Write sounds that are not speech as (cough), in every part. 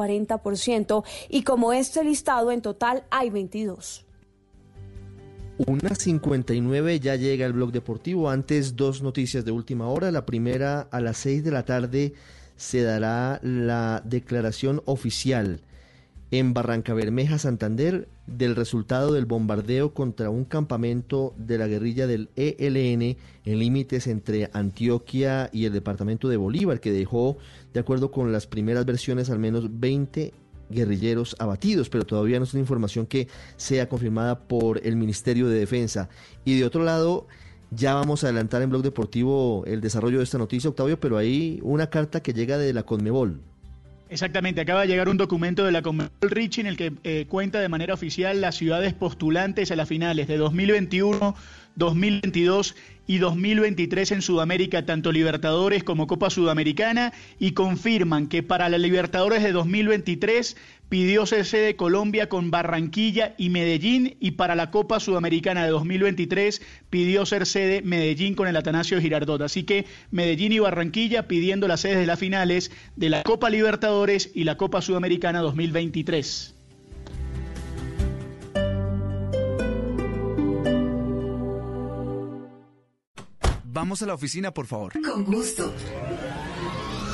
40% y como este listado en total hay 22. Una 59 ya llega el blog deportivo. Antes dos noticias de última hora. La primera a las 6 de la tarde se dará la declaración oficial en Barranca Bermeja, Santander, del resultado del bombardeo contra un campamento de la guerrilla del ELN en límites entre Antioquia y el departamento de Bolívar, que dejó, de acuerdo con las primeras versiones, al menos 20 guerrilleros abatidos, pero todavía no es una información que sea confirmada por el Ministerio de Defensa. Y de otro lado, ya vamos a adelantar en Blog Deportivo el desarrollo de esta noticia, Octavio, pero hay una carta que llega de la Conmebol. Exactamente, acaba de llegar un documento de la Conmebol Richie en el que eh, cuenta de manera oficial las ciudades postulantes a las finales de 2021, 2022 y 2023 en Sudamérica, tanto Libertadores como Copa Sudamericana, y confirman que para la Libertadores de 2023 pidió ser sede Colombia con Barranquilla y Medellín, y para la Copa Sudamericana de 2023 pidió ser sede Medellín con el Atanasio Girardot. Así que Medellín y Barranquilla pidiendo las sedes de las finales de la Copa Libertadores y la Copa Sudamericana 2023. Vamos a la oficina, por favor. Con gusto.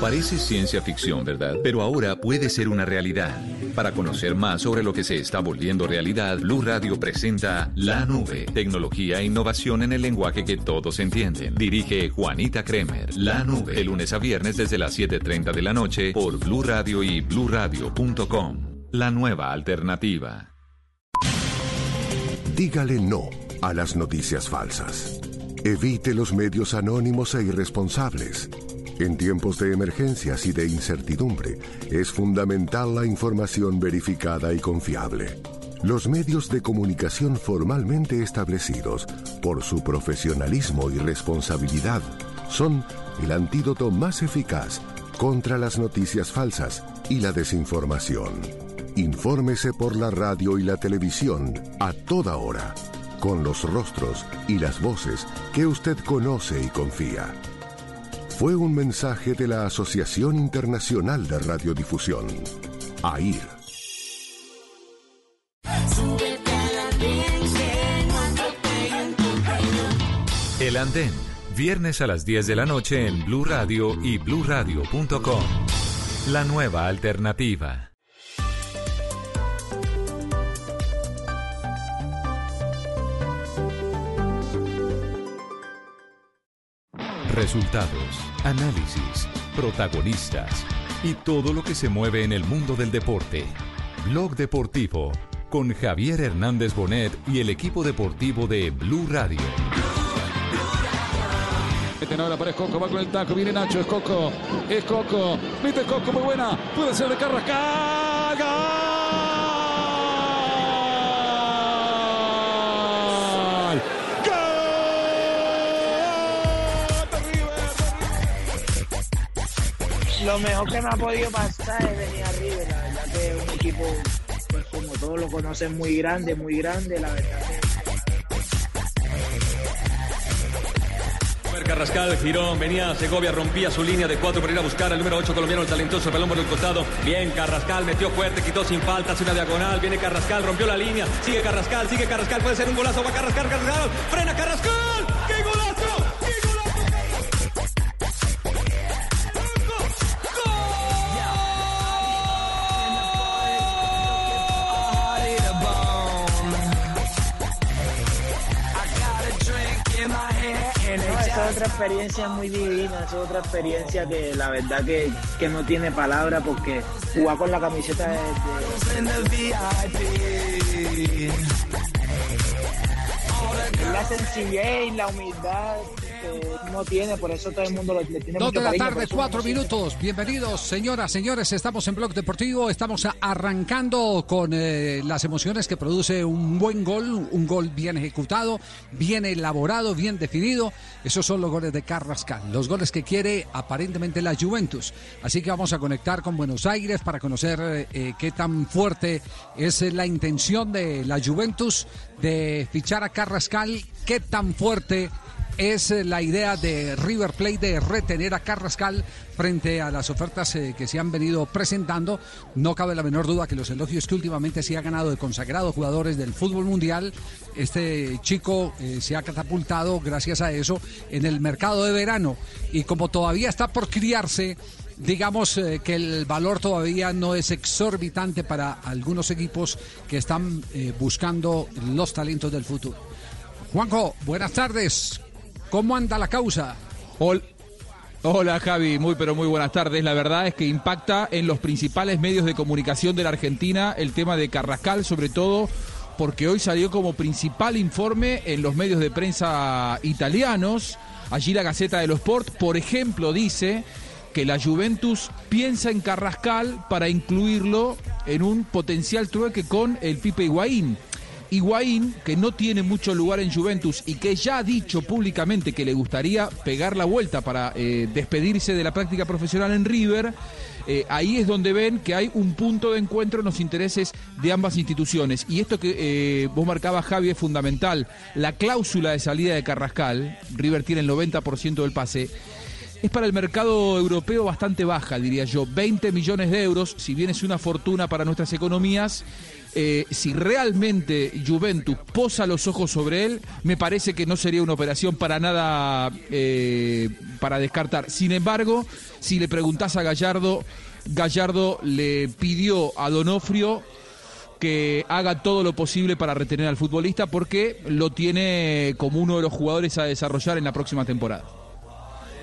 Parece ciencia ficción, ¿verdad? Pero ahora puede ser una realidad. Para conocer más sobre lo que se está volviendo realidad, Blue Radio presenta La Nube, tecnología e innovación en el lenguaje que todos entienden. Dirige Juanita Kremer. La Nube, de lunes a viernes desde las 7:30 de la noche por Blue Radio y bluradio.com. La nueva alternativa. Dígale no a las noticias falsas. Evite los medios anónimos e irresponsables. En tiempos de emergencias y de incertidumbre, es fundamental la información verificada y confiable. Los medios de comunicación formalmente establecidos, por su profesionalismo y responsabilidad, son el antídoto más eficaz contra las noticias falsas y la desinformación. Infórmese por la radio y la televisión a toda hora, con los rostros y las voces que usted conoce y confía fue un mensaje de la Asociación Internacional de Radiodifusión, AIR. El Andén, viernes a las 10 de la noche en Blue Radio y bluradio.com. La nueva alternativa. Resultados, análisis, protagonistas y todo lo que se mueve en el mundo del deporte. Blog Deportivo con Javier Hernández Bonet y el equipo deportivo de Blue Radio. Meten ahora para Escoco, va con el taco, viene Nacho, es Coco, es Coco, mete Coco, muy buena, puede ser de Carrascal, Lo mejor que me ha podido pasar es venir arriba, la verdad que es un equipo, pues como todos lo conocen, muy grande, muy grande, la verdad Carrascal, Girón, venía Segovia, rompía su línea de cuatro para ir a buscar al número 8 colombiano, el talentoso pelón por el costado. Bien, Carrascal metió fuerte, quitó sin falta, hace una diagonal. Viene Carrascal, rompió la línea. Sigue Carrascal, sigue Carrascal, puede ser un golazo. Va Carrascal, Carrascal, frena Carrascal. Otra experiencia muy divina, es otra experiencia que la verdad que, que no tiene palabra porque jugar con la camiseta de, de... la sencillez la humildad no tiene, por eso todo el mundo lo, le tiene Dos de la tarde, cuatro minutos. Bienvenidos, señoras, señores. Estamos en Blog Deportivo. Estamos arrancando con eh, las emociones que produce un buen gol, un gol bien ejecutado, bien elaborado, bien definido. Esos son los goles de Carrascal, los goles que quiere aparentemente la Juventus. Así que vamos a conectar con Buenos Aires para conocer eh, eh, qué tan fuerte es la intención de la Juventus de fichar a Carrascal, qué tan fuerte es eh, la idea de River Plate de retener a Carrascal frente a las ofertas eh, que se han venido presentando. No cabe la menor duda que los elogios que últimamente se ha ganado de consagrados jugadores del fútbol mundial, este chico eh, se ha catapultado gracias a eso en el mercado de verano. Y como todavía está por criarse, digamos que el valor todavía no es exorbitante para algunos equipos que están buscando los talentos del futuro. Juanjo, buenas tardes. ¿Cómo anda la causa? Hola Javi, muy pero muy buenas tardes. La verdad es que impacta en los principales medios de comunicación de la Argentina el tema de Carrascal, sobre todo porque hoy salió como principal informe en los medios de prensa italianos. Allí la Gaceta de los Sport, por ejemplo, dice que la Juventus piensa en Carrascal para incluirlo en un potencial trueque con el Pipe Higuaín. Higuaín, que no tiene mucho lugar en Juventus y que ya ha dicho públicamente que le gustaría pegar la vuelta para eh, despedirse de la práctica profesional en River, eh, ahí es donde ven que hay un punto de encuentro en los intereses de ambas instituciones. Y esto que eh, vos marcabas, Javi, es fundamental. La cláusula de salida de Carrascal, River tiene el 90% del pase, es para el mercado europeo bastante baja, diría yo. 20 millones de euros, si bien es una fortuna para nuestras economías. Eh, si realmente Juventus posa los ojos sobre él, me parece que no sería una operación para nada eh, para descartar. Sin embargo, si le preguntás a Gallardo, Gallardo le pidió a Donofrio que haga todo lo posible para retener al futbolista porque lo tiene como uno de los jugadores a desarrollar en la próxima temporada.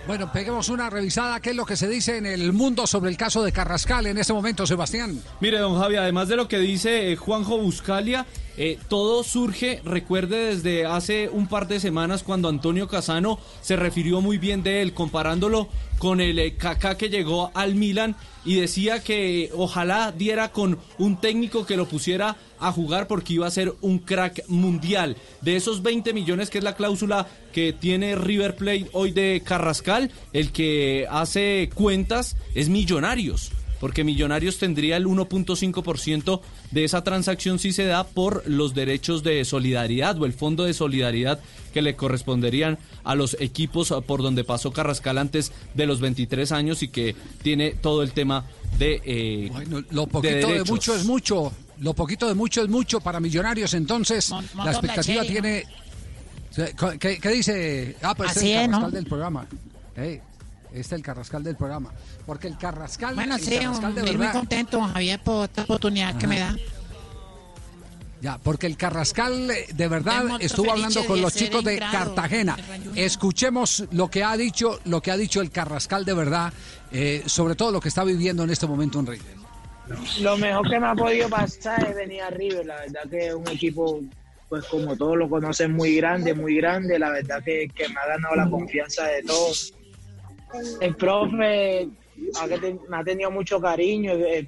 Bueno, peguemos una revisada. ¿Qué es lo que se dice en el mundo sobre el caso de Carrascal en este momento, Sebastián? Mire, don Javi, además de lo que dice eh, Juanjo Buscalia, eh, todo surge, recuerde, desde hace un par de semanas cuando Antonio Casano se refirió muy bien de él, comparándolo con el eh, Kaká que llegó al Milan y decía que ojalá diera con un técnico que lo pusiera a jugar porque iba a ser un crack mundial. De esos 20 millones que es la cláusula que tiene River Plate hoy de Carrascal, el que hace cuentas es Millonarios porque Millonarios tendría el 1.5% de esa transacción si se da por los derechos de solidaridad o el fondo de solidaridad que le corresponderían a los equipos por donde pasó Carrascal antes de los 23 años y que tiene todo el tema de... Eh, bueno, lo poquito de, mucho es mucho, lo poquito de mucho es mucho para Millonarios, entonces la expectativa tiene... ¿Qué, dice? Ah, pues Así es, ¿no? del programa. Hey, este es el Carrascal del programa. Porque el Carrascal. Bueno, el sí, Carrascal de muy, verdad, muy contento, Javier, por esta oportunidad que me da. Ya, porque el Carrascal de verdad estuvo hablando con los chicos de Cartagena. Escuchemos lo que ha dicho, lo que ha dicho el Carrascal de verdad, eh, sobre todo lo que está viviendo en este momento en River. Lo mejor que me ha podido pasar es venir a River. La verdad que es un equipo, pues como todos lo conocen, muy grande, muy grande. La verdad que, que me ha ganado la confianza de todos. El profe me ha tenido mucho cariño. El,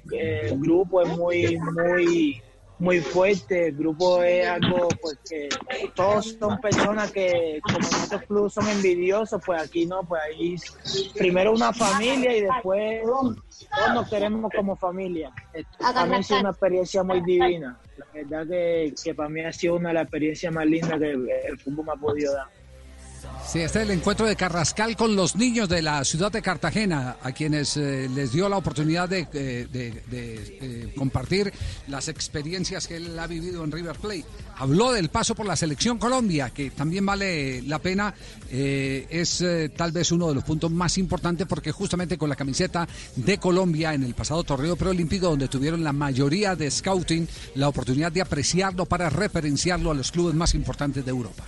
grupo es muy, muy, muy fuerte. El grupo es algo, pues que todos son personas que, como en otros clubes son envidiosos, pues aquí no, pues ahí primero una familia y después todos nos queremos como familia. Para mí ha sido una experiencia muy divina. La verdad que, que para mí ha sido una de las experiencias más lindas que el fútbol me ha podido dar. Sí, este es el encuentro de Carrascal con los niños de la ciudad de Cartagena, a quienes eh, les dio la oportunidad de, eh, eh, compartir las experiencias que él ha vivido en River Plate. Habló del paso por la selección Colombia, que también vale la pena, es tal vez uno de los puntos más importantes porque justamente con la camiseta de Colombia en el pasado torneo preolímpico, donde tuvieron la mayoría de scouting, la oportunidad de apreciarlo para referenciarlo a los clubes más importantes de Europa.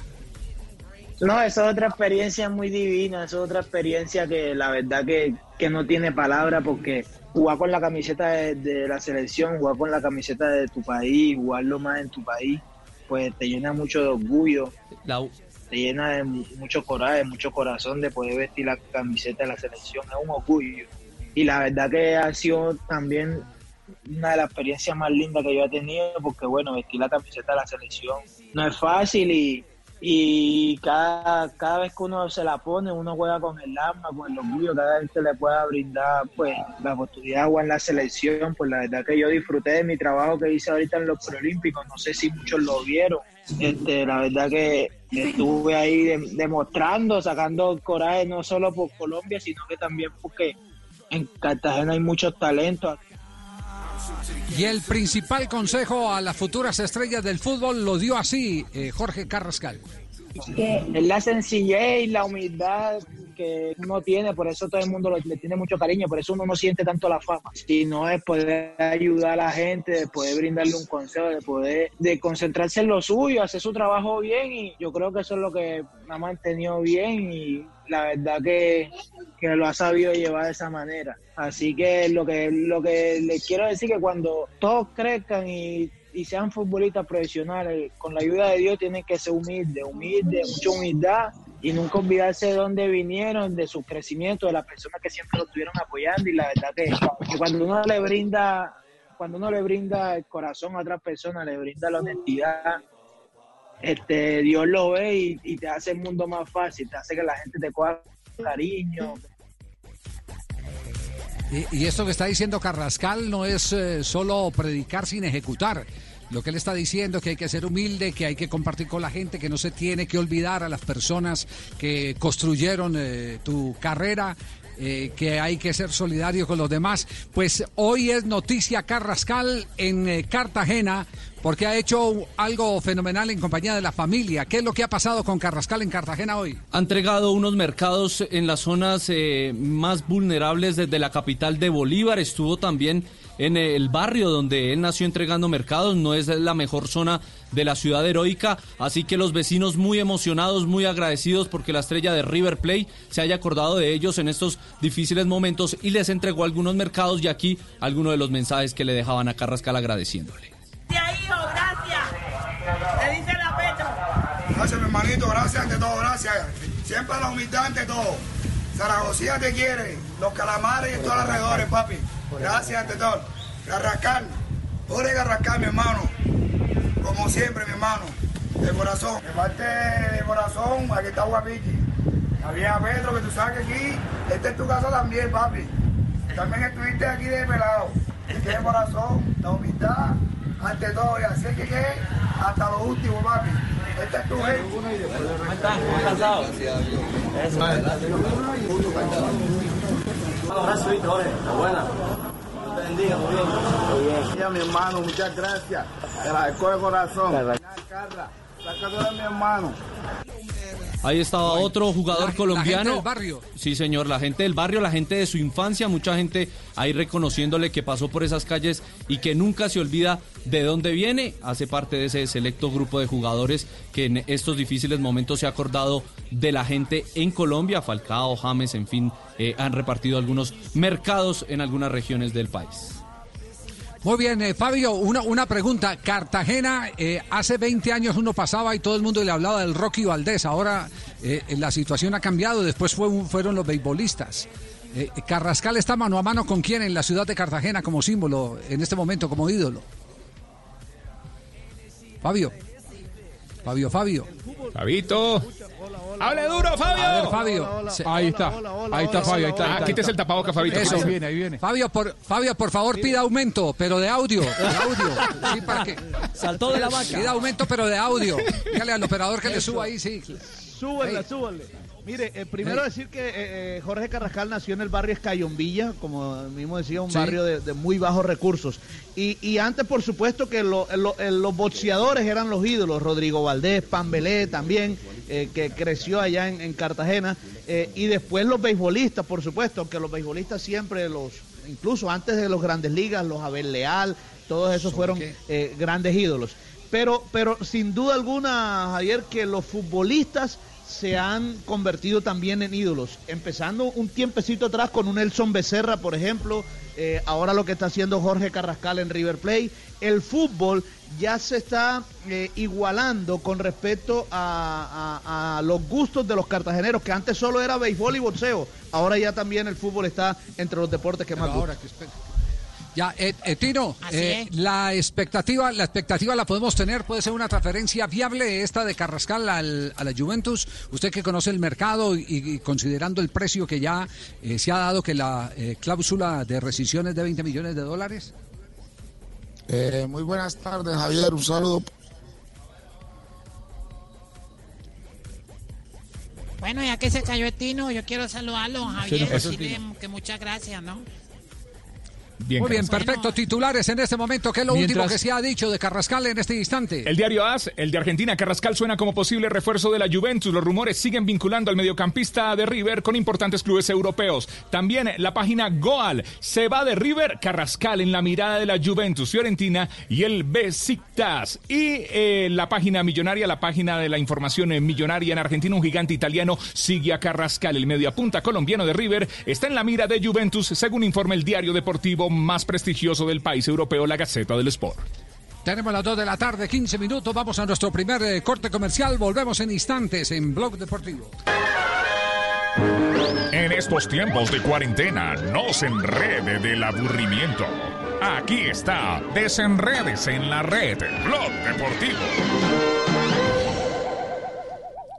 No, eso es otra experiencia muy divina, eso es otra experiencia que la verdad que, que no tiene palabra porque jugar con la camiseta de, de la selección, jugar con la camiseta de tu país, jugarlo más en tu país, pues te llena mucho de orgullo, te llena de mu- mucho coraje, mucho corazón de poder vestir la camiseta de la selección, es un orgullo. Y la verdad que ha sido también una de las experiencias más lindas que yo he tenido porque bueno, vestir la camiseta de la selección no es fácil y y cada, cada vez que uno se la pone, uno juega con el alma, con el orgullo, cada vez que le pueda brindar pues la oportunidad de jugar en la selección, pues la verdad que yo disfruté de mi trabajo que hice ahorita en los preolímpicos, no sé si muchos lo vieron, este, la verdad que estuve ahí de- demostrando, sacando coraje no solo por Colombia, sino que también porque en Cartagena hay muchos talentos. Y el principal consejo a las futuras estrellas del fútbol lo dio así eh, Jorge Carrascal. Es la sencillez y la humildad que uno tiene, por eso todo el mundo le tiene mucho cariño, por eso uno no siente tanto la fama, sino es poder ayudar a la gente, de poder brindarle un consejo, de poder de concentrarse en lo suyo, hacer su trabajo bien y yo creo que eso es lo que me ha mantenido bien y la verdad que, que lo ha sabido llevar de esa manera. Así que lo que lo que les quiero decir que cuando todos crezcan y y sean futbolistas profesionales, con la ayuda de Dios tienen que ser humildes, humildes, mucha humildad y nunca olvidarse de dónde vinieron, de su crecimiento, de las personas que siempre lo estuvieron apoyando y la verdad que, cuando uno le brinda cuando uno le brinda el corazón a otra persona, le brinda la honestidad, este, Dios lo ve y, y te hace el mundo más fácil, te hace que la gente te coja cariño, Y, esto que está diciendo Carrascal no es eh, solo predicar sin ejecutar. Lo que él está diciendo es que hay que ser humilde, que hay que compartir con la gente, que no se tiene que olvidar a las personas que construyeron eh, tu carrera, eh, que hay que ser solidario con los demás. Pues hoy es noticia Carrascal en eh, Cartagena porque ha hecho algo fenomenal en compañía de la familia. ¿Qué es lo que ha pasado con Carrascal en Cartagena hoy? Ha entregado unos mercados en las zonas eh, más vulnerables desde la capital de Bolívar. Estuvo también en el barrio donde él nació entregando mercados. No es la mejor zona de la ciudad heroica. Así que los vecinos muy emocionados, muy agradecidos porque la estrella de River Plate se haya acordado de ellos en estos difíciles momentos y les entregó algunos mercados. Y aquí algunos de los mensajes que le dejaban a Carrascal agradeciéndole. hijo, gracias. Le dice la. Gracias, mi hermanito, gracias ante todo, gracias. Siempre la humildad ante todo. Zaragozía te quiere, los calamares y todos los alrededores, papi. Gracias ante todo. Garrascal, Jorge Garrascal, mi hermano. Como siempre, mi hermano. De corazón. De parte de corazón, aquí está Guapichi. Había Pedro, que tú sabes que aquí, esta es tu casa también, papi. También estuviste aquí de pelado. Que de corazón, la humildad, ante todo. Y así es que quede hasta lo último, papi. Esta es tu gente. ¿Cómo estás? ¿Cómo Gracias, Víctor. Buena. Te bendiga, muy bien. Muy bien. mi hermano, muchas gracias. Te la de corazón. Carra, sácate de mi hermano. Ahí estaba otro jugador la colombiano. gente del barrio. Sí, señor, la gente del barrio, la gente de su infancia, mucha gente ahí reconociéndole que pasó por esas calles y que nunca se olvida de dónde viene. Hace parte de ese selecto grupo de jugadores que en estos difíciles momentos se ha acordado de la gente en Colombia. Falcao, James, en fin, eh, han repartido algunos mercados en algunas regiones del país. Muy bien, eh, Fabio, una, una pregunta. Cartagena, eh, hace 20 años uno pasaba y todo el mundo le hablaba del Rocky Valdés. Ahora eh, la situación ha cambiado. Después fue un- fueron los beisbolistas. Eh, Carrascal está mano a mano con quién en la ciudad de Cartagena como símbolo, en este momento como ídolo. Fabio. Fabio, Fabio. Fabito. ¡Hable duro, Fabio! A ver, Fabio. Ahí está. ahí está Fabio, ahí está. Quítese el tapaboca, Fabito. Eso. quítese. Fabio, por, Fabio, por favor, pida aumento, pero de audio. De audio. Sí, para que... Saltó de la vaca. Pida aumento, pero de audio. Dígale al operador que le suba ahí, sí. Súbanle, súbanle. Mire, eh, primero decir que eh, eh, Jorge Carrascal nació en el barrio Escayombilla, como mismo decía, un Sí. barrio de, de muy bajos recursos. Y, y antes, por supuesto, que lo- lo- los boxeadores eran los ídolos. Rodrigo Valdés, Pambelé también, eh, que creció allá en, en Cartagena. Y después los beisbolistas, por supuesto, aunque los beisbolistas siempre los, incluso antes de los grandes ligas, los Abel Leal, todos esos fueron grandes ídolos. Pero, pero sin duda alguna, Javier, que los futbolistas se han convertido también en ídolos. Empezando un tiempecito atrás con un Nelson Becerra, por ejemplo, eh, ahora lo que está haciendo Jorge Carrascal en River Plate. El fútbol ya se está eh, igualando con respecto a, a- a los gustos de los cartageneros, que antes solo era béisbol y boxeo. Ahora ya también el fútbol está entre los deportes que más ahora. Ya, eh, eh, Tino, eh, la expectativa, la expectativa la podemos tener, puede ser una transferencia viable esta de Carrascal al- a la Juventus. Usted que conoce el mercado y, y considerando el precio que ya eh, se ha dado que la eh, cláusula de rescisión es de 20 millones de dólares. Eh, muy buenas tardes, Javier. Un saludo. Bueno, ya que se cayó el Tino, yo quiero saludarlo, Sí, Javier, no, decirle que muchas gracias, ¿no? Muy bien, perfecto. Titulares en este momento. ¿Qué es lo último que se ha dicho de Carrascal en este instante? El diario AS, el de Argentina, Carrascal suena como posible refuerzo de la Juventus. Los rumores siguen vinculando al mediocampista de River con importantes clubes europeos. También la página Goal se va de River, Carrascal en la mirada de la Juventus Fiorentina y el Besiktas. Y eh, la página millonaria, la página de la información eh, millonaria en Argentina, un gigante italiano sigue a Carrascal. El mediapunta colombiano de River está en la mira de Juventus, según informa el diario deportivo más prestigioso del país europeo, la Gaceta del Sport. Tenemos las 2 de la tarde, 15 minutos. Vamos a nuestro primer eh, corte comercial. Volvemos en instantes en Blog Deportivo. En estos tiempos de cuarentena, no se enrede del aburrimiento. Aquí está, desenredes en la red, Blog Deportivo.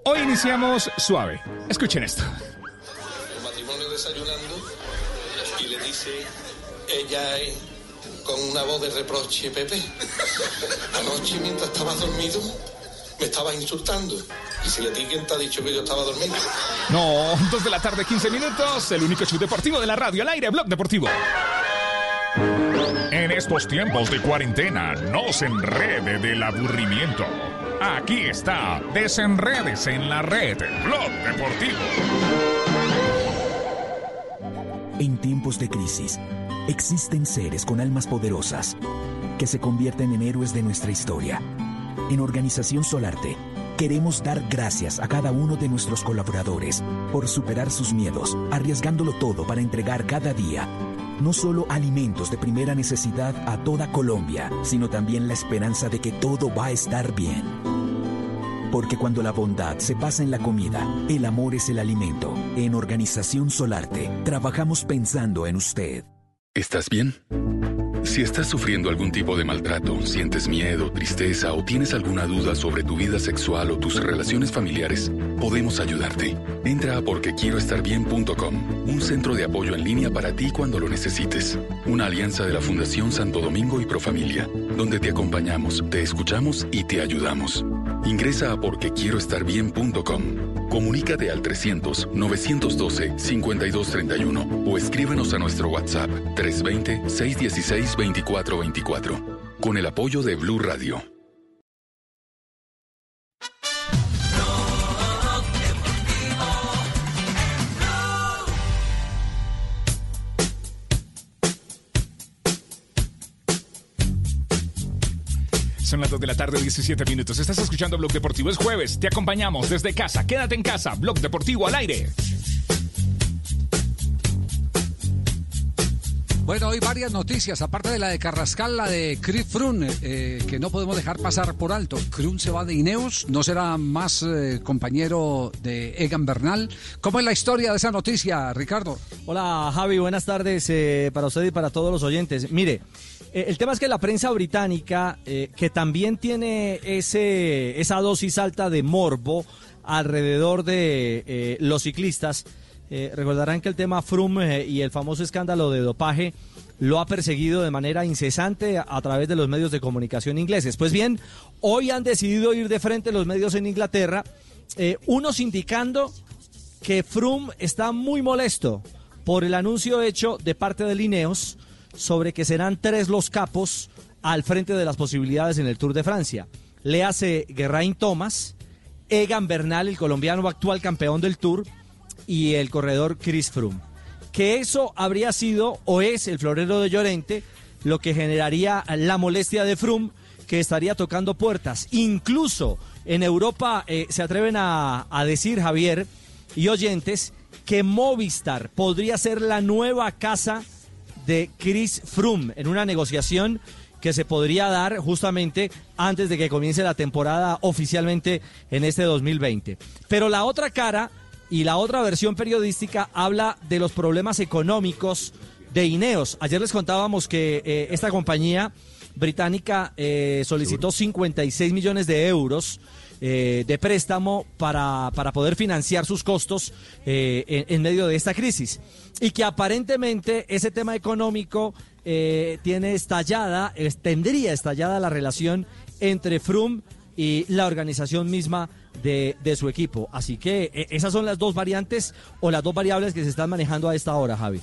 Hoy iniciamos suave. Escuchen esto. el matrimonio desayunando y le dice ella eh, con una voz de reproche, Pepe, anoche mientras estabas dormido me estabas insultando. Y si le ti quién te ha dicho que yo estaba dormido. No, dos de la tarde, 15 minutos. El único show deportivo de la radio al aire, Blog Deportivo. En estos tiempos de cuarentena, no se enrede del aburrimiento. Aquí está, desenredes en la red, Blog Deportivo. En tiempos de crisis, existen seres con almas poderosas que se convierten en héroes de nuestra historia. En Organización Solarte, queremos dar gracias a cada uno de nuestros colaboradores por superar sus miedos, arriesgándolo todo para entregar cada día no solo alimentos de primera necesidad a toda Colombia, sino también la esperanza de que todo va a estar bien. Porque cuando la bondad se pasa en la comida, el amor es el alimento. En Organización Solarte, trabajamos pensando en usted. ¿Estás bien? Si estás sufriendo algún tipo de maltrato, sientes miedo, tristeza o tienes alguna duda sobre tu vida sexual o tus relaciones familiares, podemos ayudarte. Entra a porquequieroestarbien.com, un centro de apoyo en línea para ti cuando lo necesites. Una alianza de la Fundación Santo Domingo y Profamilia, donde te acompañamos, te escuchamos y te ayudamos. Ingresa a porquequieroestarbien.com. Comunícate al 300-912-5231 o escríbenos a nuestro WhatsApp 320-616-2424. Con el apoyo de Blue Radio. Son las 2 de la tarde, 17 minutos. Estás escuchando Blog Deportivo. Es jueves. Te acompañamos desde casa. Quédate en casa. Blog Deportivo al aire. Bueno, hoy varias noticias, aparte de la de Carrascal, la de Chris Froome, eh, que no podemos dejar pasar por alto. Froome se va de Ineos, no será más eh, compañero de Egan Bernal. ¿Cómo es la historia de esa noticia, Ricardo? Hola Javi, buenas tardes eh, para usted y para todos los oyentes. Mire, eh, el tema es que la prensa británica, eh, que también tiene ese, esa dosis alta de morbo alrededor de eh, los ciclistas, recordarán que el tema Froome y el famoso escándalo de dopaje lo ha perseguido de manera incesante a, través de los medios de comunicación ingleses. Pues bien, hoy han decidido ir de frente los medios en Inglaterra, unos indicando que Froome está muy molesto por el anuncio hecho de parte de Lineos sobre que serán tres los capos al frente de las posibilidades en el Tour de Francia. Le hace Geraint Thomas, Egan Bernal, el colombiano actual campeón del Tour, y el corredor Chris Froome. Que eso habría sido o es el florero de Llorente lo que generaría la molestia de Froome que estaría tocando puertas. Incluso en Europa eh, se atreven a, a decir, Javier y oyentes, que Movistar podría ser la nueva casa de Chris Froome en una negociación que se podría dar justamente antes de que comience la temporada oficialmente en este 2020. Pero la otra cara y la otra versión periodística habla de los problemas económicos de Ineos. Ayer les contábamos que eh, esta compañía británica eh, solicitó 56 millones de euros eh, de préstamo para, para poder financiar sus costos eh, en, medio de esta crisis. Y que aparentemente ese tema económico eh, tiene estallada, es- tendría estallada la relación entre Froome y la organización misma de, de su equipo. Así que eh, esas son las dos variantes o las dos variables que se están manejando a esta hora, Javi.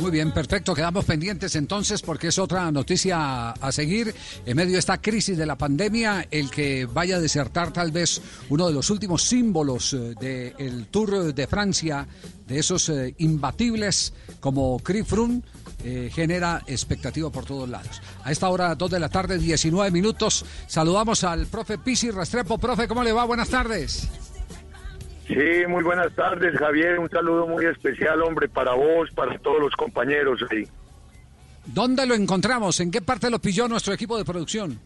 Muy bien, perfecto. Quedamos pendientes entonces porque es otra noticia a seguir. En medio de esta crisis de la pandemia, el que vaya a desertar tal vez uno de los últimos símbolos eh, del Tour de Francia, de esos eh, imbatibles como Froome, eh, genera expectativa por todos lados. A esta hora, 2 de la tarde, 19 minutos, saludamos al profe Pisi Restrepo. Profe, ¿cómo le va? Buenas tardes. Sí, muy buenas tardes, Javier. Un saludo muy especial, hombre, para vos, para todos los compañeros ahí. ¿Dónde lo encontramos? ¿En qué parte lo pilló nuestro equipo de producción?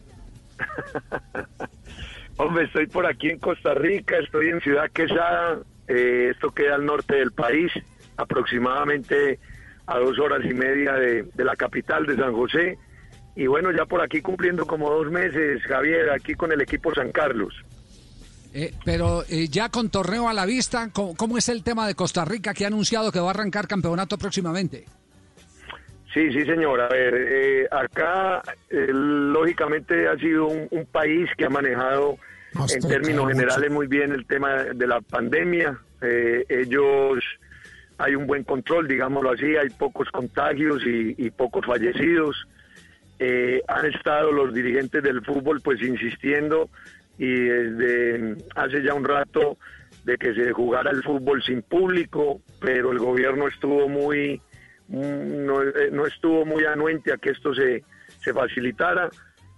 (laughs) Hombre, estoy por aquí en Costa Rica, estoy en Ciudad Quesada. eh, esto queda al norte del país, aproximadamente a dos horas y media de, de la capital de San José. Y bueno, ya por aquí cumpliendo como dos meses, Javier, aquí con el equipo San Carlos. Eh, pero eh, ya con torneo a la vista, ¿cómo, cómo es el tema de Costa Rica que ha anunciado que va a arrancar campeonato próximamente? Sí, sí, señor. A ver, eh, acá eh, lógicamente ha sido un, un país que ha manejado en términos generales muy bien el tema de la pandemia. Eh, ellos, hay un buen control, digámoslo así, hay pocos contagios y, y pocos fallecidos. Eh, han estado los dirigentes del fútbol pues insistiendo y desde hace ya un rato de que se jugara el fútbol sin público, pero el gobierno estuvo muy mm, no, eh, no estuvo muy anuente a que esto se, se facilitara.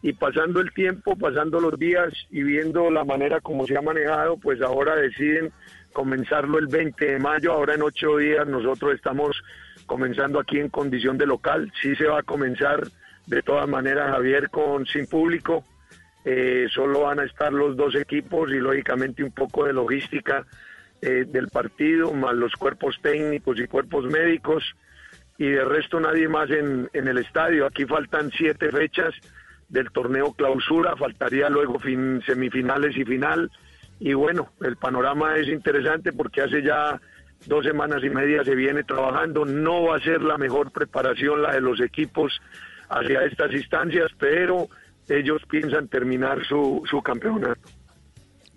Y pasando el tiempo, pasando los días y viendo la manera como se ha manejado, pues ahora deciden comenzarlo el 20 de mayo, ahora en ocho días nosotros estamos comenzando aquí en condición de local, sí se va a comenzar de todas maneras Javier con sin público, eh, solo van a estar los dos equipos y lógicamente un poco de logística eh, del partido, más los cuerpos técnicos y cuerpos médicos y de resto nadie más en, en el estadio. Aquí faltan siete fechas del torneo clausura, faltaría luego fin, semifinales y final. Y bueno, el panorama es interesante porque hace ya dos semanas y media se viene trabajando. No va a ser la mejor preparación la de los equipos hacia estas instancias, pero ellos piensan terminar su, su campeonato.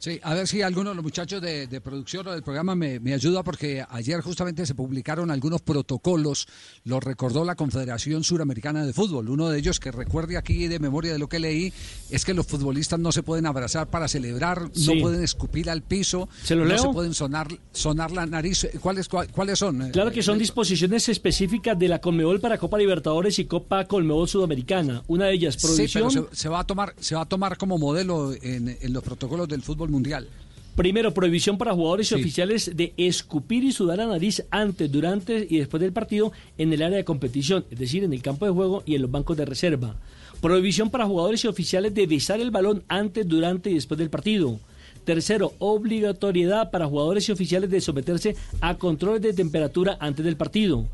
Sí, a ver si alguno de los muchachos de, de producción o del programa me, me ayuda porque ayer justamente se publicaron algunos protocolos, lo recordó la Confederación Suramericana de Fútbol. Uno de ellos que recuerde aquí de memoria de lo que leí es que los futbolistas no se pueden abrazar para celebrar, Sí. no pueden escupir al piso, ¿Se lo no leo? se pueden sonar, sonar la nariz. ¿Cuáles, cuáles son? eh, Claro que son disposiciones específicas de la Conmebol para Copa Libertadores y Copa Conmebol Sudamericana. Una de ellas, Sí, pero se, se va a tomar, se va a tomar como modelo en, en los protocolos del fútbol mundial. Primero, prohibición para jugadores Sí. y oficiales de escupir y sudar la nariz antes, durante y después del partido en el área de competición, es decir, en el campo de juego y en los bancos de reserva. Prohibición para jugadores y oficiales de besar el balón antes, durante y después del partido. Tercero, obligatoriedad para jugadores y oficiales de someterse a controles de temperatura antes del partido.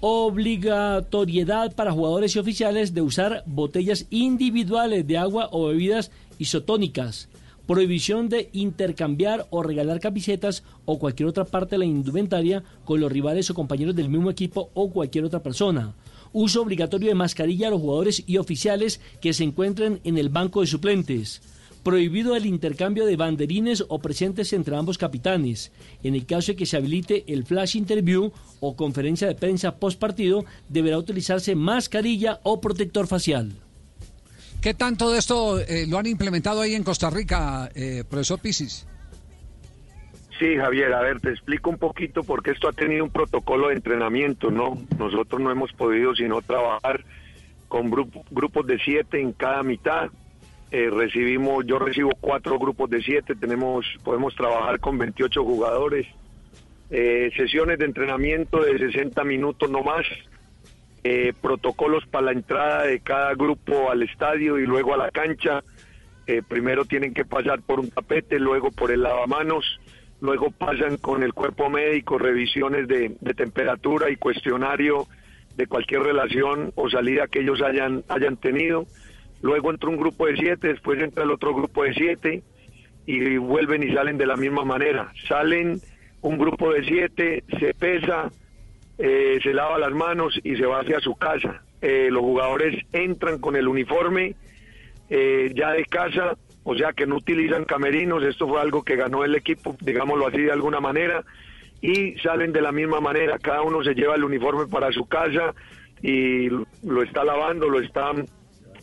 Obligatoriedad para jugadores y oficiales de usar botellas individuales de agua o bebidas isotónicas. Prohibición de intercambiar o regalar camisetas o cualquier otra parte de la indumentaria con los rivales o compañeros del mismo equipo o cualquier otra persona. Uso obligatorio de mascarilla a los jugadores y oficiales que se encuentren en el banco de suplentes. Prohibido el intercambio de banderines o presentes entre ambos capitanes. En el caso de que se habilite el flash interview o conferencia de prensa post partido, deberá utilizarse mascarilla o protector facial. ¿Qué tanto de esto eh, lo han implementado ahí en Costa Rica, eh, profesor Pisis? Sí, Javier, a ver, te explico un poquito porque esto ha tenido un protocolo de entrenamiento, ¿no? Nosotros no hemos podido sino trabajar con grupo- grupos de siete en cada mitad. Eh, recibimos, yo recibo cuatro grupos de siete, tenemos, podemos trabajar con 28 jugadores. Eh, sesiones de entrenamiento de 60 minutos no más. Eh, protocolos para la entrada de cada grupo al estadio y luego a la cancha. Eh, primero tienen que pasar por un tapete, luego por el lavamanos, luego pasan con el cuerpo médico revisiones de, de temperatura y cuestionario de cualquier relación o salida que ellos hayan, hayan tenido. Luego entra un grupo de siete, después entra el otro grupo de siete y vuelven y salen de la misma manera. Salen un grupo de siete, se pesa, eh, se lava las manos y se va hacia su casa. Eh, los jugadores entran con el uniforme eh, ya de casa, o sea que no utilizan camerinos, esto fue algo que ganó el equipo, digámoslo así de alguna manera, y salen de la misma manera, cada uno se lleva el uniforme para su casa y lo está lavando, lo está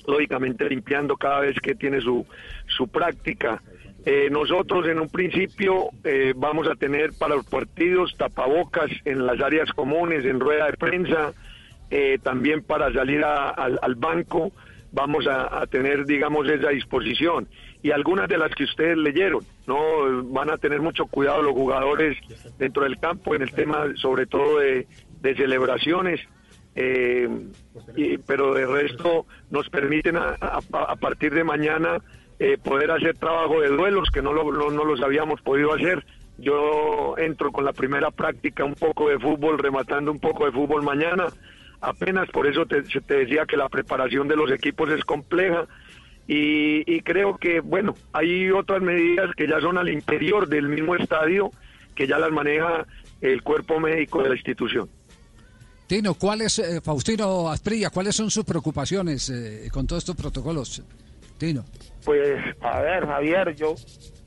lógicamente limpiando cada vez que tiene su, su práctica. Eh, nosotros en un principio eh, vamos a tener para los partidos tapabocas en las áreas comunes, en rueda de prensa, eh, también para salir a- al, al banco vamos a, a tener, digamos, esa disposición. Y algunas de las que ustedes leyeron, ¿no? Van a tener mucho cuidado los jugadores dentro del campo en el tema, sobre todo de, de celebraciones. Eh, y- pero de resto nos permiten a, a- a partir de mañana eh, poder hacer trabajo de duelos que no, lo- no, no los habíamos podido hacer. Yo entro con la primera práctica un poco de fútbol, rematando un poco de fútbol mañana. Apenas por eso te, te decía que la preparación de los equipos es compleja. Y, y creo que, bueno, hay otras medidas que ya son al interior del mismo estadio, que ya las maneja el cuerpo médico de la institución. Tino, ¿cuáles, eh, Faustino Asprilla, cuáles son sus preocupaciones eh, con todos estos protocolos? Tino. Pues, a ver, Javier, yo,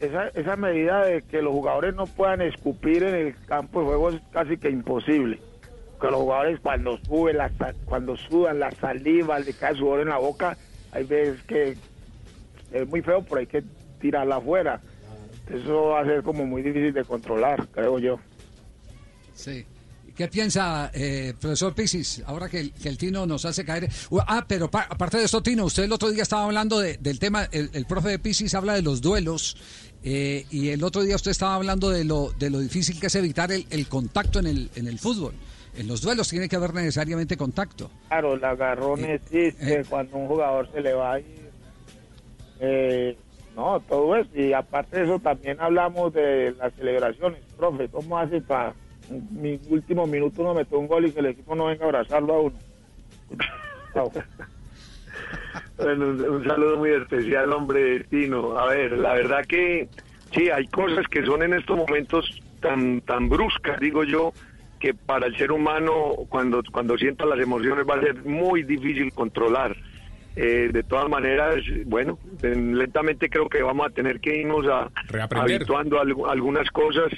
esa, esa medida de que los jugadores no puedan escupir en el campo de juego es casi que imposible. Que los jugadores cuando suben, la, cuando sudan la saliva, le cae sudor en la boca, hay veces que es muy feo, pero hay que tirarla afuera. Eso va a ser como muy difícil de controlar, creo yo. Sí. ¿Qué piensa, eh, profesor Pisis, ahora que el, que el Tino nos hace caer? U- Ah, pero pa- aparte de esto, Tino, usted el otro día estaba hablando de- del tema, el, el profe de Pisis habla de los duelos, eh, y el otro día usted estaba hablando de lo, de lo difícil que es evitar el, el contacto en el, en el fútbol. En los duelos tiene que haber necesariamente contacto. Claro, el agarrón existe cuando un jugador se le va a ir. Eh, no, todo eso. Y aparte de eso, también hablamos de las celebraciones. Profe, ¿cómo hace para mi último minuto uno metió un gol y que el equipo no venga a abrazarlo a uno? Bueno, un, saludo muy especial, hombre, Tino. A ver, la verdad que sí, hay cosas que son en estos momentos tan, tan bruscas, digo yo, que para el ser humano, cuando, cuando sienta las emociones, va a ser muy difícil controlar. Eh, de todas maneras, bueno, en- lentamente creo que vamos a tener que irnos a, habituando a algu- algunas cosas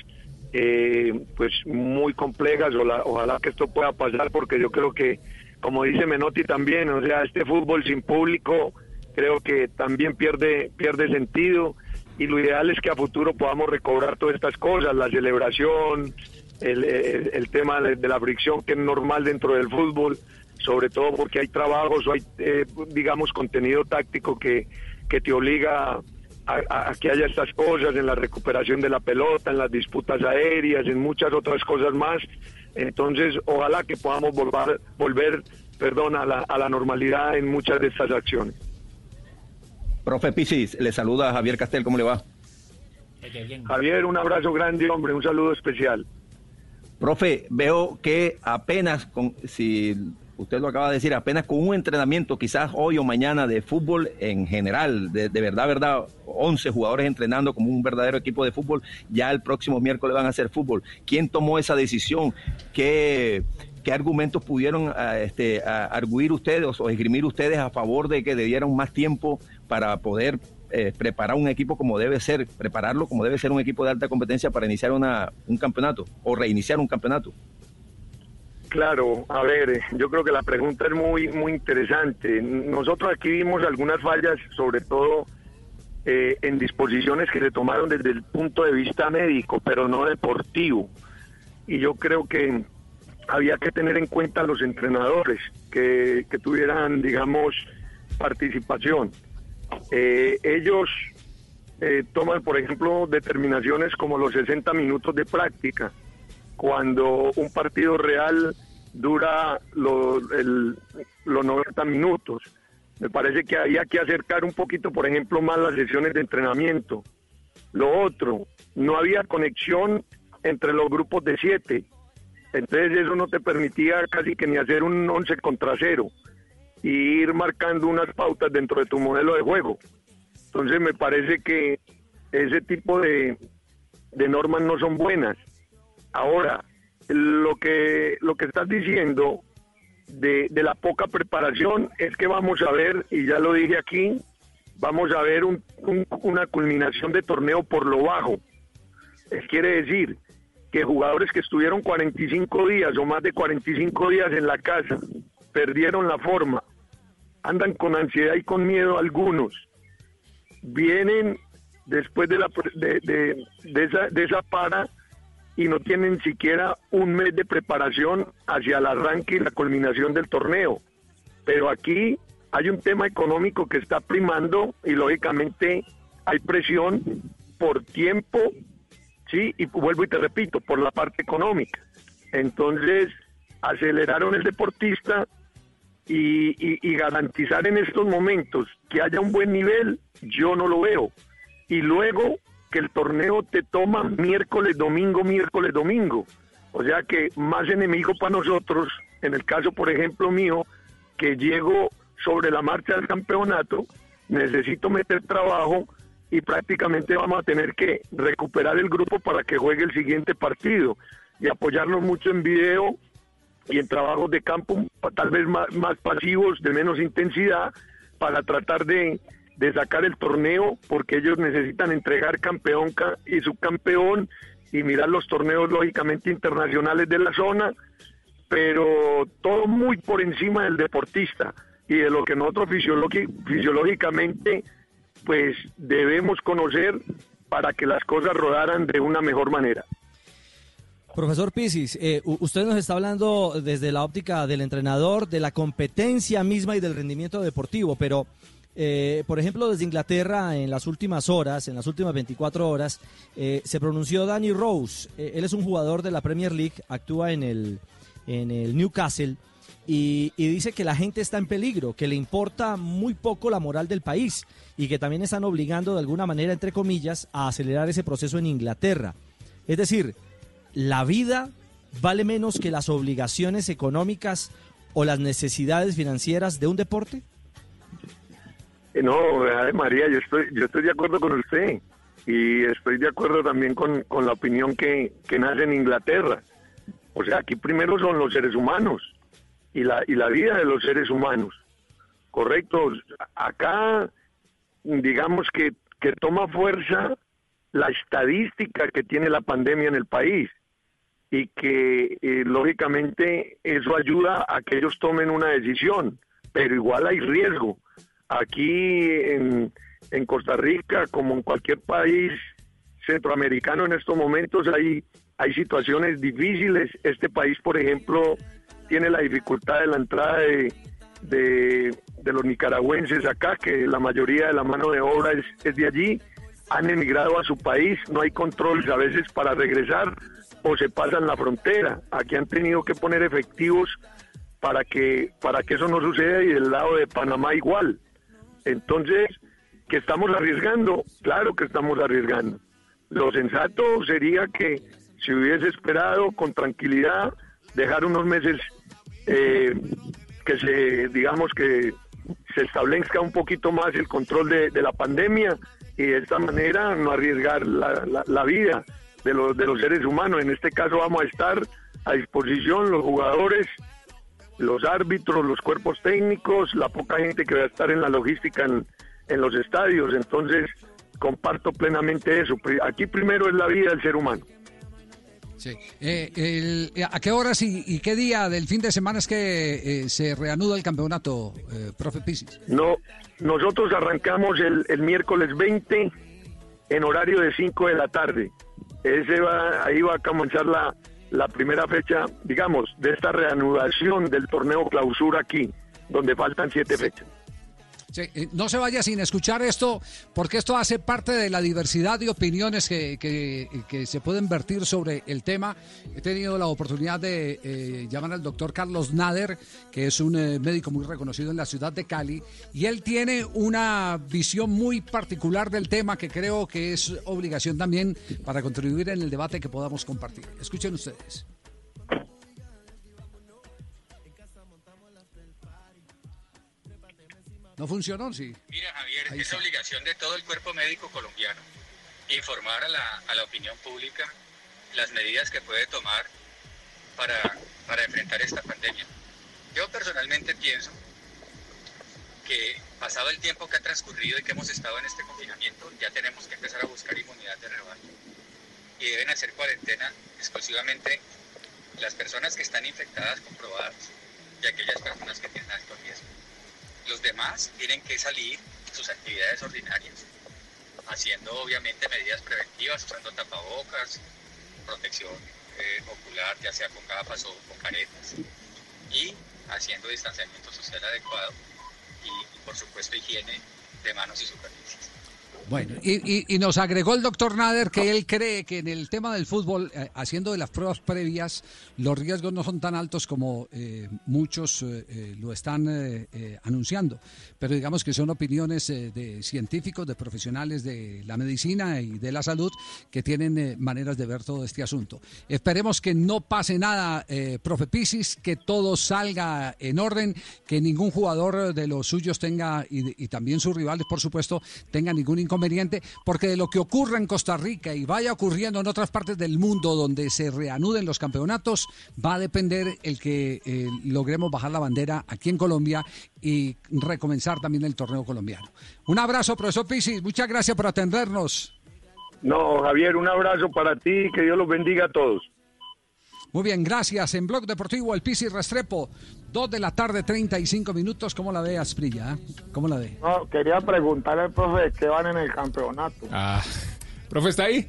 eh, pues muy complejas. Ojalá, que esto pueda pasar porque yo creo que, como dice Menotti también, o sea, este fútbol sin público creo que también pierde, pierde sentido y lo ideal es que a futuro podamos recobrar todas estas cosas, la celebración, el, tema de, la fricción que es normal dentro del fútbol, sobre todo porque hay trabajos o hay, eh, digamos, contenido táctico que, que te obliga a, a- a que haya estas cosas en la recuperación de la pelota, en las disputas aéreas, en muchas otras cosas más. Entonces, ojalá que podamos volver, volver perdón, a la, a la normalidad en muchas de estas acciones. Profe Pisis, le saluda Javier Castel, ¿cómo le va? Javier, un abrazo grande, hombre, un saludo especial. Profe, veo que apenas, con, si usted lo acaba de decir, apenas con un entrenamiento, quizás hoy o mañana de fútbol en general, de, verdad, verdad, 11 jugadores entrenando como un verdadero equipo de fútbol, ya el próximo miércoles van a hacer fútbol. ¿Quién tomó esa decisión? ¿Qué, qué argumentos pudieron ah, este, ah, arguir ustedes o esgrimir ustedes a favor de que le dieran más tiempo para poder eh, preparar un equipo como debe ser, prepararlo como debe ser un equipo de alta competencia para iniciar una, un campeonato o reiniciar un campeonato? Claro, a ver, yo creo que la pregunta es muy muy interesante. Nosotros aquí vimos algunas fallas, sobre todo eh, en disposiciones que se tomaron desde el punto de vista médico, pero no deportivo. Y yo creo que había que tener en cuenta a los entrenadores que, que tuvieran, digamos, participación. Eh, ellos eh, toman, por ejemplo, determinaciones como los 60 minutos de práctica cuando un partido real dura lo- el- los 90 minutos. Me parece que había que acercar un poquito, por ejemplo, más las sesiones de entrenamiento. Lo otro, no había conexión entre los grupos de siete. Entonces eso no te permitía casi que ni hacer un 11 contra cero y ir marcando unas pautas dentro de tu modelo de juego. Entonces me parece que ese tipo de normas no son buenas. Ahora, lo que, lo que estás diciendo de, de la poca preparación es que vamos a ver, y ya lo dije aquí, vamos a ver un- un- una culminación de torneo por lo bajo. Eh, quiere decir que jugadores que estuvieron 45 días o más de 45 días en la casa perdieron la forma, andan con ansiedad y con miedo algunos, vienen después de, la, de, de- de esa, de esa para y no tienen siquiera un mes de preparación hacia el arranque y la culminación del torneo. Pero aquí hay un tema económico que está primando y lógicamente hay presión por tiempo, sí, y vuelvo y te repito, por la parte económica. Entonces, aceleraron el deportista y, garantizar en estos momentos que haya un buen nivel, yo no lo veo. Y luego el torneo te toma miércoles, domingo, miércoles, domingo. O sea que más enemigo para nosotros, en el caso, por ejemplo, mío, que llego sobre la marcha del campeonato, necesito meter trabajo y prácticamente vamos a tener que recuperar el grupo para que juegue el siguiente partido y apoyarnos mucho en video y en trabajos de campo tal vez más, más pasivos, de menos intensidad, para tratar de, de sacar el torneo, porque ellos necesitan entregar campeón ca- y subcampeón y mirar los torneos lógicamente internacionales de la zona, pero todo muy por encima del deportista y de lo que nosotros fisiológicamente pues debemos conocer para que las cosas rodaran de una mejor manera. Profesor Pisis, eh, usted nos está hablando desde la óptica del entrenador, de la competencia misma y del rendimiento deportivo, pero, eh, por ejemplo, desde Inglaterra, en las últimas horas, en las últimas 24 horas, eh, se pronunció Danny Rose. Eh, él es un jugador de la Premier League, actúa en el, en el Newcastle. Y, y dice que la gente está en peligro, que le importa muy poco la moral del país y que también están obligando de alguna manera, entre comillas, a acelerar ese proceso en Inglaterra. Es decir, ¿la vida vale menos que las obligaciones económicas o las necesidades financieras de un deporte? No, ay, María, yo estoy, yo estoy de acuerdo con usted y estoy de acuerdo también con, con la opinión que, que nace en Inglaterra. O sea, aquí primero son los seres humanos y la, y la vida de los seres humanos. Correcto. Acá, digamos que, que toma fuerza la estadística que tiene la pandemia en el país y que eh, lógicamente eso ayuda a que ellos tomen una decisión, pero igual hay riesgo. Aquí en, en Costa Rica, como en cualquier país centroamericano en estos momentos, hay, hay situaciones difíciles. Este país, por ejemplo, tiene la dificultad de la entrada de, de, los nicaragüenses acá, que la mayoría de la mano de obra es, es de allí. Han emigrado a su país, no hay controles a veces para regresar o se pasan la frontera. Aquí han tenido que poner efectivos para que para que eso no suceda y del lado de Panamá igual. Entonces, que estamos arriesgando, claro que estamos arriesgando. Lo sensato sería que si hubiese esperado con tranquilidad, dejar unos meses eh, que se, digamos que se establezca un poquito más el control de, la pandemia y de esta manera no arriesgar la, la- la vida de los, de los seres humanos. En este caso vamos a estar a disposición los jugadores, los árbitros, los cuerpos técnicos, la poca gente que va a estar en la logística en, en los estadios. Entonces, comparto plenamente eso. Aquí primero es la vida del ser humano. Sí. Eh, el- ¿A qué horas y, y qué día del fin de semana es que eh, se reanuda el campeonato, eh, profe Pisis? No, nosotros arrancamos el, el miércoles 20 en horario de 5 de la tarde. Ese va, ahí va a comenzar la, la primera fecha, digamos, de esta reanudación del torneo clausura aquí, donde faltan siete fechas. Eh, no se vaya sin escuchar esto, porque esto hace parte de la diversidad de opiniones que, que- que se pueden vertir sobre el tema. He tenido la oportunidad de eh, llamar al doctor Carlos Nader, que es un eh, médico muy reconocido en la ciudad de Cali, y él tiene una visión muy particular del tema que creo que es obligación también para contribuir en el debate que podamos compartir. Escuchen ustedes. ¿No funcionó? Sí. Mira, Javier, Ahí es está. obligación de todo el cuerpo médico colombiano informar a la, a la opinión pública las medidas que puede tomar para, para enfrentar esta pandemia. Yo personalmente pienso que pasado el tiempo que ha transcurrido y que hemos estado en este confinamiento, ya tenemos que empezar a buscar inmunidad de rebaño. Y deben hacer cuarentena exclusivamente las personas que están infectadas comprobadas y aquellas personas que tienen alto riesgo. Los demás tienen que salir sus actividades ordinarias, haciendo obviamente medidas preventivas, usando tapabocas, protección eh, ocular, ya sea con gafas o con caretas, y haciendo distanciamiento social adecuado y, por supuesto higiene de manos y superficies. Bueno, y, y- nos agregó el doctor Nader que él cree que en el tema del fútbol, eh, haciendo de las pruebas previas, los riesgos no son tan altos como eh, muchos eh, eh, lo están anunciando. Pero digamos que son opiniones de científicos, de profesionales de la medicina y de la salud que tienen maneras de ver todo este asunto. Esperemos que no pase nada, profe Pisis, que todo salga en orden, que ningún jugador de los suyos tenga, y, y también sus rivales, por supuesto, tenga ningún inconveniente, porque de lo que ocurra en Costa Rica y vaya ocurriendo en otras partes del mundo donde se reanuden los campeonatos, va a depender el que eh, logremos bajar la bandera aquí en Colombia y recomenzar también el torneo colombiano. Un abrazo, profesor Pisis, muchas gracias por atendernos. No, Javier, un abrazo para ti, que Dios los bendiga a todos. Muy bien, gracias. En Blog Deportivo, el Pisis Restrepo, 2 de la tarde, 35 minutos. ¿Cómo la ve, Asprilla? eh? ¿Cómo la ve? No, quería preguntarle al profe que van en el campeonato. Ah, ¿profe está ahí?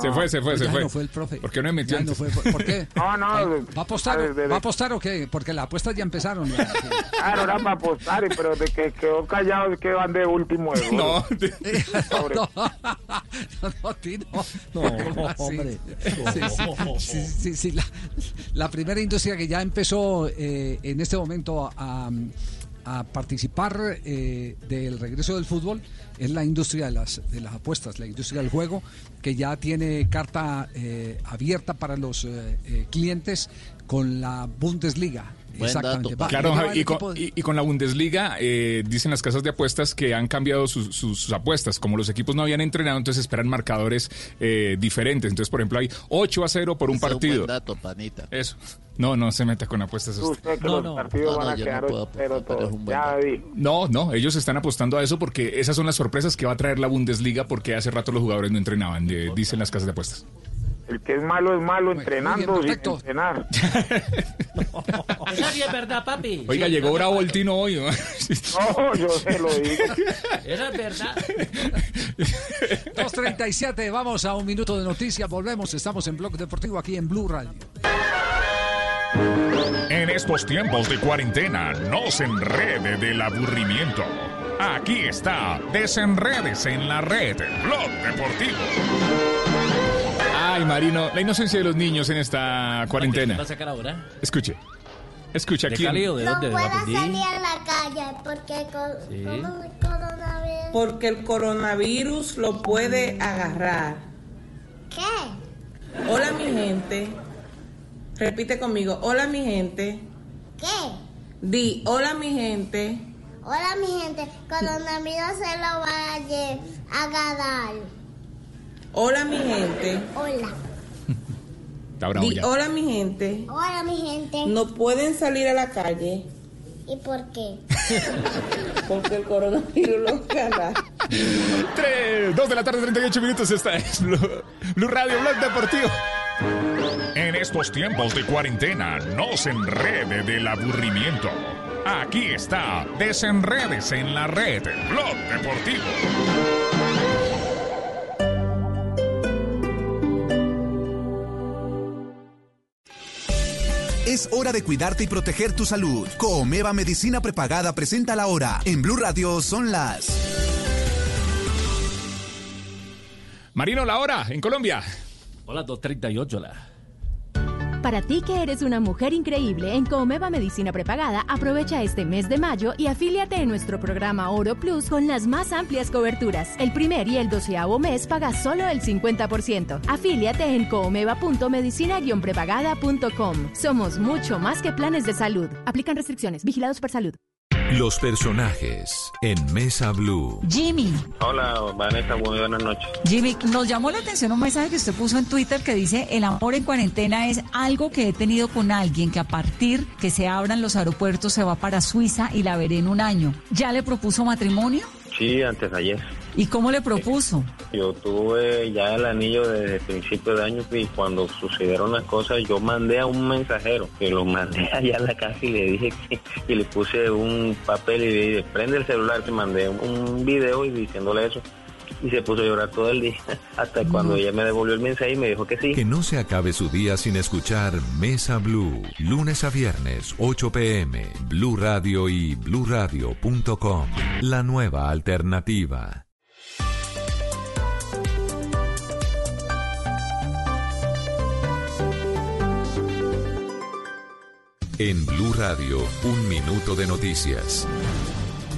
Se fue, se fue, se Ya fue. no fue el profe. ¿Por qué no Ya no fue, ¿Por qué? No, no. ¿Va a apostar, de- de- ¿Va a apostar o qué? Porque las apuestas ya empezaron. ya. (laughs) Claro, era para apostar, pero de que quedó callado es que van de último de (laughs) (laughs) No, no, no, no, Tino. No, hombre. Sí, sí, sí, sí, sí, la, la primera industria que ya empezó eh, en este momento a, a participar eh, del regreso del fútbol es la industria de las, de las apuestas, la industria del juego, que ya tiene carta eh, abierta para los eh, eh, clientes con la Bundesliga. Exactamente. Va- Claro, y con, equipo de- y- y con la Bundesliga eh, dicen las casas de apuestas que han cambiado sus, sus- sus apuestas. Como los equipos no habían entrenado, entonces esperan marcadores eh, diferentes. Entonces, por ejemplo, hay 8 a 0 por un Ese es un partido. buen dato, panita. Eso. No, no se meta con apuestas. usted. Usted que los partidos van a quedar pero todos. Ya dijo. No, no, ellos están apostando a eso porque esas son las sorpresas que va a traer la Bundesliga porque hace rato los jugadores no entrenaban, dicen las casas de apuestas. El que es malo es malo entrenando sin entrenar. (laughs) Eso sí es verdad, papi. Oiga, Sí, llegó bravo el Tino hoy. ¿no? (laughs) No, yo se lo digo. Eso es verdad. (laughs) 2.37, vamos a un minuto de noticias, volvemos, estamos en Blog Deportivo aquí en Blue Radio. En estos tiempos de cuarentena, no se enrede del aburrimiento. Aquí está, desenredes en la red, Blog Deportivo. Ay, Marino, la inocencia de los niños en esta cuarentena. ¿Va a sacar ahora? Escuche. Escucha ¿De aquí. Cali o de No dónde? ¿De puedo salir a la calle porque con, Sí. con el coronavirus. Porque el coronavirus lo puede agarrar. ¿Qué? Hola mi gente. Repite conmigo. Hola mi gente. ¿Qué? Di, hola mi gente. Hola mi gente, coronavirus se lo va a agarrar. Hola mi gente. Hola. Está bravo Di, ya. hola mi gente. Hola mi gente. No pueden salir a la calle ¿Y por qué? (laughs) porque el coronavirus lo agarra. 3, 2 de la tarde, 38 minutos. Esta es Blue, Blue Radio, Blog Deportivo. En estos tiempos de cuarentena, no se enrede del aburrimiento. Aquí está, desenredes en la red, Blog Deportivo. Es hora de cuidarte y proteger tu salud. Comeva Medicina Prepagada presenta la hora. En Blue Radio son las. Marino, la hora en Colombia. Hola, 238 la. Para ti que eres una mujer increíble, en Comeva Medicina Prepagada, aprovecha este mes de mayo y afíliate en nuestro programa Oro Plus con las más amplias coberturas. El primer y el doceavo mes pagas solo el 50%. Afíliate en comeva.medicina-prepagada.com. Somos mucho más que planes de salud. Aplican restricciones. Vigilados por salud. Los personajes en Mesa Blue. Jimmy. Hola, Vanessa, muy buenas noches. Jimmy, nos llamó la atención un mensaje que usted puso en Twitter que dice, el amor en cuarentena es algo que he tenido con alguien que a partir que se abran los aeropuertos se va para Suiza y la veré en un año. ¿Ya le propuso matrimonio? Sí, antes de ayer. ¿Y cómo le propuso? Yo tuve ya el anillo desde principio de año y cuando sucedieron las cosas yo mandé a un mensajero que lo mandé (laughs) allá a la casa y le dije que y le puse un papel y le dije prende el celular que mandé un video y diciéndole eso y se puso a llorar todo el día (laughs) hasta cuando ella me devolvió el mensaje y me dijo que sí. Que no se acabe su día sin escuchar Mesa Blue. Lunes a viernes, 8 pm. Blue Radio y bluradio.com. La nueva alternativa. En Blue Radio, un minuto de noticias.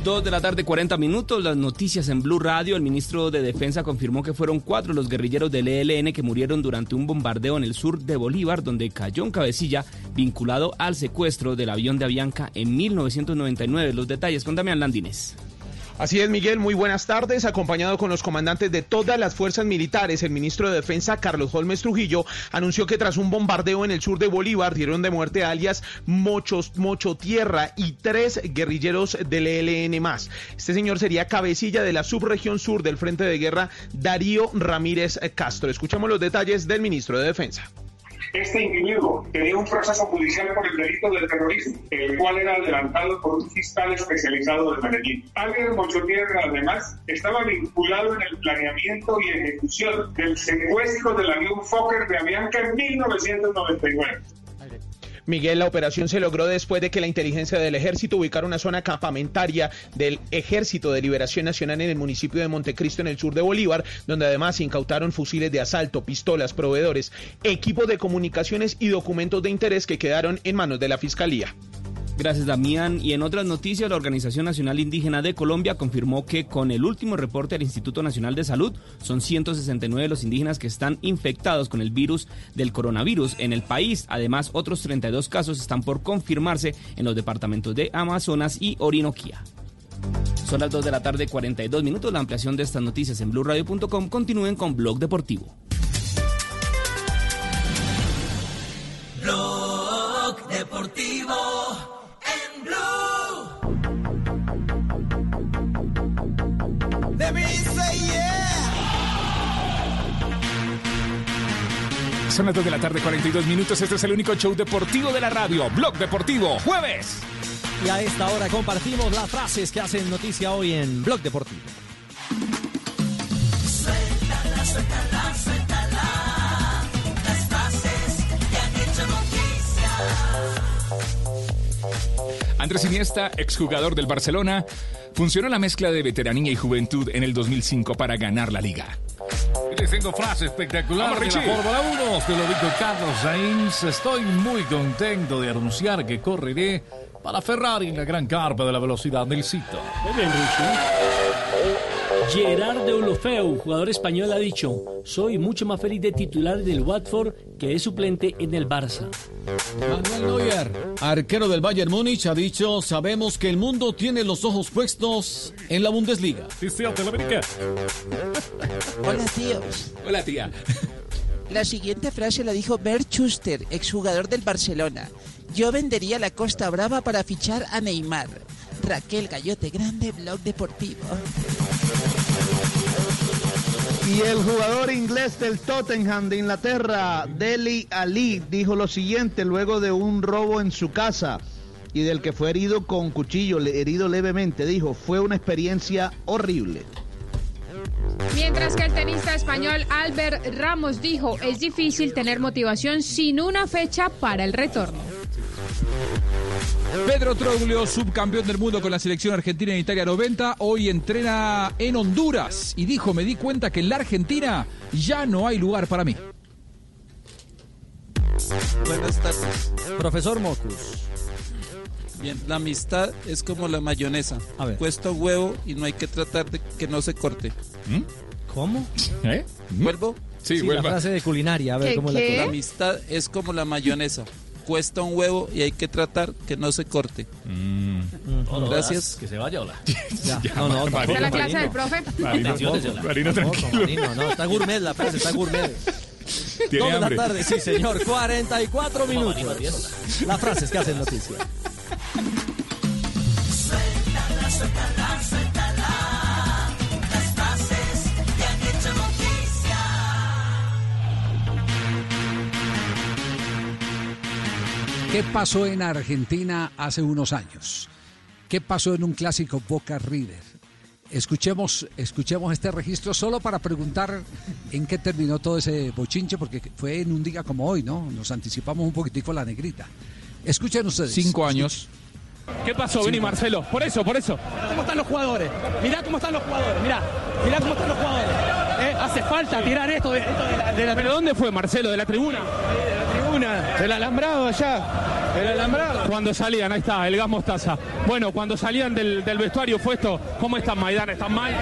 Dos de la tarde, 40 minutos. Las noticias en Blue Radio. El ministro de Defensa confirmó que fueron cuatro los guerrilleros del ELN que murieron durante un bombardeo en el sur de Bolívar, donde cayó un cabecilla vinculado al secuestro del avión de Avianca en 1999. Los detalles con Damián Landines. Así es, Miguel, muy buenas tardes. Acompañado con los comandantes de todas las fuerzas militares, el ministro de Defensa, Carlos Holmes Trujillo, anunció que tras un bombardeo en el sur de Bolívar dieron de muerte a alias Mochos, Mocho Tierra y tres guerrilleros del ELN más. Este señor sería cabecilla de la subregión sur del Frente de Guerra, Darío Ramírez Castro. Escuchamos los detalles del ministro de Defensa. Este individuo tenía un proceso judicial por el delito del terrorismo, el cual era adelantado por un fiscal especializado de Medellín. Álvarez Mochotierra, además, estaba vinculado en el planeamiento y ejecución del secuestro del avión Fokker de Avianca en 1999. Miguel, la operación se logró después de que la inteligencia del ejército ubicara una zona campamentaria del Ejército de Liberación Nacional en el municipio de Montecristo, en el sur de Bolívar, donde además se incautaron fusiles de asalto, pistolas, proveedores, equipos de comunicaciones y documentos de interés que quedaron en manos de la Fiscalía. Gracias, Damián. Y en otras noticias, la Organización Nacional Indígena de Colombia confirmó que con el último reporte del Instituto Nacional de Salud, son 169 los indígenas que están infectados con el virus del coronavirus en el país. Además, otros 32 casos están por confirmarse en los departamentos de Amazonas y Orinoquía. Son las 2 de la tarde, 42 minutos. La ampliación de estas noticias en blurradio.com. Continúen con Blog Deportivo. Son las 2 de la tarde, 42 minutos. Este es el único show deportivo de la radio. Blog Deportivo, jueves. Y a esta hora compartimos las frases que hacen noticia hoy en Blog Deportivo. Suéltala, suéltala, suéltala. Las frases que han hecho noticia. Andrés Iniesta, exjugador del Barcelona, funcionó la mezcla de veteranía y juventud en el 2005 para ganar la liga. Les tengo frase espectacular Vamos, de la Richie. Fórmula 1. Te lo dijo Carlos Sainz. Estoy muy contento de anunciar que correré para Ferrari en la gran carpa de la velocidad del sitio. Muy bien, Gerard de Olofeu, jugador español, ha dicho: Soy mucho más feliz de titular en el Watford que de suplente en el Barça. Manuel Neuer, arquero del Bayern Múnich, ha dicho: Sabemos que el mundo tiene los ojos puestos en la Bundesliga. (laughs) Hola tíos. Hola tía. La siguiente frase la dijo Bert Schuster, exjugador del Barcelona. Yo vendería la Costa Brava para fichar a Neymar. Raquel Gallote Grande, Blog Deportivo. Y el jugador inglés del Tottenham de Inglaterra, Deli Ali, dijo lo siguiente luego de un robo en su casa y del que fue herido con cuchillo, le- herido levemente. Dijo, fue una experiencia horrible. Mientras que el tenista español Albert Ramos dijo, es difícil tener motivación sin una fecha para el retorno. Pedro Troglio, subcampeón del mundo con la selección argentina en Italia 90, hoy entrena en Honduras y dijo, me di cuenta que en la Argentina ya no hay lugar para mí. Buenas tardes. Profesor Mocus. Bien, la amistad es como la mayonesa. A ver. Cuesta un huevo y no hay que tratar de que no se corte. ¿Cómo? (laughs) ¿Eh? ¿Vuelvo? Sí, la frase de culinaria, a ver cómo la La amistad es como la mayonesa. Cuesta un huevo y hay que tratar que no se corte. Mm. No, no, Gracias. Que se vaya, hola. (laughs) (laughs) Ya. No, no, ¿Esta es la clase Marino. del profe? Marino, Tampoco, Marino, tampoco, tranquilo. Marino, no, está gourmet la frase, está gourmet. (laughs) Tiene de la tarde, sí, señor. 44 minutos. Las frases que hacen noticia. Suéltala, suéltala, suéltala. ¿Qué pasó en Argentina hace unos años? ¿Qué pasó en un clásico Boca River? Escuchemos, escuchemos este registro solo para preguntar en qué terminó todo ese bochinche, porque fue en un día como hoy, ¿no? Nos anticipamos un poquitico a la negrita. Escuchen ustedes. Cinco años. ¿Qué pasó? Vení, Marcelo. Por eso, por eso. ¿Cómo están los jugadores? Mirá cómo están los jugadores. Mirá, mirá cómo están los jugadores. Eh, Hace falta tirar esto de, esto de la, de la- ¿Pero dónde fue, Marcelo? ¿De la tribuna? Tribuna. Del alambrado allá. El alambrado. Cuando salían, ahí está, el gas mostaza. Bueno, cuando salían del, del vestuario fue esto. ¿Cómo están, Maidana? ¿Están mal?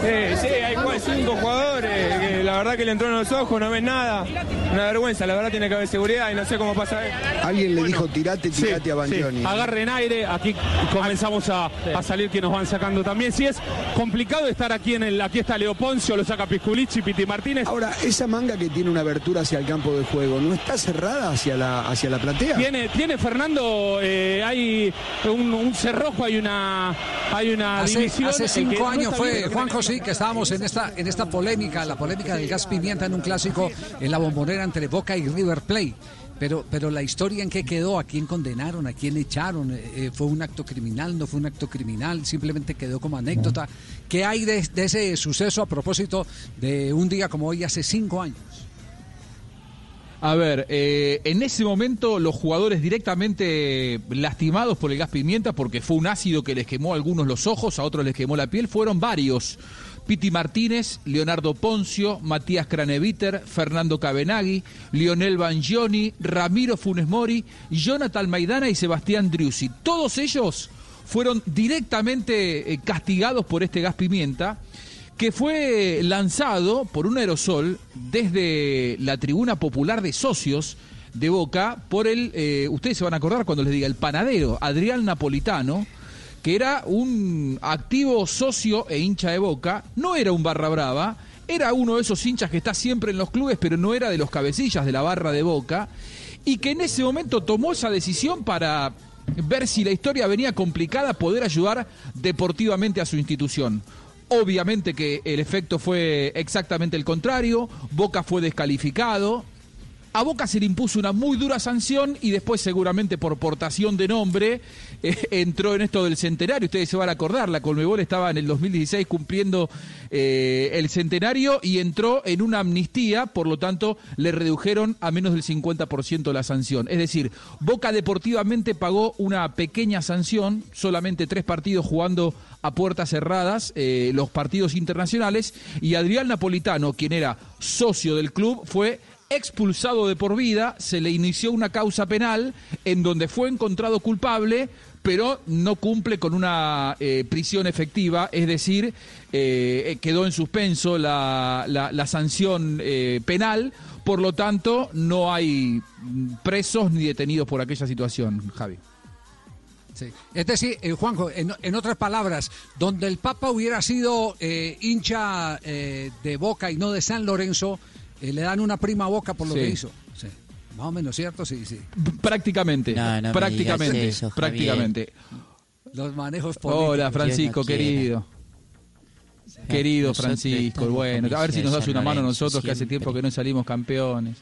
Sí, sí, hay cinco jugadores que la verdad que le entró en los ojos, no ven nada. Una vergüenza, la verdad tiene que haber seguridad y no sé cómo pasa. Alguien le dijo tirate, tirate a Banchioni. Agarren aire, aquí comenzamos a, a salir que nos van sacando también. Sí, es complicado estar aquí en el. Aquí está Leo Poncio, lo saca Pisculichi, Piti Martínez. Ahora, esa manga que tiene una abertura hacia el campo de juego, ¿no está cerrada hacia la, hacia la platea? Tiene, tiene Fernando, eh, hay un, un cerrojo, hay una, hay una Hace, división. hace cinco no años fue, bien. Juan José, que estábamos en esta, en esta polémica, la polémica del gas pimienta en un clásico en la bombonera entre Boca y River Plate. Pero, pero la historia en qué quedó, a quién condenaron, a quién echaron, Eh, eh, fue un acto criminal, no fue un acto criminal, simplemente quedó como anécdota. ¿Qué hay de, de ese suceso a propósito de un día como hoy hace cinco años? A ver, eh, en ese momento los jugadores directamente lastimados por el gas pimienta, porque fue un ácido que les quemó a algunos los ojos, a otros les quemó la piel, fueron varios. Piti Martínez, Leonardo Poncio, Matías Craneviter, Fernando Cabenagui, Lionel Bangioni, Ramiro Funes Mori, Jonathan Maidana y Sebastián Driussi. Todos ellos fueron directamente eh, castigados por este gas pimienta que fue lanzado por un aerosol desde la tribuna popular de socios de Boca por el, eh, ustedes se van a acordar cuando les diga, el panadero Adrián Napolitano, que era un activo socio e hincha de Boca, no era un barra brava, era uno de esos hinchas que está siempre en los clubes, pero no era de los cabecillas de la barra de Boca, y que en ese momento tomó esa decisión para ver si la historia venía complicada, poder ayudar deportivamente a su institución. Obviamente que el efecto fue exactamente el contrario, Boca fue descalificado, a Boca se le impuso una muy dura sanción y después seguramente por portación de nombre (laughs) eh, entró en esto del centenario. Ustedes se van a acordar, la Colmebol estaba en el 2016 cumpliendo eh, el centenario y entró en una amnistía, por lo tanto le redujeron a menos del 50% la sanción. Es decir, Boca deportivamente pagó una pequeña sanción, solamente tres partidos jugando a puertas cerradas, eh, los partidos internacionales, y Adrián Napolitano, quien era socio del club, fue expulsado de por vida, se le inició una causa penal en donde fue encontrado culpable, pero no cumple con una eh, prisión efectiva, es decir, eh, quedó en suspenso la, la- sanción eh, penal, por lo tanto no hay presos ni detenidos por aquella situación, Javi. Es decir, Juanjo, en, otras palabras, donde el Papa hubiera sido hincha de Boca y no de San Lorenzo, eh, le dan una prima boca por lo Sí. que hizo. Sí. Más o menos, ¿cierto? Sí, sí. Prácticamente, No, no me prácticamente, eso, prácticamente. Los manejos políticos. Hola Francisco, querido. Querido Nosotros Francisco, bueno, a ver si nos das una mano nosotros que hace tiempo que no salimos campeones.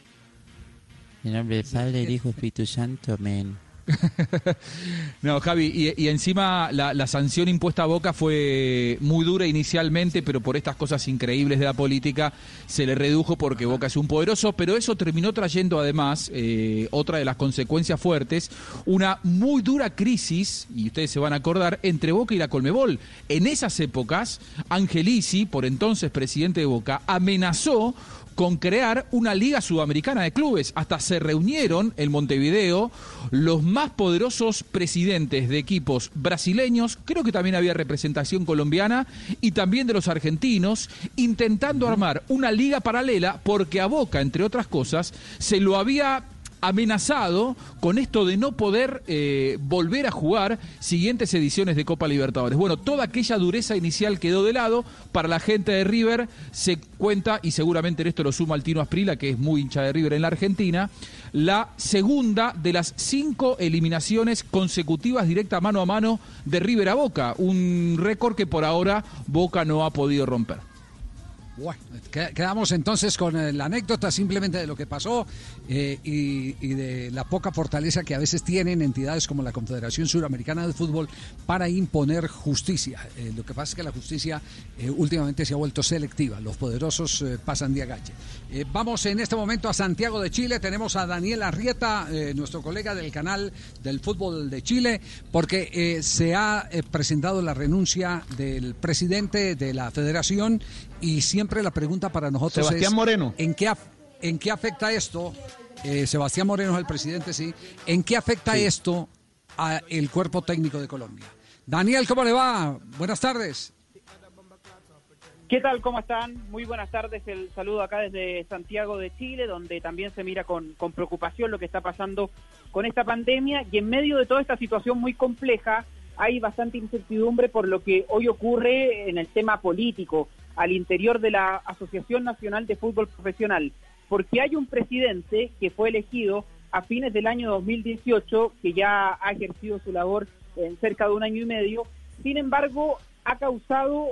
En nombre del Padre, del Hijo, Espíritu Santo, amén. (laughs) No, Javi, y, y encima la, la sanción impuesta a Boca fue muy dura inicialmente, pero por estas cosas increíbles de la política se le redujo porque Boca es un poderoso, pero eso terminó trayendo además eh, otra de las consecuencias fuertes, una muy dura crisis, y ustedes se van a acordar, entre Boca y la Colmebol. En esas épocas, Angelici, por entonces presidente de Boca, amenazó con crear una liga sudamericana de clubes. Hasta se reunieron en Montevideo los más poderosos presidentes de equipos brasileños, creo que también había representación colombiana y también de los argentinos, intentando armar una liga paralela porque a Boca, entre otras cosas, se lo había amenazado con esto de no poder eh, volver a jugar siguientes ediciones de Copa Libertadores. Bueno, toda aquella dureza inicial quedó de lado. Para la gente de River se cuenta, y seguramente en esto lo suma el Tino Asprila, que es muy hincha de River en la Argentina, la segunda de las cinco eliminaciones consecutivas directa mano a mano de River a Boca. Un récord que por ahora Boca no ha podido romper. Bueno, que- quedamos entonces con eh, la anécdota simplemente de lo que pasó eh, y, de la poca fortaleza que a veces tienen entidades como la Confederación Suramericana de Fútbol para imponer justicia. Eh, lo que pasa es que la justicia últimamente se ha vuelto selectiva. Los poderosos pasan de agache. Vamos en este momento a Santiago de Chile. Tenemos a Daniel Arrieta, nuestro colega del canal del fútbol de Chile, porque se ha presentado la renuncia del presidente de la federación y siempre la pregunta para nosotros Sebastián es, Moreno. ¿en qué, af- ¿en qué afecta esto? eh, Sebastián Moreno es el presidente, sí. ¿En qué afecta esto al cuerpo técnico de Colombia? Daniel, ¿cómo le va? Buenas tardes. ¿Qué tal? ¿Cómo están? Muy buenas tardes. El saludo acá desde Santiago de Chile, donde también se mira con, con preocupación lo que está pasando con esta pandemia y en medio de toda esta situación muy compleja hay bastante incertidumbre por lo que hoy ocurre en el tema político al interior de la Asociación Nacional de Fútbol Profesional, porque hay un presidente que fue elegido a fines del año 2018, que ya ha ejercido su labor en cerca de un año y medio, sin embargo, ha causado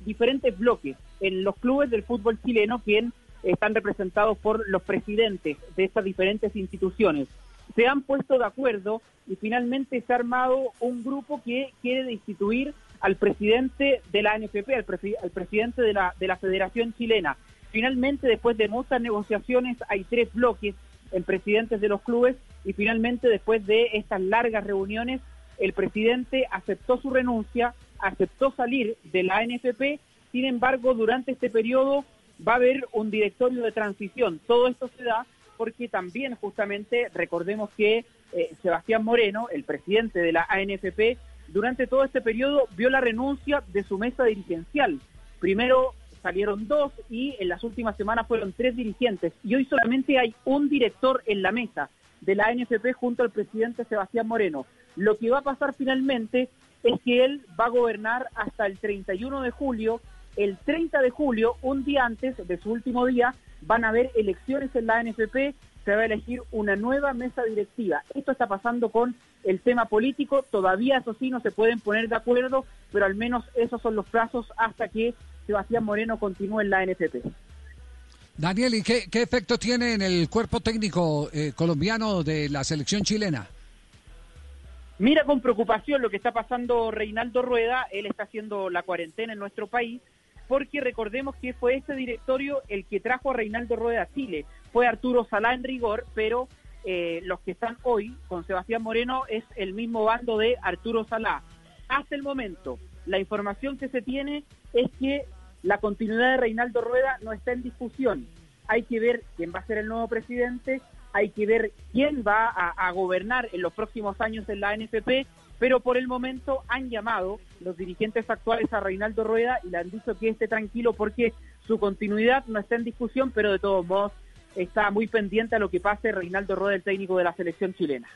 diferentes bloques en los clubes del fútbol chileno que están representados por los presidentes de estas diferentes instituciones. Se han puesto de acuerdo y finalmente se ha armado un grupo que quiere destituir al presidente de la NFP, al, al presidente de la, de la Federación Chilena. Finalmente, después de muchas negociaciones, hay tres bloques en presidentes de los clubes y finalmente, después de estas largas reuniones, el presidente aceptó su renuncia, aceptó salir de la NFP, sin embargo, durante este periodo va a haber un directorio de transición. Todo esto se da porque también justamente recordemos que eh, Sebastián Moreno, el presidente de la ANFP, durante todo este periodo vio la renuncia de su mesa dirigencial. Primero salieron dos y en las últimas semanas fueron tres dirigentes y hoy solamente hay un director en la mesa de la ANFP junto al presidente Sebastián Moreno. Lo que va a pasar finalmente es que él va a gobernar hasta el 31 de julio. El 30 de julio, un día antes de su último día, van a haber elecciones en la ANFP, se va a elegir una nueva mesa directiva. Esto está pasando con el tema político, todavía eso sí no se pueden poner de acuerdo, pero al menos esos son los plazos hasta que Sebastián Moreno continúe en la ANFP. Daniel, ¿y qué, qué efecto tiene en el cuerpo técnico eh, colombiano de la selección chilena? Mira con preocupación lo que está pasando Reinaldo Rueda, él está haciendo la cuarentena en nuestro país, porque recordemos que fue este directorio el que trajo a Reinaldo Rueda a Chile. Fue Arturo Salá en rigor, pero eh, los que están hoy con Sebastián Moreno es el mismo bando de Arturo Salá. Hasta el momento, la información que se tiene es que la continuidad de Reinaldo Rueda no está en discusión. Hay que ver quién va a ser el nuevo presidente, hay que ver quién va a, a gobernar en los próximos años en la NFP, pero por el momento han llamado los dirigentes actuales a Reinaldo Rueda y le han dicho que esté tranquilo porque su continuidad no está en discusión, pero de todos modos está muy pendiente a lo que pase Reinaldo Rueda, el técnico de la selección chilena.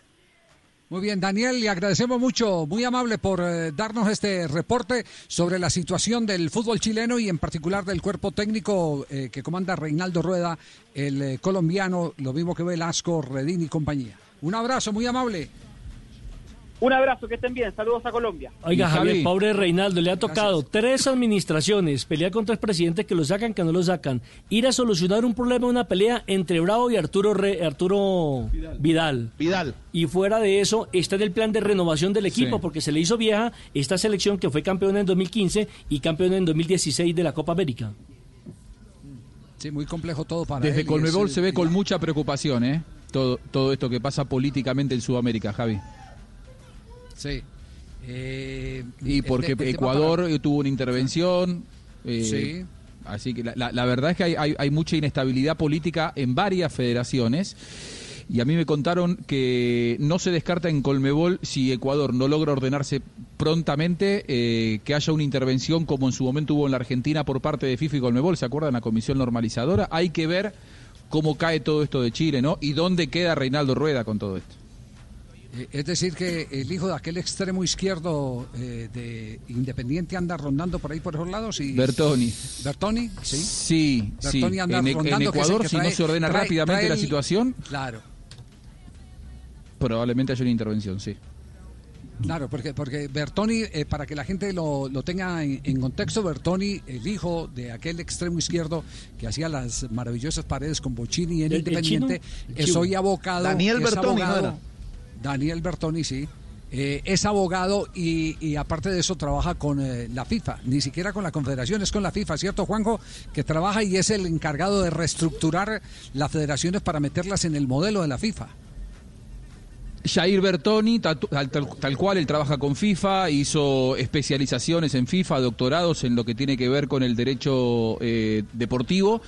Muy bien, Daniel, le agradecemos mucho, muy amable por eh, darnos este reporte sobre la situación del fútbol chileno y en particular del cuerpo técnico eh, que comanda Reinaldo Rueda, el eh, colombiano, lo mismo que Velasco, Redín y compañía. Un abrazo, muy amable. Un abrazo, que estén bien, saludos a Colombia. Oiga, Javier, Javi. pobre Reinaldo, le ha tocado tres administraciones, pelear con tres presidentes que lo sacan, que no lo sacan, ir a solucionar un problema, una pelea entre Bravo y Arturo Re- Arturo Vidal. Vidal. Y fuera de eso, está en el plan de renovación del equipo, Sí. porque se le hizo vieja esta selección que fue campeona en 2015 y campeona en 2016 de la Copa América. Sí, muy complejo todo para él Desde y Colmebol se ve con mucha preocupación, ¿eh? Todo, todo esto que pasa políticamente en Sudamérica, Javi. Sí. Eh, Y el- porque el tema Ecuador para- eh, tuvo una intervención. eh, Sí. Así que la, la- la verdad es que hay, hay- hay mucha inestabilidad política en varias federaciones. Y a mí me contaron que no se descarta en Colmebol si Ecuador no logra ordenarse prontamente eh, que haya una intervención como en su momento hubo en la Argentina por parte de FIFA y Colmebol. ¿Se acuerdan? La comisión normalizadora. Hay que ver cómo cae todo esto de Chile, ¿no? Y dónde queda Reinaldo Rueda con todo esto. Eh, Es decir, que el hijo de aquel extremo izquierdo eh, de Independiente anda rondando por ahí por esos lados y Bertoni. Bertoni, sí. Sí, sí. Bertoni anda En, en rondando, que Ecuador, si no se ordena trae- rápidamente trae la situación, Claro, probablemente haya una intervención, sí. claro, porque porque Bertoni, eh, para que la gente lo, lo tenga en, en contexto, Bertoni, el hijo de aquel extremo izquierdo que hacía las maravillosas paredes con Bochini en ¿El- el Independiente, chino? El es hoy abogado. Daniel Bertoni, ¿no abogado- era? Daniel Bertoni, sí. Eh, es abogado y, aparte de eso trabaja con eh, la FIFA, ni siquiera con la Confederación, es con la FIFA, ¿cierto, Juanjo? Que trabaja y es el encargado de reestructurar las federaciones para meterlas en el modelo de la FIFA. Jair Bertoni, tal cual, él trabaja con FIFA, hizo especializaciones en FIFA, doctorados en lo que tiene que ver con el derecho eh, deportivo,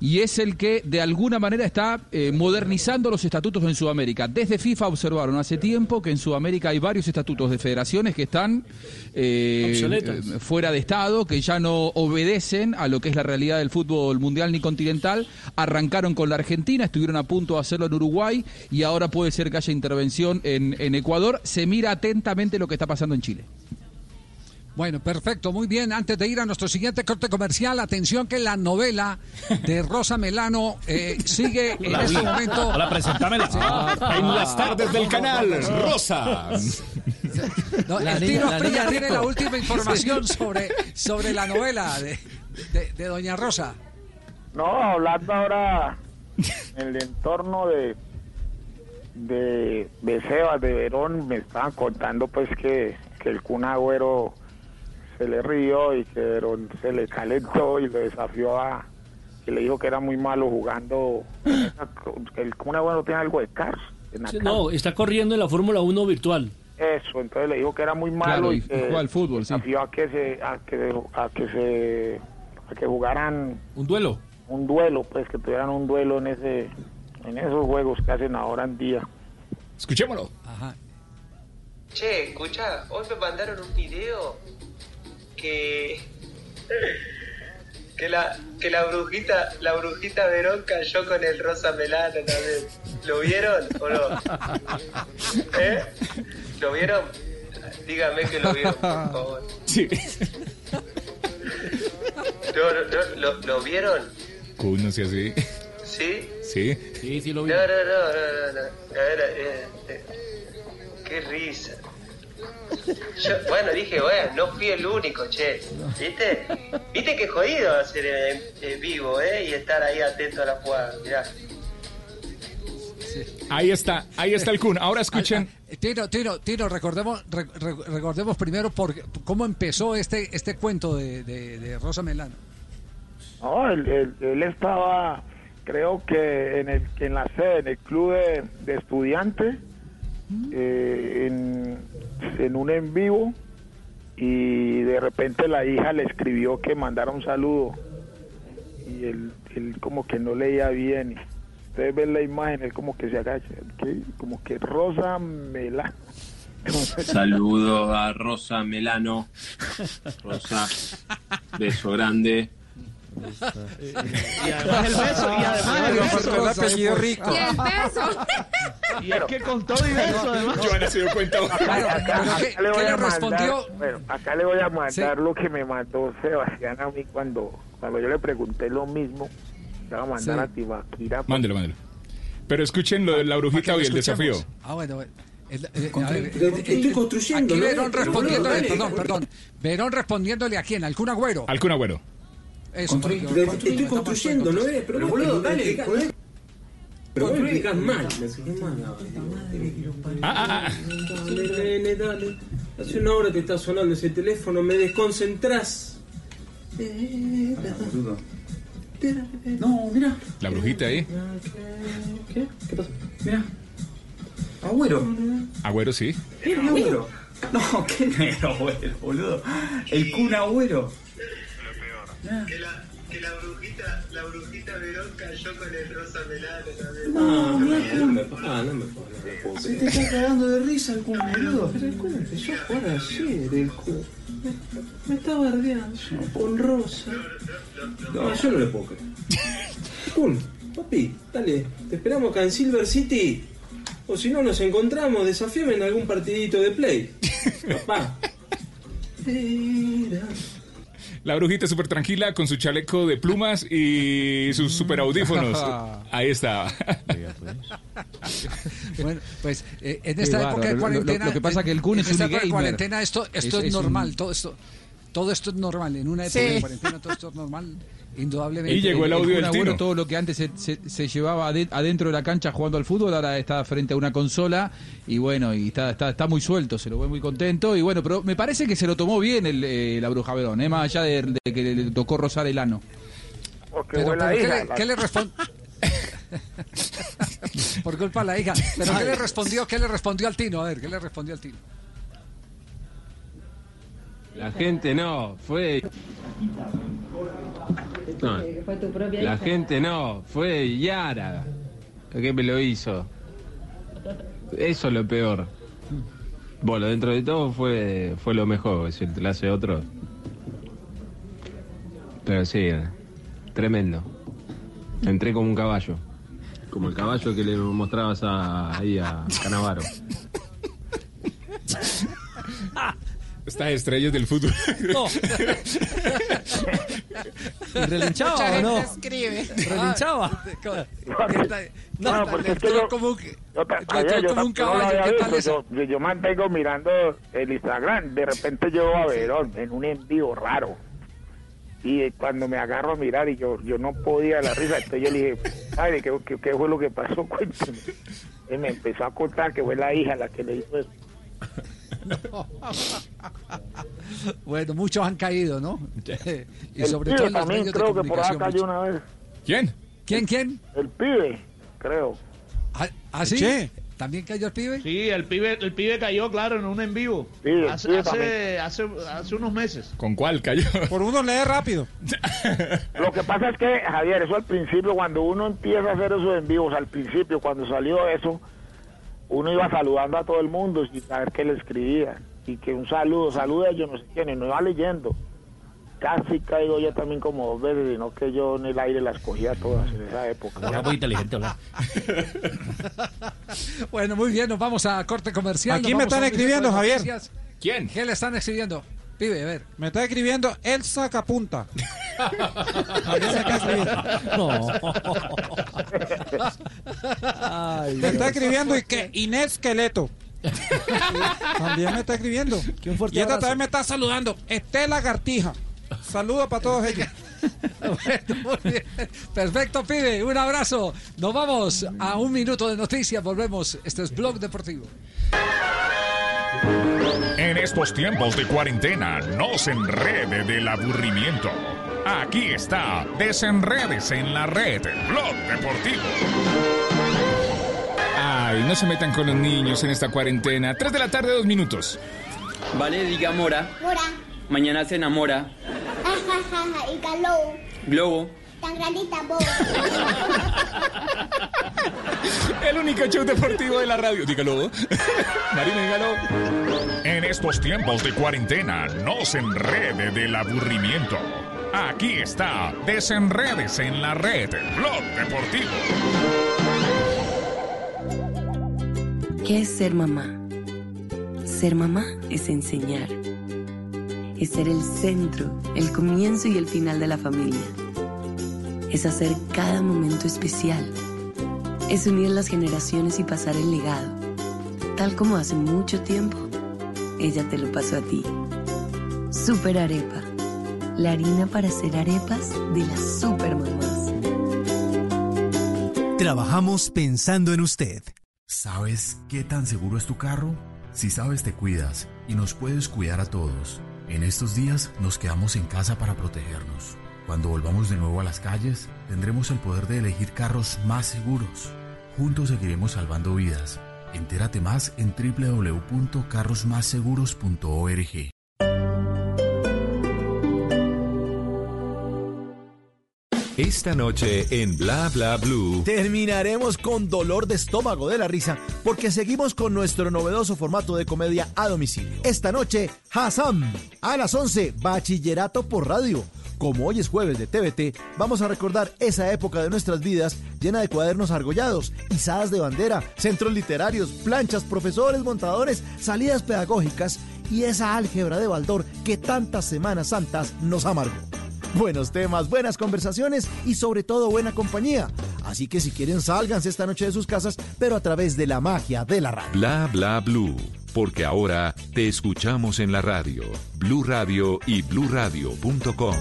y es el que de alguna manera está eh, modernizando los estatutos en Sudamérica. Desde FIFA observaron hace tiempo que en Sudamérica hay varios estatutos de federaciones que están eh, eh, fuera de Estado, que ya no obedecen a lo que es la realidad del fútbol mundial ni continental. Arrancaron con la Argentina, estuvieron a punto de hacerlo en Uruguay y ahora puede ser que haya intervención en, en Ecuador. Se mira atentamente lo que está pasando en Chile. Bueno, perfecto, muy bien. Antes de ir a nuestro siguiente corte comercial, atención que la novela de Rosa Melano eh, sigue (laughs) en este momento. Hola, presentámela. Sí. En las tardes del canal, Rosa. No, La el niña- Tino la Asprilla niña tiene la última información sobre, sobre la novela de, de- de Doña Rosa. No, hablando ahora en el entorno de, de, de Sebas, de Verón, me estaban contando pues que, que el Kun Agüero se le rió y que Verón se le calentó y lo desafió a que le dijo que era muy malo jugando que el Kun Agüero tiene algo de cars. No, está corriendo en la Fórmula 1 virtual. Eso, entonces le dijo que era muy malo Claro, y, y que al fútbol, sí. desafió a que se a que a que se a que jugaran ¿Un duelo? un duelo, pues que tuvieran un duelo en ese en esos juegos que hacen ahora en día. Escuchémoslo. Ajá. Che, escucha, hoy me mandaron un video que que la que la brujita la brujita Verón cayó con el rosa melano también. ¿Lo vieron o no? (laughs) ¿Eh? ¿Lo vieron? Dígame que lo vieron, por favor. Sí. No, no, no, ¿lo, lo vieron? Kun, no sea así. ¿Sí? Sí. Sí, sí lo No, no, no, no, no, no. A ver, eh, eh, qué risa. Yo, bueno, dije, bueno, no fui el único, che. ¿Viste? ¿Viste qué jodido hacer en, en vivo, eh? Y estar ahí atento a la jugada. Mirá. Ahí está, ahí está el Kun. Ahora escuchen. Eh, Tino, Tino, Tino, recordemos, re- re- recordemos primero por, cómo empezó este, este cuento de, de- de Rosa Melano. No, él, él- él estaba, creo que en, el, en la sede, en el club de, de estudiantes, eh, en, en un en vivo, y de repente la hija le escribió que mandara un saludo, y él, él como que no leía bien. Ustedes ven la imagen, él como que se agacha, como que Rosa Melano. Saludo a Rosa Melano. Rosa, beso grande. Y además el beso, y además el beso. el apellido rico. Y el beso. Y es que con todo y beso, además. Joana se dio cuenta. Acá, acá- ¿Pero qué- acá le voy qué a le respondió? mandar, bueno, acá le voy a mandar lo que me mandó Sebastián a mí cuando, cuando yo le pregunté lo mismo. Le voy a mandar Sí. a Tibaquira. Mándelo, mándelo. Pero escuchen lo de la brujita y el desafío. Ah, bueno, eh, el- eh, Contra- a ver, pero eh, estoy eh, construyendo, Aquí. Verón respondiéndole, perdón, perdón. Verón respondiéndole a quién, al Kun Agüero. Al Kun Agüero. Eso, Constru- porque- pero porque- estoy construyendo, ¿no con- ves? Pero boludo, dale. Pero vos explicás mal. Me explicás mal. Ah, ah, ah. Dale, nene, dale. Hace una hora que está sonando ese teléfono, me desconcentrás. No, mira. La brujita ahí. ¿Qué? ¿Qué pasó? Mira. Agüero. Agüero sí. ¿Qué agüero? No, ¿qué negro agüero, boludo? El Kun Agüero. Que la, que la brujita, la brujita Verón cayó con el rosa melano también. No, no me ah, no me jodas. Se te está cagando de risa el Kun, boludo. Pero el Kun empezó a jugar ayer, el Kun. Me, me está bardeando con Rosa. No, yo no le puedo creer. Papi, dale, te esperamos acá en Silver City. O si no, nos encontramos, desafíame en algún partidito de play. (laughs) Papá. La brujita súper tranquila con su chaleco de plumas y sus super audífonos. (laughs) Ahí está. (laughs) Bueno, pues eh, en Qué esta bárbaro. época de Lo- lo- cuarentena. lo que pasa que el Kun en es esta un época de gamer. cuarentena esto, esto Es- es, es un- normal, todo esto. Todo esto es normal. En una época Sí. de cuarentena todo esto es normal, indudablemente. Kun Agüero, todo lo que antes se, se- se llevaba ade- adentro de la cancha jugando al fútbol, ahora está frente a una consola y bueno, y está, está, está muy suelto, se lo ve muy contento. Y bueno, pero me parece que se lo tomó bien el, eh, la Bruja Verón, eh, más allá de, de que le tocó rozar el ano. Pero, pero ¿qué, le, qué le respondió? (laughs) Por culpa de la hija. Pero ¿qué le respondió? ¿Qué le respondió al Tino? A ver, ¿qué le respondió al Tino? La gente no, fue. No, Fue la gente no, fue Yara la que me lo hizo. Eso es lo peor. Bueno, dentro de todo fue, fue lo mejor, si te lo hace otro. Pero sí, tremendo. Entré como un caballo. Como el caballo que le mostrabas a- ahí a Canavaro. (laughs) Estas estrellas del fútbol. No. ¿Y relinchaba Mucha gente no? escribe. Relinchaba. No, porque es que yo, como un no lo caballo, había ¿qué tal visto, eso? yo, mantengo mirando el Instagram, de repente yo a Verón en un envío raro. Y cuando me agarro a mirar y yo yo no podía la risa, entonces yo le dije, padre, ¿qué, qué, qué fue lo que pasó? (laughs) Cuénteme. Y me empezó a contar que fue la hija la que le hizo eso. (laughs) Bueno, muchos han caído, ¿no? (laughs) y sobre pibe todo en los también medios de creo que por acá cayó una vez. ¿Quién? ¿Quién, quién? El pibe, creo. ¿Ah, ah, sí? Che. ¿También cayó el pibe? Sí, el pibe, el pibe cayó, claro, en un en vivo. el hace, pibe hace, hace, hace unos meses. ¿Con cuál cayó? Por uno lee rápido. (laughs) Lo que pasa es que, Javier, eso al principio, cuando uno empieza a hacer eso en vivos, al principio, cuando salió eso, uno iba saludando a todo el mundo sin saber qué le escribía. Y que un saludo, saluda yo no sé quién, y no iba leyendo. Casi caigo yo también como dos veces, sino que yo en el aire las cogía todas en esa época. Era muy inteligente hablar. (laughs) Bueno, muy bien, nos vamos a corte comercial. Aquí me están escribiendo, Javier. ¿Quién? ¿Qué le están escribiendo? Pibe, a ver. Me está escribiendo El Sacapunta. (laughs) También me está escribiendo. me está escribiendo y que Inés Queleto. También me está escribiendo. un fuerte y esta abrazo. también me está saludando. Estela Gartija. Saludos para todos ellos. Bueno, muy bien. Perfecto, pibe. Un abrazo. Nos vamos a un minuto de noticias. Volvemos. Este es Blog Deportivo. En estos tiempos de cuarentena, no se enrede del aburrimiento. Aquí está, desenredes en la red, Blog Deportivo. Ay, no se metan con los niños en esta cuarentena. Tres de la tarde, dos minutos. Vale, diga Mora. Mora. Mañana se enamora. Ajajaja, (laughs) y. Globo. Tan. (laughs) El único show deportivo de la radio. Dígalo. (laughs) Marina, dígalo. En estos tiempos de cuarentena, no se enrede del aburrimiento. Aquí está, desenredes en la red, Blog Deportivo. ¿Qué es ser mamá? Ser mamá es enseñar. Es ser el centro, el comienzo y el final de la familia. Es hacer cada momento especial. Es unir las generaciones y pasar el legado. Tal como hace mucho tiempo, ella te lo pasó a ti. Super Arepa. La harina para hacer arepas de las super mamás. Trabajamos pensando en usted. ¿Sabes qué tan seguro es tu carro? Si sabes, te cuidas y nos puedes cuidar a todos. En estos días nos quedamos en casa para protegernos. Cuando volvamos de nuevo a las calles, tendremos el poder de elegir carros más seguros. Juntos seguiremos salvando vidas. Entérate más en www.carrosmásseguros.org. Esta noche en Bla Bla Blue. Terminaremos con dolor de estómago de la risa porque seguimos con nuestro novedoso formato de comedia a domicilio. Esta noche, Hassan. A las 11, Bachillerato por Radio. Como hoy es jueves de TVT, vamos a recordar esa época de nuestras vidas llena de cuadernos argollados, izadas de bandera, centros literarios, planchas, profesores, montadores, salidas pedagógicas y esa álgebra de Baldor que tantas Semanas Santas nos amargó. Buenos temas, buenas conversaciones y sobre todo buena compañía. Así que si quieren sálganse esta noche de sus casas, pero a través de la magia de la radio. Bla bla blue, porque ahora te escuchamos en la radio. Blue Radio y bluradio.com.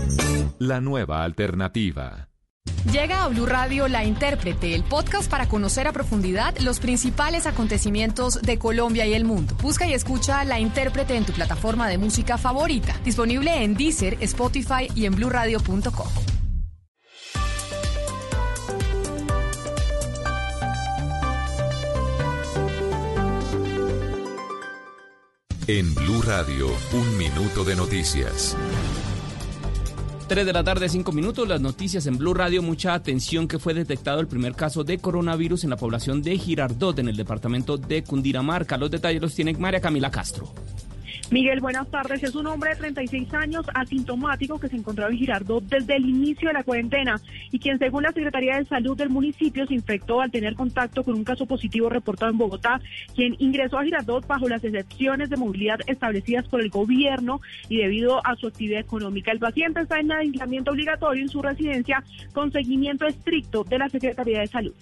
La nueva alternativa. Llega a Blue Radio La Intérprete, el podcast para conocer a profundidad los principales acontecimientos de Colombia y el mundo. Busca y escucha La Intérprete en tu plataforma de música favorita, disponible en Deezer, Spotify y en bluradio.com. En Blue Radio, un minuto de noticias. 3 de la tarde, 5 minutos, las noticias en Blue Radio. Mucha atención que fue detectado el primer caso de coronavirus en la población de Girardot, en el departamento de Cundinamarca. Los detalles los tiene María Camila Castro. Miguel, buenas tardes. Es un hombre de 36 años asintomático que se encontraba en Girardot desde el inicio de la cuarentena y quien, según la Secretaría de Salud del municipio, se infectó al tener contacto con un caso positivo reportado en Bogotá, quien ingresó a Girardot bajo las excepciones de movilidad establecidas por el gobierno y debido a su actividad económica. El paciente está en aislamiento obligatorio en su residencia con seguimiento estricto de la Secretaría de Salud.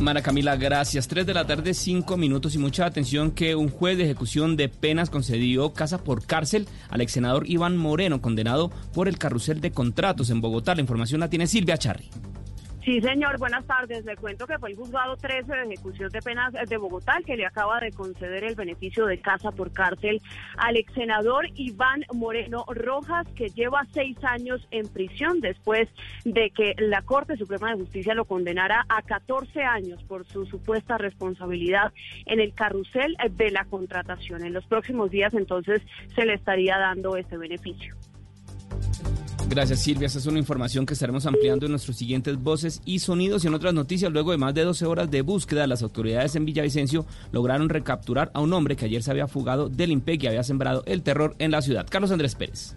Mara Camila, gracias. 3 de la tarde, 5 minutos y mucha atención que un juez de ejecución de penas concedió casa por cárcel al ex senador Iván Moreno, condenado por el carrusel de contratos en Bogotá. La información la tiene Silvia Charri. Sí, señor, buenas tardes. Le cuento que fue el juzgado 13 de ejecución de penas de Bogotá que le acaba de conceder el beneficio de casa por cárcel al ex senador Iván Moreno Rojas, que lleva seis años en prisión después de que la Corte Suprema de Justicia lo condenara a 14 años por su supuesta responsabilidad en el carrusel de la contratación. En los próximos días, entonces, se le estaría dando ese beneficio. Gracias Silvia, esta es una información que estaremos ampliando en nuestros siguientes voces y sonidos y en otras noticias. Luego de más de 12 horas de búsqueda, las autoridades en Villavicencio lograron recapturar a un hombre que ayer se había fugado del IMPEC y había sembrado el terror en la ciudad. Carlos Andrés Pérez.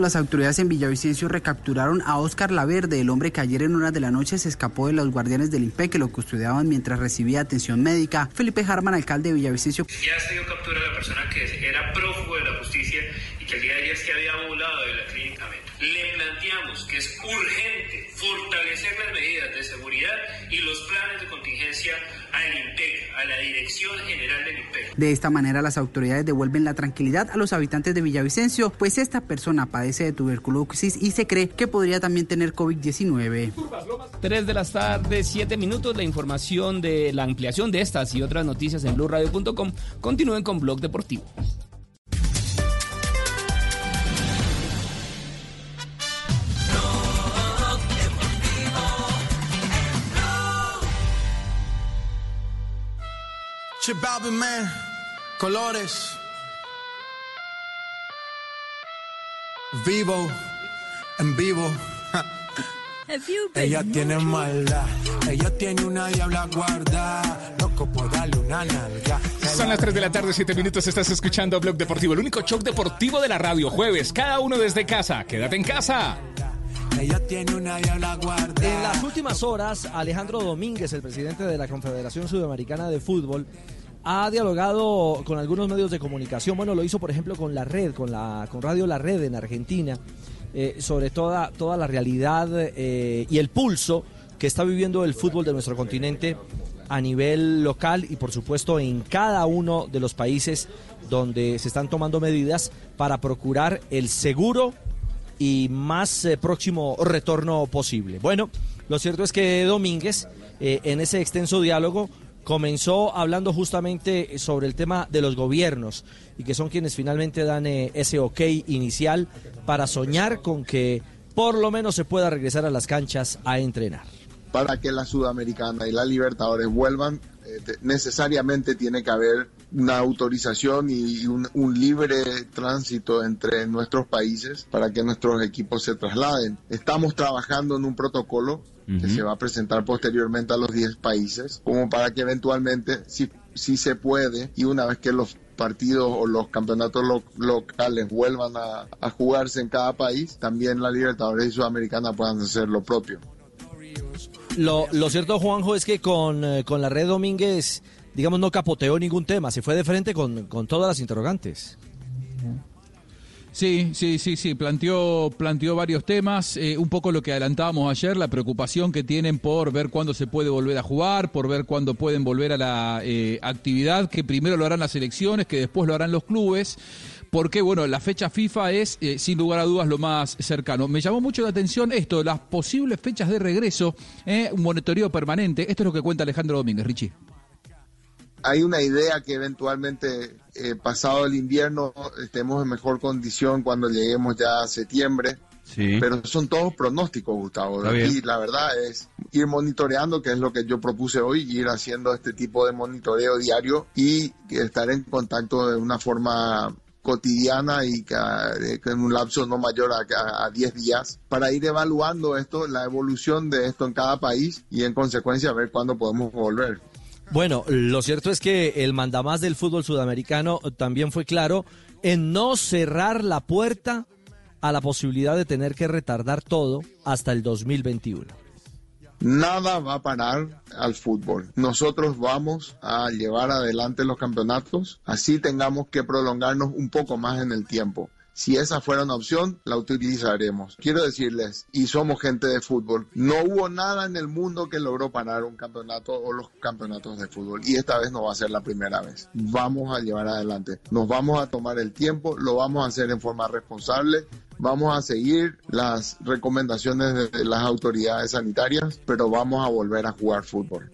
Las autoridades en Villavicencio recapturaron a Oscar Laverde, el hombre que ayer en horas de la noche se escapó de los guardianes del IMPEC que lo custodiaban mientras recibía atención médica. Felipe Harman, alcalde de Villavicencio. Ya se dio captura de la persona que era prófugo de la justicia y que el día de ayer se había volado de la clínica Le planteamos que es urgente fortalecer las medidas de seguridad y los planes de contingencia al IMPEC, a la Dirección General del IMPEC. De esta manera las autoridades devuelven la tranquilidad a los habitantes de Villavicencio, pues esta persona padece de tuberculosis y se cree que podría también tener COVID-19. 3 de la tarde, 7 minutos, la información de la ampliación de estas y otras noticias en blueradio.com. Continúen con Blog Deportivo. Chip Balvin, man. Colores. Vivo. En vivo. (laughs) Ella tiene maldad. Ella tiene una diabla guarda. Loco por darle una nalga. Son las 3 de la tarde, 7 minutos. Estás escuchando Blog Deportivo, el único show deportivo de la radio. Jueves, cada uno desde casa. Quédate en casa. Ella tiene una diabla guarda. En las últimas horas, Alejandro Domínguez, el presidente de la Confederación Sudamericana de Fútbol, ha dialogado con algunos medios de comunicación. Bueno, lo hizo, por ejemplo, con la red, con la con Radio La Red en Argentina, eh, sobre toda, toda la realidad eh, y el pulso que está viviendo el fútbol de nuestro continente a nivel local y, por supuesto, en cada uno de los países donde se están tomando medidas para procurar el seguro y más eh, próximo retorno posible. Bueno, lo cierto es que Domínguez, en ese extenso diálogo, comenzó hablando justamente sobre el tema de los gobiernos y que son quienes finalmente dan eh, ese ok inicial para soñar con que por lo menos se pueda regresar a las canchas a entrenar. Para que la Sudamericana y la Libertadores vuelvan, eh, necesariamente tiene que haber una autorización y un, un, libre tránsito entre nuestros países para que nuestros equipos se trasladen. Estamos trabajando en un protocolo que se va a presentar posteriormente a los 10 países, como para que eventualmente, si, si se puede, y una vez que los partidos o los campeonatos lo- locales vuelvan a, a jugarse en cada país, también la Libertadores y Sudamericana puedan hacer lo propio. Lo, lo cierto, Juanjo, es que con, eh, con la red Domínguez, digamos, no capoteó ningún tema, se fue de frente con, con todas las interrogantes. Sí, sí, sí, sí, planteó, planteó varios temas, eh, un poco lo que adelantábamos ayer, la preocupación que tienen por ver cuándo se puede volver a jugar, por ver cuándo pueden volver a la eh, actividad, que primero lo harán las elecciones, que después lo harán los clubes, porque bueno, la fecha FIFA es eh, sin lugar a dudas lo más cercano. Me llamó mucho la atención esto, las posibles fechas de regreso, un monitoreo permanente, esto es lo que cuenta Alejandro Domínguez, Richie. Hay una idea que eventualmente eh, pasado el invierno estemos en mejor condición cuando lleguemos ya a septiembre. Pero son todos pronósticos, Gustavo. Y la verdad es ir monitoreando, que es lo que yo propuse hoy, ir haciendo este tipo de monitoreo diario y estar en contacto de una forma cotidiana y eh, en un lapso no mayor a, a 10 días para ir evaluando esto, la evolución de esto en cada país y en consecuencia ver cuándo podemos volver. Bueno, lo cierto es que el mandamás del fútbol sudamericano también fue claro en no cerrar la puerta a la posibilidad de tener que retardar todo hasta el 2021. Nada va a parar al fútbol. Nosotros vamos a llevar adelante los campeonatos, así tengamos que prolongarnos un poco más en el tiempo. Si esa fuera una opción, la utilizaremos. Quiero decirles, y somos gente de fútbol, no hubo nada en el mundo que logró parar un campeonato o los campeonatos de fútbol. Y esta vez no va a ser la primera vez. Vamos a llevar adelante. Nos vamos a tomar el tiempo, lo vamos a hacer en forma responsable. Vamos a seguir las recomendaciones de las autoridades sanitarias, pero vamos a volver a jugar fútbol.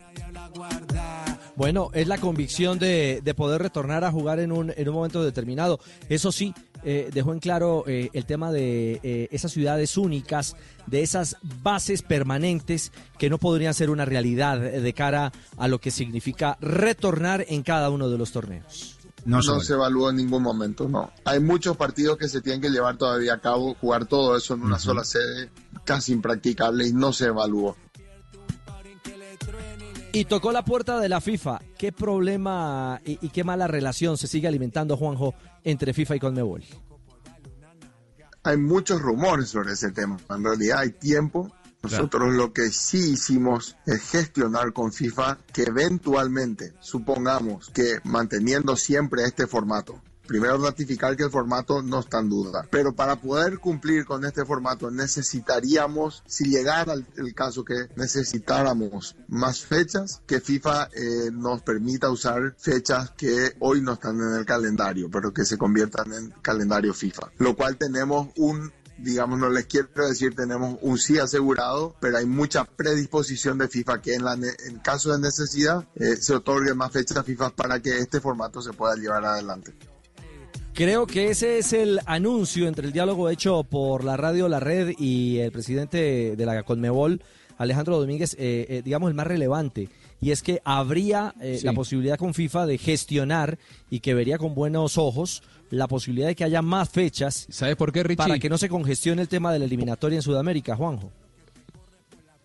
Bueno, es la convicción de, de poder retornar a jugar en un, en un momento determinado. Eso sí, eh, dejó en claro eh, el tema de eh, esas ciudades únicas, de esas bases permanentes que no podrían ser una realidad de cara a lo que significa retornar en cada uno de los torneos. No, se evaluó en ningún momento, no. Hay muchos partidos que se tienen que llevar todavía a cabo, jugar todo eso en una sola sede, casi impracticable y no se evaluó. Y tocó la puerta de la FIFA. ¿Qué problema y, y qué mala relación se sigue alimentando, Juanjo, entre FIFA y Conmebol? Hay muchos rumores sobre ese tema. En realidad hay tiempo. Nosotros lo que sí hicimos es gestionar con FIFA que eventualmente, supongamos que manteniendo siempre este formato, primero ratificar que el formato no está en duda, pero para poder cumplir con este formato necesitaríamos, si llegara el, el caso que necesitáramos más fechas, que FIFA eh, nos permita usar fechas que hoy no están en el calendario, pero que se conviertan en calendario FIFA, lo cual tenemos un digamos, no les quiero decir tenemos un sí asegurado, pero hay mucha predisposición de FIFA que en, la en caso de necesidad eh, se otorguen más fechas a FIFA para que este formato se pueda llevar adelante. Creo que ese es el anuncio entre el diálogo hecho por la radio La Red y el presidente de la Conmebol, Alejandro Domínguez, eh, eh, digamos el más relevante. Y es que habría eh, Sí. la posibilidad con FIFA de gestionar y que vería con buenos ojos la posibilidad de que haya más fechas. ¿Sabes por qué, Richie? Para que no se congestione el tema de la eliminatoria en Sudamérica, Juanjo.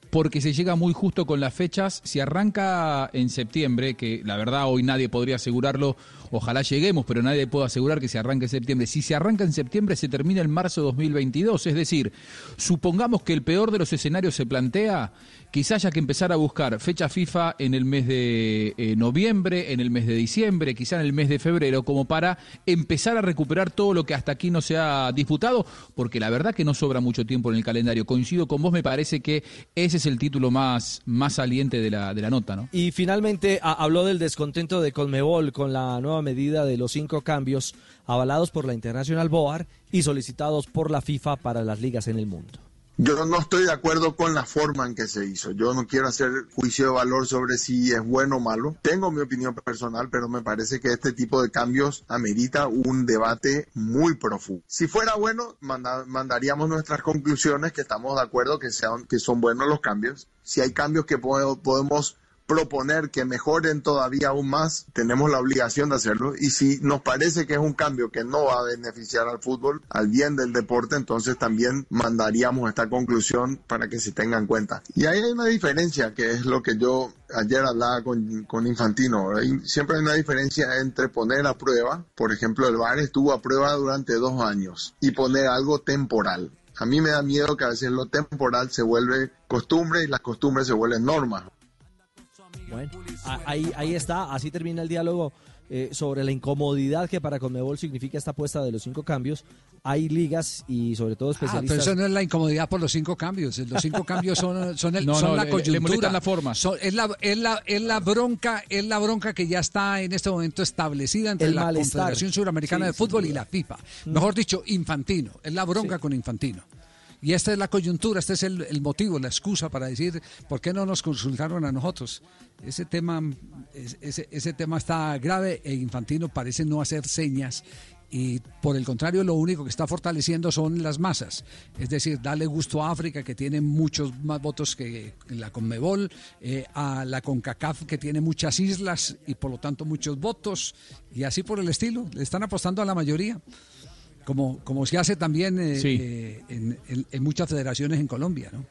porque se llega muy justo con las fechas. Si arranca en septiembre, que la verdad hoy nadie podría asegurarlo, ojalá lleguemos, pero nadie puede asegurar que se arranque en septiembre. Si se arranca en septiembre, se termina en marzo de 2022. Es decir, supongamos que el peor de los escenarios se plantea, quizá haya que empezar a buscar fecha FIFA en el mes de eh, noviembre, en el mes de diciembre, quizá en el mes de febrero, como para empezar a recuperar todo lo que hasta aquí no se ha disputado, porque la verdad que no sobra mucho tiempo en el calendario. Coincido con vos, me parece que ese es el título más, más saliente de la, de la nota, ¿no? Y finalmente habló del descontento de Colmebol con la nueva medida de los cinco cambios avalados por la Internacional Board y solicitados por la FIFA para las ligas en el mundo. Yo no estoy de acuerdo con la forma en que se hizo. Yo no quiero hacer juicio de valor sobre si es bueno o malo. Tengo mi opinión personal, pero me parece que este tipo de cambios amerita un debate muy profundo. Si fuera bueno, manda- mandaríamos nuestras conclusiones, que estamos de acuerdo que, sean, que son buenos los cambios. Si hay cambios que po- podemos proponer que mejoren todavía aún más, tenemos la obligación de hacerlo. Y si nos parece que es un cambio que no va a beneficiar al fútbol, al bien del deporte, entonces también mandaríamos esta conclusión para que se tenga en cuenta. Y ahí hay una diferencia, que es lo que yo ayer hablaba con, con Infantino. Siempre hay una diferencia entre poner a prueba, por ejemplo, el VAR estuvo a prueba durante dos años, y poner algo temporal. A mí me da miedo que a veces lo temporal se vuelve costumbre y las costumbres se vuelven normas. Bueno, ahí, ahí está, así termina el diálogo eh, sobre la incomodidad que para Conmebol significa esta apuesta de los cinco cambios. Hay ligas y sobre todo Ah, pero especialistas. eso no es la incomodidad por los cinco cambios. Los cinco cambios son, son, el- (laughs) No, son no, la le- le- le coyuntura. molestan la forma. Son- es, la, es, la, es la bronca, es la bronca que ya está en este momento establecida entre El la malestar. Confederación Suramericana Sí, de Fútbol y la FIFA. Mejor dicho, Infantino. Es la bronca con Infantino. Y esta es la coyuntura, este es el, motivo, la excusa para decir por qué no nos consultaron a nosotros. Ese tema, es- ese, ese tema está grave e Infantino parece no hacer señas y por el contrario lo único que está fortaleciendo son las masas. Es decir, darle gusto a África que tiene muchos más votos que la Conmebol, eh, a la CONCACAF que tiene muchas islas y por lo tanto muchos votos y así por el estilo. Le están apostando a la mayoría. Como, como se hace también eh, Sí. eh, en, en- en muchas federaciones en Colombia, ¿no?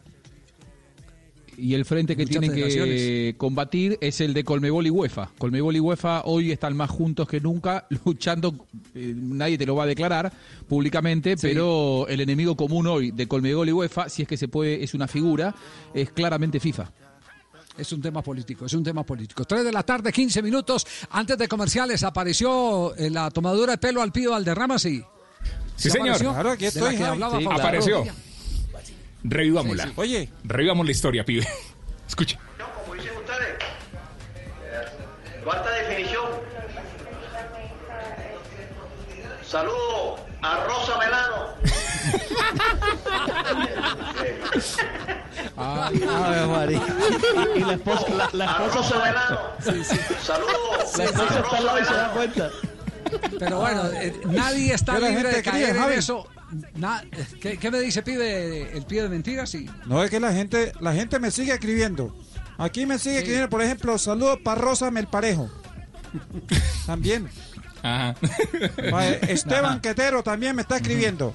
Y el frente que Muchas tiene que combatir es el de Colmebol y UEFA. Colmebol y UEFA hoy están más juntos que nunca, (laughs) luchando, eh, nadie te lo va a declarar públicamente, pero el enemigo común hoy de Colmebol y UEFA, si es que se puede, es una figura, es claramente FIFA. Es un tema político, es un tema político. 3 de la tarde, 15 minutos. Antes de comerciales, apareció eh, la tomadura de pelo al pío Valderrama, sí. Sí, señor. apareció? Claro, aquí estoy, que Javi. hablaba Sí, apareció. Revivámosla. Sí, sí. Oye. Revivamos la historia, pibe. (laughs) Escucha. como dicen ustedes. Falta definición. Saludo a Rosa Melano. (laughs) Ave María. Y, la esposa, la, la A esposa Rosa Melano. Saludo La esposa está al lado y se da cuenta. Pero bueno, eh, nadie está ¿Qué la libre de gente cree, caer en Javi? eso. Na- ¿qué, qué me dice pibe, el pibe de mentiras? Sí. No, es que la gente, la gente me sigue escribiendo. Aquí me sigue escribiendo, por ejemplo, saludos para Rosa Melparejo. (laughs) También. Ajá. Esteban Ajá. Quetero también me está escribiendo.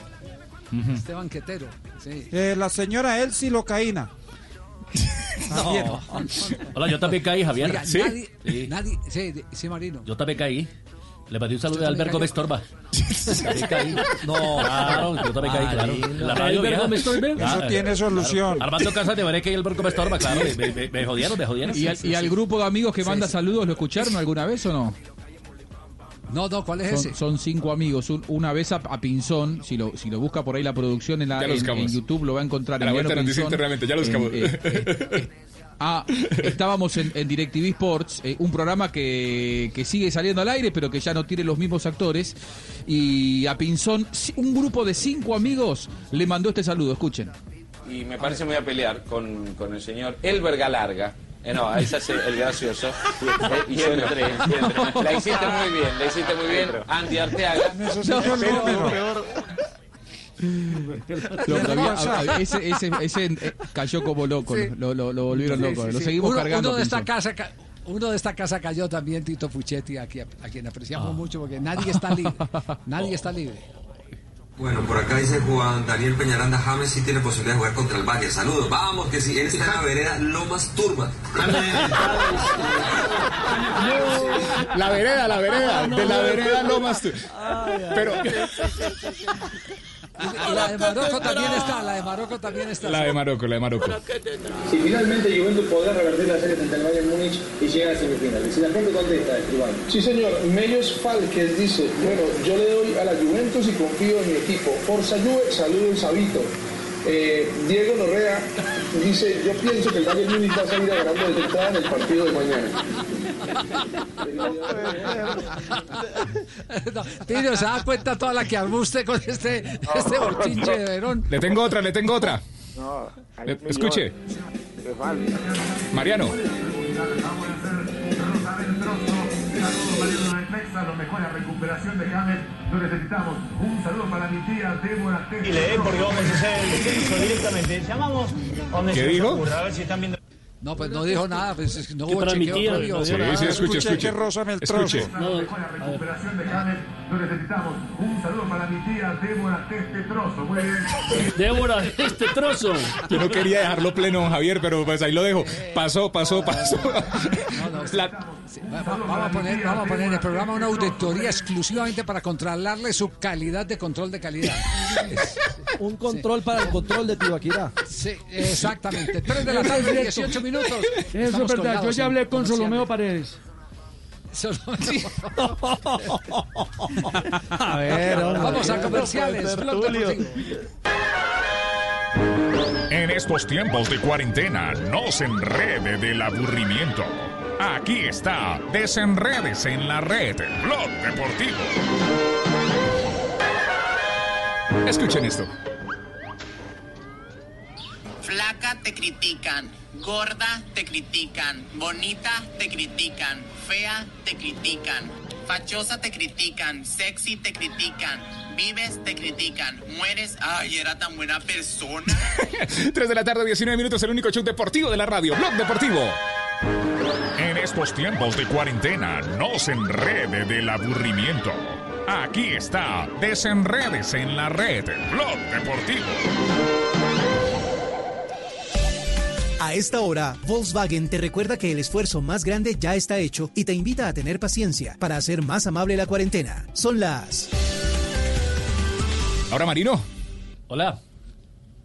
Esteban Quetero. Sí. Eh, la señora Elsie Locaína. También. Hola, yo también caí, Javier. Oiga, nadie, nadie, sí, sí, Marino. Yo también caí. Le mandé un saludo ¿Usted a Albert también Gómez? Torba. No, claro, yo también caí, claro. Marino. La radio vieja. Gómez Torba. Ah, Eso tiene solución. Armando Casas de Vareca y Albert Gómez Torba, claro. Me, me- me jodieron, me jodieron. ¿Y, al, y al grupo de amigos que Sí, manda sí. saludos, ¿lo escucharon alguna vez o no? No, no, ¿cuál es Son, ese? son cinco amigos. Un- una vez a, a Pinzón, si lo, si lo busca por ahí la producción en, la, en- en YouTube, lo va a encontrar. A la Emiliano vuelta nos dice Pinzón, internamente, ya lo en, buscamos. eh, eh, Ah, estábamos en, en DirecTV Sports, eh, un programa que, que sigue saliendo al aire, pero que ya no tiene los mismos actores. Y a Pinzón, un grupo de cinco amigos le mandó este saludo. Escuchen. y me parece me voy a pelear con, con el señor Elber Galarga. Eh, no, ese es el, el gracioso. Y entré, y entré. La hiciste muy bien, la hiciste muy bien. Andy Arteaga. Necesito el número. (laughs) Lo- lo había- a- a- ese ese- ese, eh, cayó como loco, Sí. lo, lo- lo volvieron Sí, loco. sí, Lo seguimos uno, cargando. Uno de esta casa, ca- uno de esta casa cayó también Tito Puchetti, a quien, a quien apreciamos Ah. mucho porque nadie está libre. (laughs) nadie está libre. Bueno, por acá dice Juan Daniel Peñaranda, James sí tiene posibilidad de jugar contra el Valle. Saludos, vamos, que sí, él está en la vereda Lomas Turba. La vereda, la vereda. De la vereda Lomas. tú. Pero La de Marocco también está, la de Marocco también está. la de Marocco, la de Marocco. Si finalmente Juventus podrá revertir la serie frente al Bayern Múnich y llegar a semifinales. Si la gente contesta, escribano. Sí, señor. Mellos Falques dice, bueno, yo le doy a la Juventus y confío en mi equipo. Forza Juve, saludo el Sabito. Eh, Diego Norrea dice, yo pienso que el Bayern Múnich va a salir ganando de entrada en el partido de mañana. No, Pino, ¿se da cuenta toda la que armó usted con este, este bochinche de Verón? Le tengo otra, le tengo otra. No, Eh, escuche. Mariano. Lo mejor la recuperación de James, lo necesitamos. Un saludo para mi tía Débora Dile, eh, porque vamos a hacer el descenso directamente. Llamamos donde ¿Qué se dijo? ocurra, a ver si están viendo. No, pues no dijo nada, pues no hubo chequeo previo. no Sí, sí, escuche, escuche. Escuche. La recuperación de James lo necesitamos. Un saludo para mi tía Débora Teste Trozo. Muy bien. Débora, este trozo. Yo no quería dejarlo pleno, don Javier, pero pues ahí lo dejo. Pasó, pasó, pasó. La- Vamos a, poner, vamos a poner en el programa una auditoría exclusivamente para controlarle su calidad de control de calidad. (laughs) Un control para el control de Tibaquirá. Sí, exactamente. 3 de la tarde, 18 minutos. Eso es verdad. Yo ya hablé con. Solomeo Paredes. (laughs) (laughs) A ver, hombre. Vamos a comerciales. En estos tiempos de cuarentena, no se enrede del aburrimiento. Aquí está, desenredes en la red, Blog Deportivo. Escuchen esto. Flaca te critican, gorda te critican, bonita te critican, fea te critican, fachosa te critican, sexy te critican, vives te critican, mueres, ay, era tan buena persona. (laughs) 3 de la tarde, 19 minutos, el único show deportivo de la radio, Blog Deportivo. En estos tiempos de cuarentena, no se enrede del aburrimiento. Aquí está, desenredes en la red, Blog Deportivo. A esta hora, Volkswagen te recuerda que el esfuerzo más grande ya está hecho y te invita a tener paciencia para hacer más amable la cuarentena. Son las... Ahora, Marino. Hola.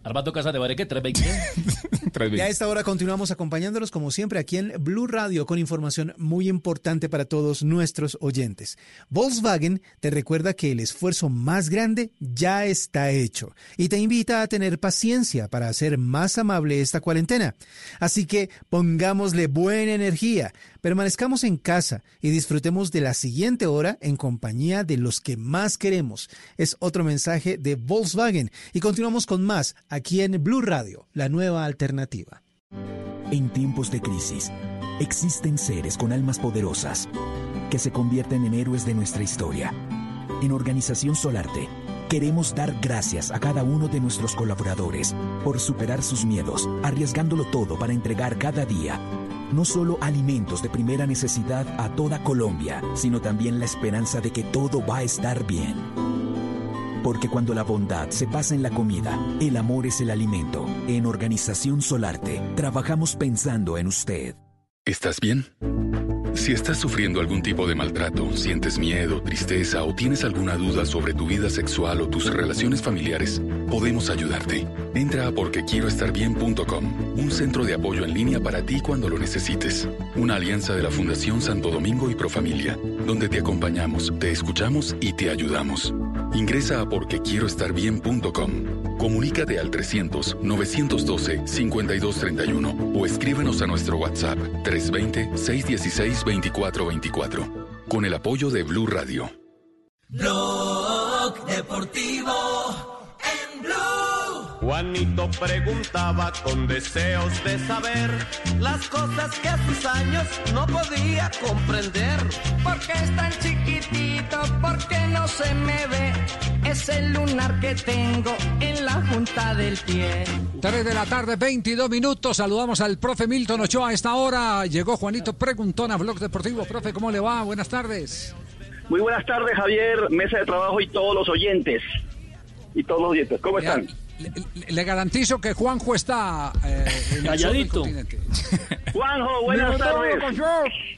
Armando Casa de Bareque, 320. (laughs) Y a esta hora continuamos acompañándolos como siempre aquí en Blue Radio con información muy importante para todos nuestros oyentes. Volkswagen te recuerda que el esfuerzo más grande ya está hecho y te invita a tener paciencia para hacer más amable esta cuarentena. Así que pongámosle buena energía, permanezcamos en casa y disfrutemos de la siguiente hora en compañía de los que más queremos. Es otro mensaje de Volkswagen y continuamos con más aquí en Blue Radio, la nueva alternativa. En tiempos de crisis, existen seres con almas poderosas que se convierten en héroes de nuestra historia. En Organización Solarte, queremos dar gracias a cada uno de nuestros colaboradores por superar sus miedos, arriesgándolo todo para entregar cada día no solo alimentos de primera necesidad a toda Colombia, sino también la esperanza de que todo va a estar bien. Porque cuando la bondad se pasa en la comida, el amor es el alimento. En Organización Solarte, trabajamos pensando en usted. ¿Estás bien? Si estás sufriendo algún tipo de maltrato, sientes miedo, tristeza o tienes alguna duda sobre tu vida sexual o tus relaciones familiares, podemos ayudarte. Entra a porquequieroestarbien.com, un centro de apoyo en línea para ti cuando lo necesites. Una alianza de la Fundación Santo Domingo y Profamilia, donde te acompañamos, te escuchamos y te ayudamos. Ingresa a porquequieroestarbien.com. Comunícate al 300-912-5231 o escríbenos a nuestro WhatsApp 320-616-2424 con el apoyo de Blue Radio. Blog Deportivo. Juanito preguntaba con deseos de saber las cosas que a sus años no podía comprender. ¿Por qué es tan chiquitito? ¿Por qué no se me ve? Es el lunar que tengo en la junta del pie. 3 de la tarde, 22 minutos. Saludamos al profe Milton Ochoa. A esta hora llegó Juanito Preguntón a Blog Deportivo. Profe, ¿cómo le va? Buenas tardes. Muy buenas tardes, Javier, mesa de trabajo y todos los oyentes. Y todos los oyentes, ¿cómo están? Le, le garantizo que Juanjo está eh, en Calladito. (laughs) Juanjo, buenas tardes.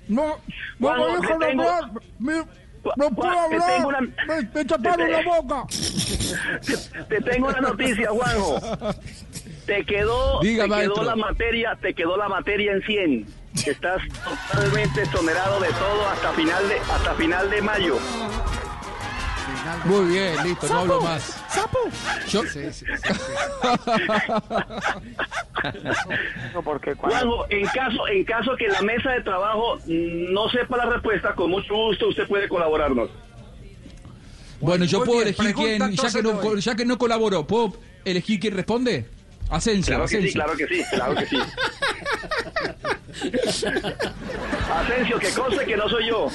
No, no Juanjo, me dejan te tengo- hablar. Me- no puedo te hablar. tengo una- Me, me taparon te- la boca. (laughs) Te tengo una noticia, Juanjo. Te quedó, te quedó maestro. la materia, te quedó la materia en 100. Estás totalmente exonerado de todo hasta final de hasta final de mayo. Muy bien, listo, no hablo más. ¡Sapo! Yo- Juanjo, en caso, en caso que la mesa de trabajo no sepa la respuesta, con mucho gusto usted puede colaborarnos. Bueno, yo puedo bien, elegir quién, ya que, no, ya que no colaboró, ¿puedo elegir quién responde? Asensio, Claro que sí, claro que sí, claro que sí. Asensio, que conste que no soy yo.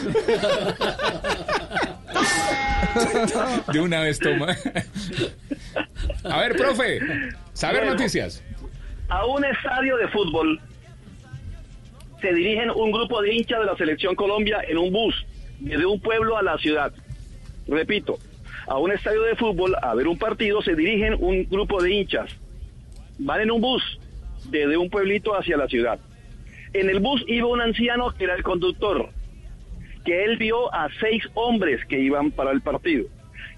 De una vez toma. A ver, profe, saber Bueno. noticias. A un estadio de fútbol se dirigen un grupo de hinchas de la selección Colombia en un bus desde un pueblo a la ciudad. Repito, a un estadio de fútbol a ver un partido se dirigen un grupo de hinchas. Van en un bus desde un pueblito hacia la ciudad. En el bus iba un anciano que era el conductor, que él vio a seis hombres que iban para el partido.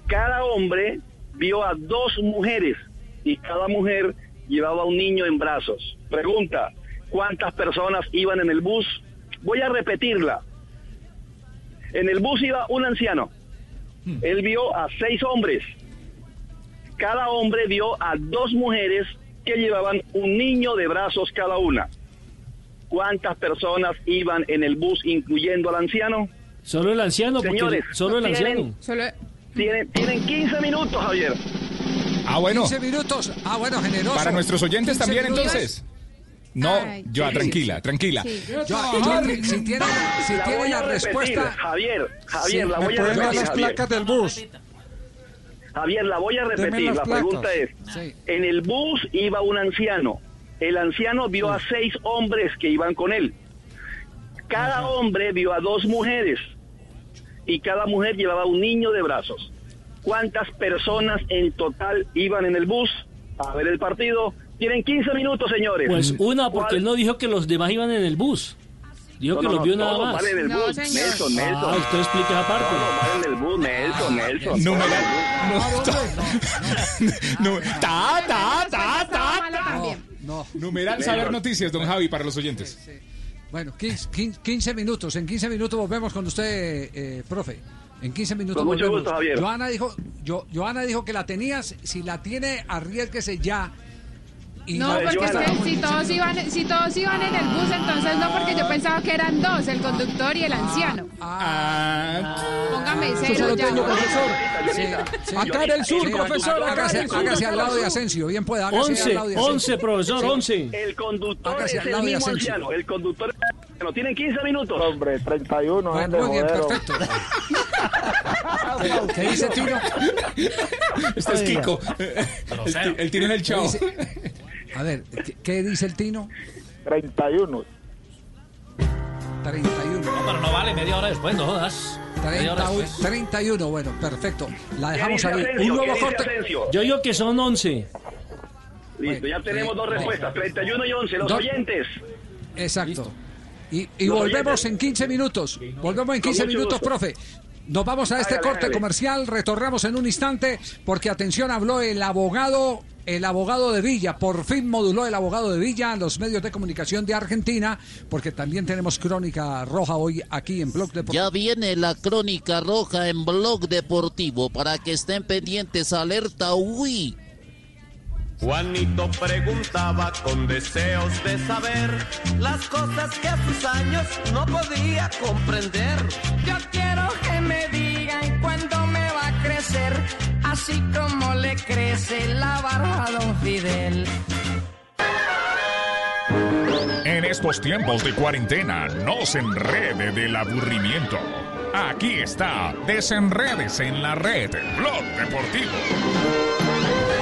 Cada hombre vio a dos mujeres y cada mujer llevaba un niño en brazos. Pregunta, ¿cuántas personas iban en el bus? Voy a repetirla. En el bus iba un anciano. Él vio a seis hombres. Cada hombre vio a dos mujeres que llevaban un niño de brazos cada una. ¿Cuántas personas iban en el bus, incluyendo al anciano? Solo el anciano, porque Señores, solo el tienen- anciano. Tienen, tienen 15 minutos, Javier. Ah, bueno. 15 minutos. Ah, bueno, generoso. Para nuestros oyentes 15 también, minutos. entonces. No, Ay, yo, sí, tranquila, sí. tranquila. Yo- yo- si tiene, si La tiene voy la repetir, respuesta. Javier, Javier, Sí, la ¿me voy a repetir. las Javier. placas del bus? Javier, la voy a repetir. La pregunta es, Sí. en el bus iba un anciano. El anciano vio a seis hombres que iban con él. Cada hombre vio a dos mujeres y cada mujer llevaba un niño de brazos. ¿Cuántas personas en total iban en el bus a ver el partido? Tienen 15 minutos, señores. Pues una, porque ¿Cuál- él no dijo que los demás iban en el bus. Dijo No, que no, los no, vio nada más. van en el bus. Nelson, Nelson. Ah, usted explica esa parte. Todos van en el bus, Nelson, Nelson. Numeral. No, (laughs) ta, ta, ta, ta, ta. No. Numeral saber noticias, don Javi, para los oyentes. Bueno, 15, 15 15 minutos. En 15 minutos volvemos con usted, eh, profe. En 15 minutos Con mucho volvemos. gusto, Javier. Joana dijo, yo, Joana dijo que la tenías. Si la tiene, arriesguese ya. Y No, porque es que si todos, iban, si todos iban en el bus, entonces no, porque yo pensaba que eran dos, el conductor y el anciano. Póngame Eso cero se lo ya. tengo, profesor. Sí, sí. Acá en el sur, Sí, profesor, acá Hágase, el sur, hágase al lado de. Asensio, bien pueda. hágase al 11, lado de Asensio. 11, profesor, Sí. 11. El conductor Hágase es al el lado de mismo Asensio. anciano. El conductor no tienen 15 minutos. Hombre, 31. Bueno, ande, muy bien, jodero. perfecto. ¿Qué, qué dice Tino? Este es Kiko. El, el tino es el chavo. A ver, ¿qué, qué dice el Tino? 31. 31. No, pero no vale media hora después, no jodas. Media hora 30 después. 31, bueno, perfecto. La ¿Qué dejamos ahí. Un nuevo ¿Qué dice corte. Asensio? Yo digo que son 11. Listo, ya tenemos dos eh, respuestas, 31 y 11. Los oyentes. Exacto. Y, y volvemos oyentes. en 15 minutos. Volvemos en Con 15 mucho minutos, gusto. profe. Nos vamos a este corte comercial, retornamos en un instante, porque atención, habló el abogado, el abogado de Villa, por fin moduló el abogado de Villa en los medios de comunicación de Argentina, porque también tenemos crónica roja hoy aquí en Blog Deportivo. Ya viene la crónica roja en Blog Deportivo para que estén pendientes. Alerta, uy. Juanito preguntaba con deseos de saber las cosas que a sus años no podía comprender. Yo quiero que me digan cuándo me así como le crece la barba a don Fidel. En estos tiempos de cuarentena, no se enrede del aburrimiento. Aquí está, desenredes en la red, Blog Deportivo.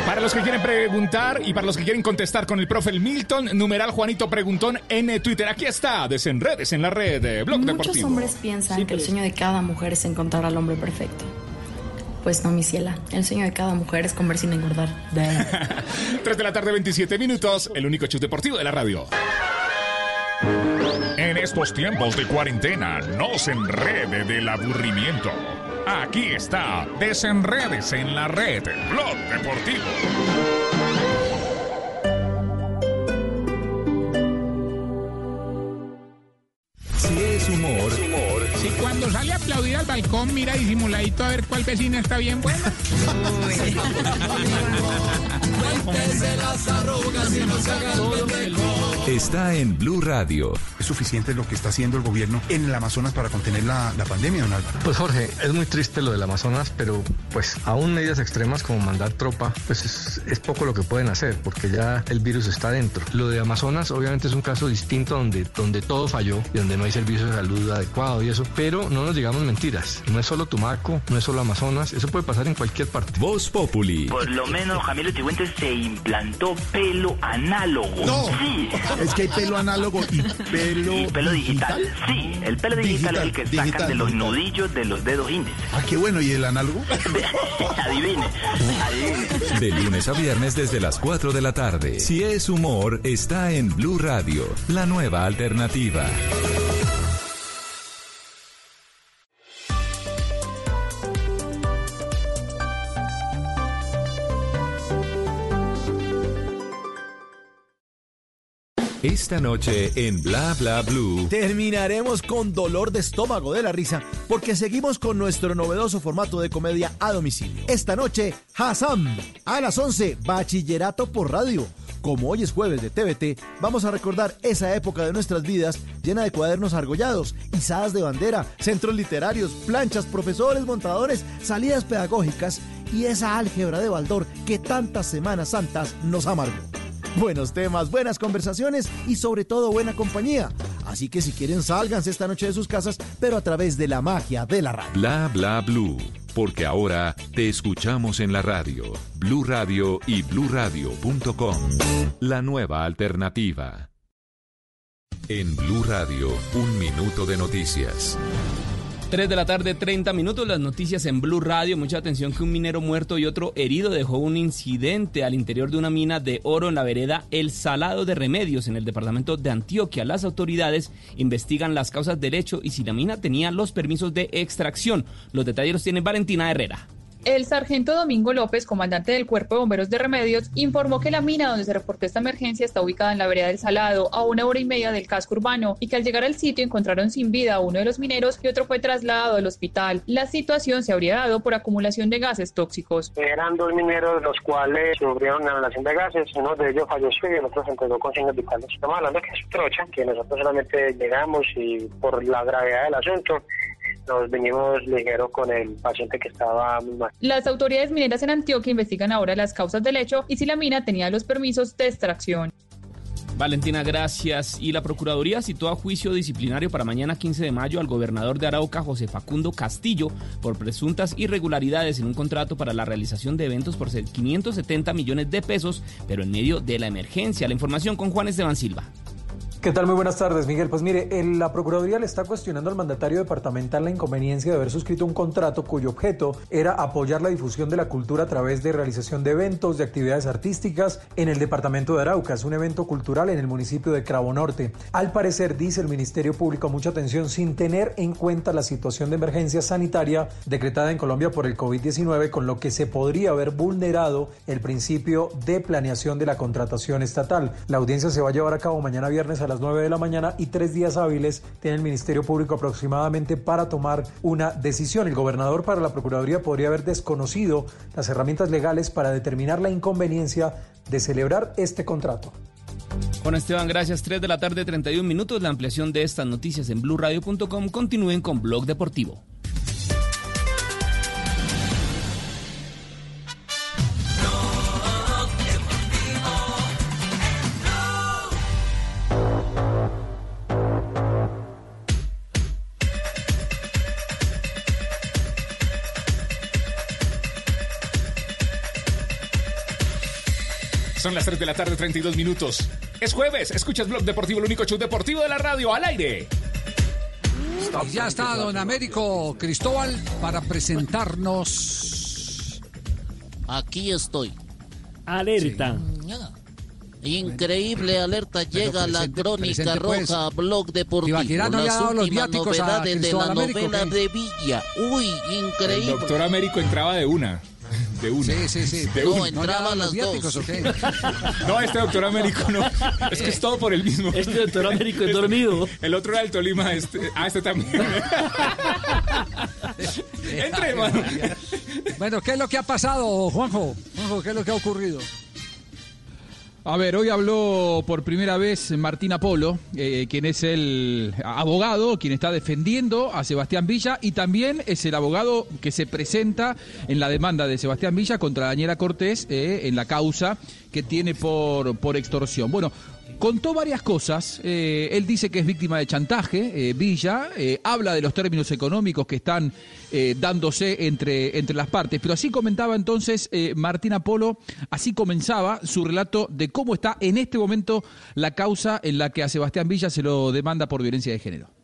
Para los que quieren preguntar y para los que quieren contestar con el profe el Milton, numeral Juanito Preguntón en Twitter. Aquí está, desenredes en la red, Blog Muchos Deportivo. hombres piensan que el sueño de cada mujer es encontrar al hombre perfecto. Pues no, mi ciela. El sueño de cada mujer es comer sin engordar. 3 (laughs) de la tarde, 27 minutos, el único chute deportivo de la radio. En estos tiempos de cuarentena, no se enrede del aburrimiento. Aquí está, desenredes en la red, Blog Deportivo. Cuando sale a aplaudir al balcón mira disimuladito a ver cuál vecina está bien buena. está en Blue Radio. ¿Es suficiente lo que está haciendo el gobierno en el Amazonas para contener la, la pandemia, don Álvaro? Pues Jorge, es muy triste lo del Amazonas, pero pues aún medidas extremas como mandar tropa, pues es, es poco lo que pueden hacer, porque ya el virus está dentro. Lo de Amazonas obviamente es un caso distinto donde, donde todo falló y donde no hay servicio de salud adecuado y eso, pero no nos digamos mentiras. No es solo Tumaco, no es solo Amazonas, eso puede pasar en cualquier parte. Voz Populi. Por lo menos Camilo Chihuentes se implantó pelo análogo. Sí, Es que hay pelo análogo y pelo. Y pelo digital. Sí, el pelo digital, es el que sacan de los nudillos de los dedos índices. Ah, qué bueno. ¿Y el análogo? (laughs) adivine, adivine. De lunes a viernes desde las 4 de la tarde. Si es humor, está en Blue Radio, la nueva alternativa. Esta noche en Bla Bla Blue. Terminaremos con dolor de estómago de la risa porque seguimos con nuestro novedoso formato de comedia a domicilio. Esta noche, Hassan. A las 11, Bachillerato por Radio. Como hoy es jueves de TVT, vamos a recordar esa época de nuestras vidas llena de cuadernos argollados, izadas de bandera, centros literarios, planchas, profesores, montadores, salidas pedagógicas y esa álgebra de Baldor que tantas Semanas Santas nos amargó. Buenos temas, buenas conversaciones y sobre todo buena compañía. Así que si quieren sálganse esta noche de sus casas, pero a través de la magia de la radio. Bla Bla Blue. Porque ahora te escuchamos en la radio. Blue Radio y bluradio.com. La nueva alternativa. En Blue Radio, un minuto de noticias. 3 de la tarde, 30 minutos, las noticias en Blue Radio. Mucha atención que un minero muerto y otro herido dejó un incidente al interior de una mina de oro en la vereda El Salado de Remedios en el departamento de Antioquia. Las autoridades investigan las causas del hecho y si la mina tenía los permisos de extracción. Los detalles los tiene Valentina Herrera. El sargento Domingo López, comandante del Cuerpo de Bomberos de Remedios, informó que la mina donde se reportó esta emergencia está ubicada en la vereda del Salado, a una hora y media del casco urbano, y que al llegar al sitio encontraron sin vida a uno de los mineros y otro fue trasladado al hospital. La situación se habría dado por acumulación de gases tóxicos. Eran dos mineros los cuales sufrieron una inhalación de gases, uno de ellos falleció y el otro se entregó con signos vitales. Estamos hablando que es trocha, que nosotros solamente llegamos y por la gravedad del asunto nos venimos ligero con el paciente que estaba muy mal. Las autoridades mineras en Antioquia investigan ahora las causas del hecho y si la mina tenía los permisos de extracción. Valentina, gracias. Y la Procuraduría citó a juicio disciplinario para mañana 15 de mayo al gobernador de Arauca, José Facundo Castillo, por presuntas irregularidades en un contrato para la realización de eventos por 570 millones de pesos, pero en medio de la emergencia. La información con Juan Esteban Silva. ¿Qué tal? Muy buenas tardes, Miguel. Pues mire, la Procuraduría le está cuestionando al mandatario departamental la inconveniencia de haber suscrito un contrato cuyo objeto era apoyar la difusión de la cultura a través de realización de eventos, de actividades artísticas en el departamento de Arauca. Es un evento cultural en el municipio de Cravo Norte. Al parecer, dice el Ministerio Público, mucha atención, sin tener en cuenta la situación de emergencia sanitaria decretada en Colombia por el COVID-19, con lo que se podría haber vulnerado el principio de planeación de la contratación estatal. La audiencia se va a llevar a cabo mañana viernes a las 9 de la mañana y tres días hábiles tiene el Ministerio Público aproximadamente para tomar una decisión. El gobernador para la Procuraduría podría haber desconocido las herramientas legales para determinar la inconveniencia de celebrar este contrato. Juan Esteban, gracias. 3 de la tarde, 31 minutos. La ampliación de estas noticias en blurradio.com. Continúen con Blog Deportivo. Son las 3 de la tarde, 32 minutos. Es jueves, escuchas Blog Deportivo, el único show deportivo de la radio, al aire. Y ya está don Américo Cristóbal para presentarnos. Aquí estoy. Alerta. Increíble alerta, llega la crónica presente, pues. roja, blog deportivo. No las últimas novedades de la Américo, novela ¿qué? de Villa. Uy, El increíble. doctor Américo entraba de una. (laughs) De una. Sí, sí, sí. De No, una. entraba las viáticos dos. (laughs) No, este doctor Américo no. Es que es todo por el mismo. Este doctor Américo es dormido. (laughs) El otro era el Tolima. Este, ah, este también. Entre, hermano. Bueno, ¿qué es lo que ha pasado, Juanjo? Juanjo, ¿qué es lo que ha ocurrido? A ver, hoy habló por primera vez Martín Apolo, eh, quien es el abogado, quien está defendiendo a Sebastián Villa y también es el abogado que se presenta en la demanda de Sebastián Villa contra Daniela Cortés eh, en la causa que tiene por, por extorsión. Bueno, contó varias cosas. Eh, él dice que es víctima de chantaje, eh, Villa, eh, habla de los términos económicos que están dándose entre, entre las partes. Pero así comentaba entonces Martín Apolo, así comenzaba su relato de cómo está en este momento la causa en la que a Sebastián Villa se lo demanda por violencia de género.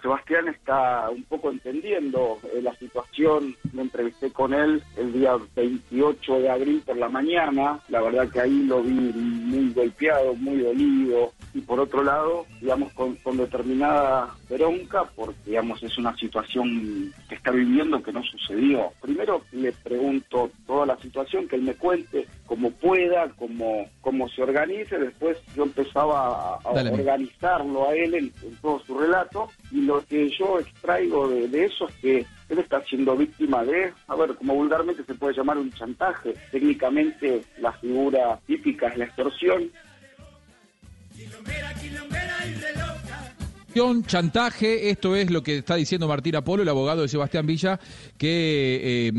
Sebastián está un poco entendiendo eh, la situación. Me entrevisté con él el día 28 de abril por la mañana. La verdad que ahí lo vi muy golpeado, muy dolido. Y por otro lado, digamos, con, con determinada bronca, porque, digamos, es una situación que está viviendo que no sucedió. Primero le pregunto toda la situación, que él me cuente como pueda, cómo, cómo se organice. Después yo empezaba a, a Dale, amigo. organizarlo a él en, en todo su relato. Y lo que yo extraigo de, de eso es que él está siendo víctima de, a ver, como vulgarmente se puede llamar un chantaje. Técnicamente la figura típica es la extorsión. Chantaje, esto es lo que está diciendo Martín Apolo, el abogado de Sebastián Villa, que eh,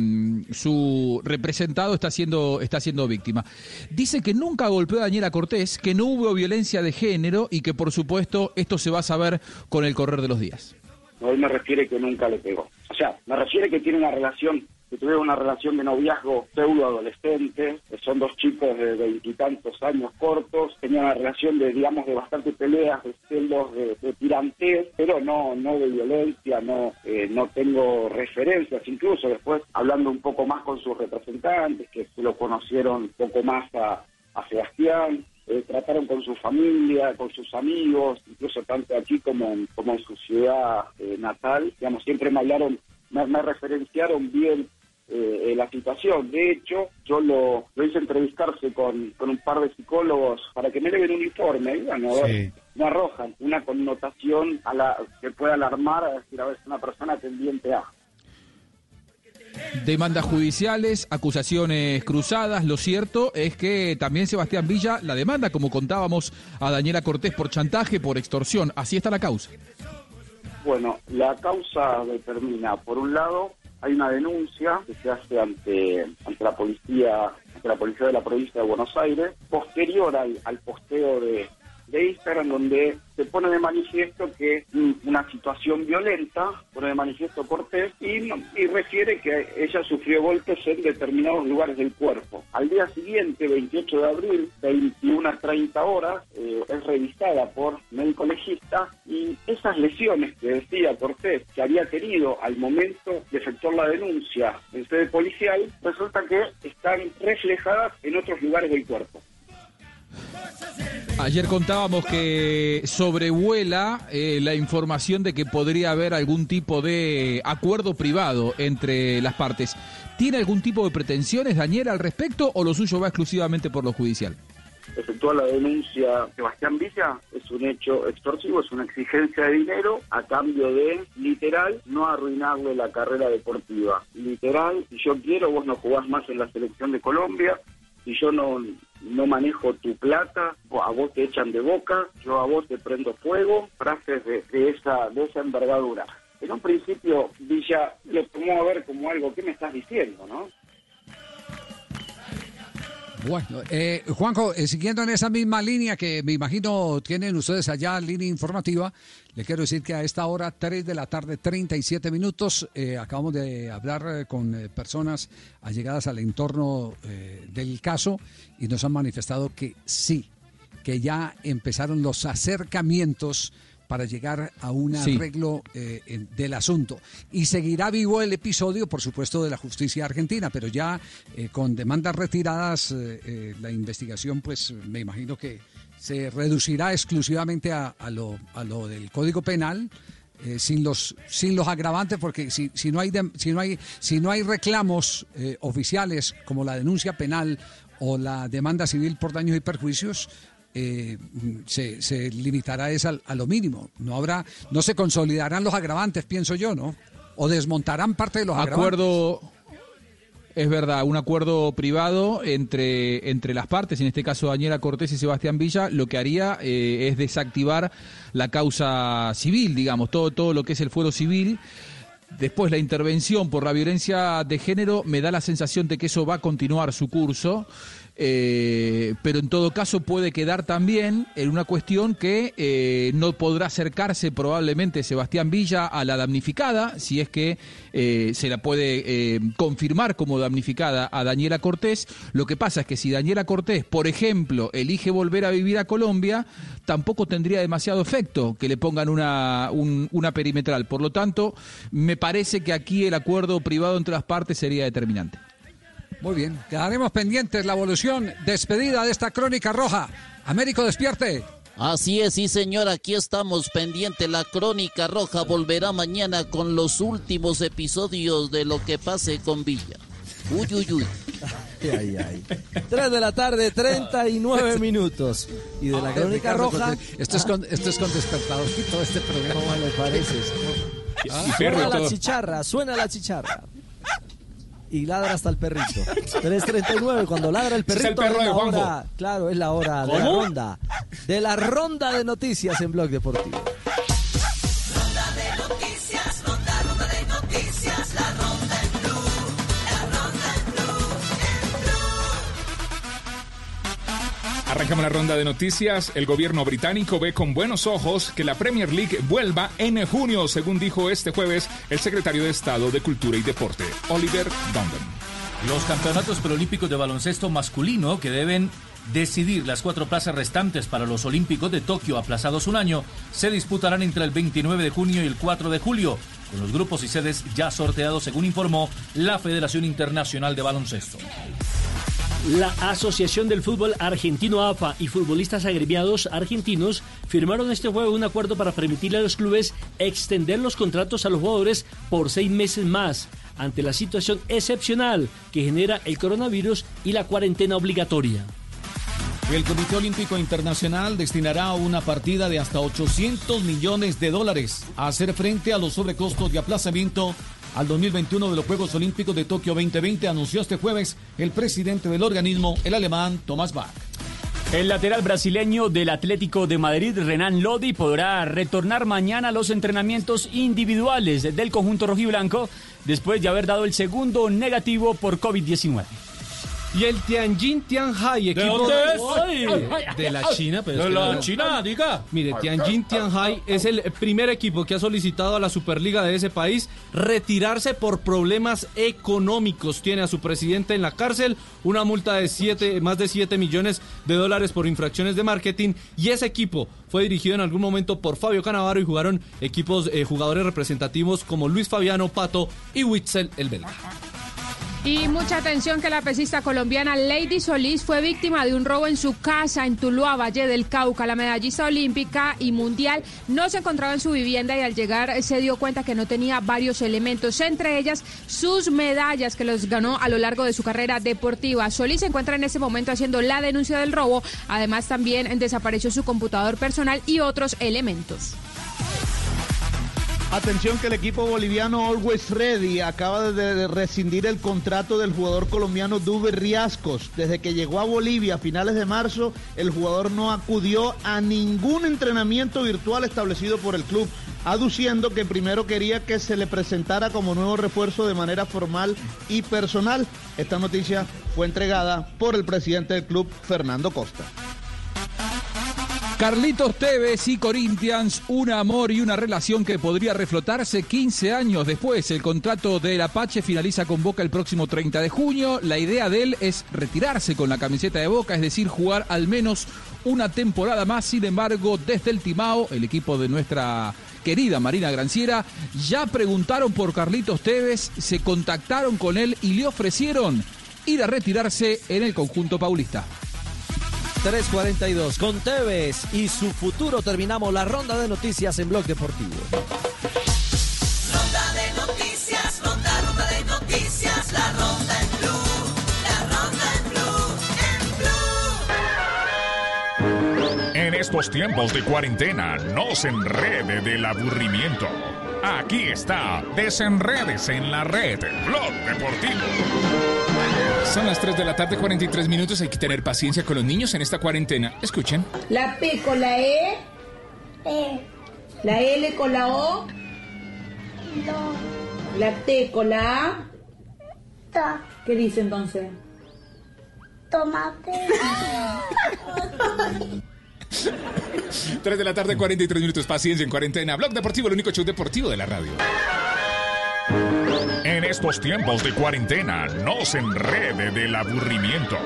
su representado está siendo, está siendo víctima. Dice que nunca golpeó a Daniela Cortés, que no hubo violencia de género y que por supuesto esto se va a saber con el correr de los días. Él me refiere que nunca le pegó. O sea, me refiere que tiene una relación, que tuvieron una relación de noviazgo pseudo-adolescente, son dos chicos de veintitantos años cortos, tenían una relación de, digamos, de bastante peleas, de celos, de, de tirantez, pero no, no de violencia, no, eh, no tengo referencias, incluso después hablando un poco más con sus representantes, que se lo conocieron un poco más a, a Sebastián, eh, trataron con su familia, con sus amigos, incluso tanto aquí como en, como en su ciudad eh, natal, digamos, siempre me hablaron, me, me referenciaron bien eh, eh, la situación. De hecho, yo lo, lo hice entrevistarse con, con un par de psicólogos para que me den un informe, y bueno, a ver, no arrojan una connotación a la que pueda alarmar, a decir, a ver, es una persona tendiente a. Demandas judiciales, acusaciones cruzadas. Lo cierto es que también Sebastián Villa la demanda, como contábamos, a Daniela Cortés por chantaje, por extorsión. Así está la causa. Bueno, la causa determina, por un lado, hay una denuncia que se hace ante, ante la policía ante la policía de la provincia de Buenos Aires, posterior al, al posteo de, de Instagram, donde se pone de manifiesto que una situación violenta, pone de manifiesto Cortés, y refiere que ella sufrió golpes en determinados lugares del cuerpo. Al día siguiente, 28 de abril, 21 a 30 horas, eh, es revisada por médico legista y esas lesiones que decía Cortés que había tenido al momento de efectuar la denuncia en sede policial, resulta que están reflejadas en otros lugares del cuerpo. Ayer contábamos que sobrevuela eh, la información de que podría haber algún tipo de acuerdo privado entre las partes. ¿Tiene algún tipo de pretensiones, Daniel, al respecto o lo suyo va exclusivamente por lo judicial? efectúa la denuncia Sebastián Villa es un hecho extorsivo, es una exigencia de dinero a cambio de, literal, no arruinarle la carrera deportiva. Literal, si yo quiero, vos no jugás más en la selección de Colombia, si yo no, no manejo tu plata, a vos te echan de boca, yo a vos te prendo fuego, frases de, de esa, de esa envergadura. En un principio Villa lo tomó a ver como algo, ¿qué me estás diciendo, no? Bueno, eh, Juanjo, eh, siguiendo en esa misma línea que me imagino tienen ustedes allá, línea informativa, le quiero decir que a esta hora, 3 de la tarde, 37 minutos, eh, acabamos de hablar eh, con personas allegadas al entorno del caso y nos han manifestado que sí, que ya empezaron los acercamientos para llegar a un Sí. arreglo eh, en- del asunto. Y seguirá vivo el episodio, por supuesto, de la justicia argentina, pero ya eh, con demandas retiradas, eh, la investigación, pues me imagino que se reducirá exclusivamente a, a lo, a lo del Código Penal. eh, sin los sin los agravantes porque si, si no hay dem- si no hay si no hay reclamos eh, oficiales como la denuncia penal o la demanda civil por daños y perjuicios eh, se, limitará es al- a lo mínimo. No habrá, no se consolidarán los agravantes, pienso yo, ¿no? O desmontarán parte de los agravantes. Acuerdo, es verdad, un acuerdo privado entre, entre las partes, en este caso Daniela Cortés y Sebastián Villa, lo que haría eh, es desactivar la causa civil, digamos, todo, todo lo que es el fuero civil. Después la intervención por la violencia de género me da la sensación de que eso va a continuar su curso. Eh, pero en todo caso puede quedar también en una cuestión que eh, no podrá acercarse probablemente Sebastián Villa a la damnificada, si es que eh, se la puede eh, confirmar como damnificada a Daniela Cortés. Lo que pasa es que si Daniela Cortés, por ejemplo, elige volver a vivir a Colombia, tampoco tendría demasiado efecto que le pongan una, un- una perimetral. Por lo tanto, me parece que aquí el acuerdo privado entre las partes sería determinante. Muy bien, quedaremos pendientes la evolución despedida de esta crónica roja. Américo, despierte. Así es, sí señor, aquí estamos pendiente. La crónica roja volverá mañana con los últimos episodios de lo que pase con Villa. Uy, uy, uy. (laughs) Ay, ay. 3 de la tarde, 39 (laughs) minutos. Y de la crónica Ricardo roja. Esto es con, esto es con despertadorcito este programa. ¿Cómo le parece? Ah, Suena la chicharra, suena la chicharra. Y ladra hasta el perrito. (laughs) 3.39, cuando ladra el Ese es el perrito perro de la Juanjo. hora, claro, es la hora de la ronda. De la ronda de noticias en Blog Deportivo. Arrancamos la ronda de noticias. El gobierno británico ve con buenos ojos que la Premier League vuelva en junio, según dijo este jueves el secretario de Estado de Cultura y Deporte, Oliver Dundon. Los campeonatos preolímpicos de baloncesto masculino que deben decidir las cuatro plazas restantes para los Olímpicos de Tokio aplazados un año se disputarán entre el 29 de junio y el 4 de julio, con los grupos y sedes ya sorteados según informó la Federación Internacional de Baloncesto. La Asociación del Fútbol Argentino AFA y futbolistas agremiados argentinos firmaron este jueves un acuerdo para permitirle a los clubes extender los contratos a los jugadores por seis meses más ante la situación excepcional que genera el coronavirus y la cuarentena obligatoria. El Comité Olímpico Internacional destinará una partida de hasta 800 millones de dólares a hacer frente a los sobrecostos de aplazamiento al 2021 de los Juegos Olímpicos de Tokio 2020, anunció este jueves el presidente del organismo, el alemán Thomas Bach. El lateral brasileño del Atlético de Madrid, Renan Lodi, podrá retornar mañana a los entrenamientos individuales del conjunto rojiblanco después de haber dado el segundo negativo por COVID-19. Y el Tianjin Tianjai, equipo dónde es? de la China, pero De es que la no- China, diga. Mire, Tianjin Tianjai es el primer equipo que ha solicitado a la Superliga de ese país retirarse por problemas económicos. Tiene a su presidente en la cárcel, una multa de siete, más de 7 millones de dólares por infracciones de marketing y ese equipo fue dirigido en algún momento por Fabio Canavaro y jugaron equipos eh, jugadores representativos como Luis Fabiano Pato y Witzel el belga. Y mucha atención que la pesista colombiana Lady Solís fue víctima de un robo en su casa en Tuluá, Valle del Cauca. La medallista olímpica y mundial no se encontraba en su vivienda y al llegar se dio cuenta que no tenía varios elementos, entre ellas sus medallas que los ganó a lo largo de su carrera deportiva. Solís se encuentra en ese momento haciendo la denuncia del robo. Además también desapareció su computador personal y otros elementos. Atención que el equipo boliviano Always Ready acaba de, rescindir el contrato del jugador colombiano Duber Riascos. Desde que llegó a Bolivia a finales de marzo, el jugador no acudió a ningún entrenamiento virtual establecido por el club, aduciendo que primero quería que se le presentara como nuevo refuerzo de manera formal y personal. Esta noticia fue entregada por el presidente del club, Fernando Costa. Carlitos Tevez y Corinthians, un amor y una relación que podría reflotarse 15 años después. El contrato del Apache finaliza con Boca el próximo 30 de junio. La idea de él es retirarse con la camiseta de Boca, es decir, jugar al menos una temporada más. Sin embargo, desde el Timao, el equipo de nuestra querida Marina Granciera, ya preguntaron por Carlitos Tevez, se contactaron con él y le ofrecieron ir a retirarse en el conjunto paulista. 3.42 con Tevez y su futuro terminamos la ronda de noticias en Blog Deportivo. Ronda de noticias, ronda, ronda de noticias, la ronda en blue, la ronda en blue, en blue. En estos tiempos de cuarentena, no se enrede del aburrimiento. Aquí está, desenredes en la red, Blog Deportivo. Son las 3 de la tarde, 43 minutos. Hay que tener paciencia con los niños en esta cuarentena. Escuchen. La P con la E. La L con la O. La T con la A. ¿Qué dice entonces? tomate. (laughs) (laughs) 3 de la tarde, 43 minutos. Paciencia en cuarentena. Blog Deportivo, el único show deportivo de la radio. En estos tiempos de cuarentena, no se enrede del aburrimiento.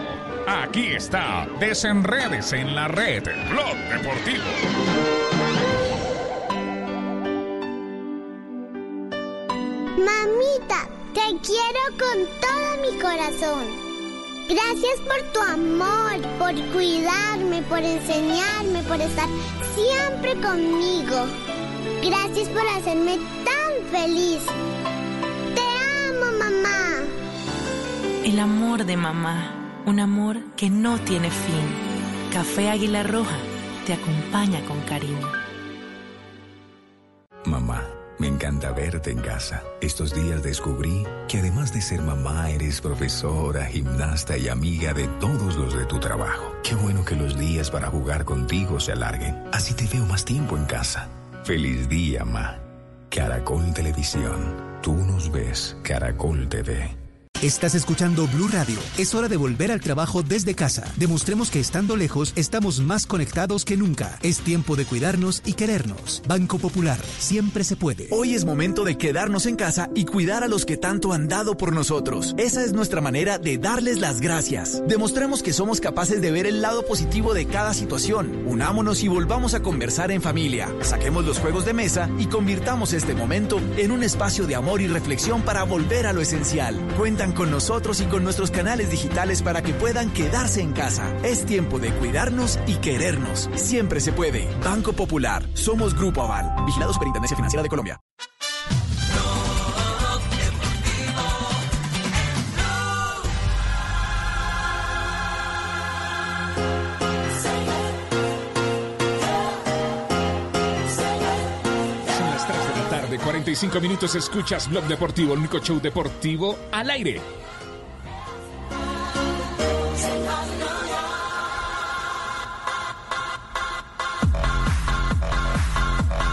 Aquí está, desenredes en la red, Blog Deportivo. Mamita, te quiero con todo mi corazón. Gracias por tu amor, por cuidarme, por enseñarme, por estar siempre conmigo. Gracias por hacerme tan feliz. Te amo, mamá. El amor de mamá, un amor que no tiene fin. Café Águila Roja te acompaña con cariño. Mamá, me encanta verte en casa. Estos días descubrí que además de ser mamá, eres profesora, gimnasta y amiga de todos los de tu trabajo. Qué bueno que los días para jugar contigo se alarguen. Así te veo más tiempo en casa. Feliz día, ma. Caracol Televisión. Tú nos ves, Caracol TV. Estás escuchando Blue Radio. Es hora de volver al trabajo desde casa. Demostremos que estando lejos estamos más conectados que nunca. Es tiempo de cuidarnos y querernos. Banco Popular, siempre se puede. Hoy es momento de quedarnos en casa y cuidar a los que tanto han dado por nosotros. Esa es nuestra manera de darles las gracias. Demostremos que somos capaces de ver el lado positivo de cada situación. Unámonos y volvamos a conversar en familia. Saquemos los juegos de mesa y convirtamos este momento en un espacio de amor y reflexión para volver a lo esencial. Cuentan con nosotros y con nuestros canales digitales para que puedan quedarse en casa. Es tiempo de cuidarnos y querernos. Siempre se puede. Banco Popular. Somos Grupo Aval. Vigilado Superintendencia Financiera de Colombia. 45 minutos. Escuchas Blog Deportivo, el único show deportivo al aire.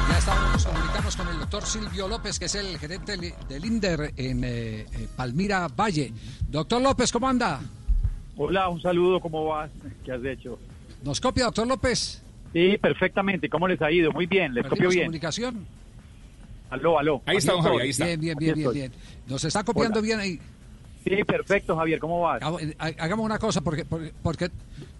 Ya estamos, nos comunicamos con el doctor Silvio López, que es el gerente del INDER en eh, eh, Palmira Valle. Doctor López, ¿cómo anda? Hola, un saludo, ¿cómo vas? ¿Qué has hecho? ¿Nos copia, doctor López? Sí, perfectamente, ¿cómo les ha ido? Muy bien, les copio ¿Perdimos bien. comunicación? Aló, aló. Ahí está, don Javier, ahí está. Bien, bien, bien, bien, bien. Nos está copiando Hola. bien ahí. Sí, perfecto, Javier, ¿cómo vas? Eh, ha- Hagamos una cosa, porque, porque, porque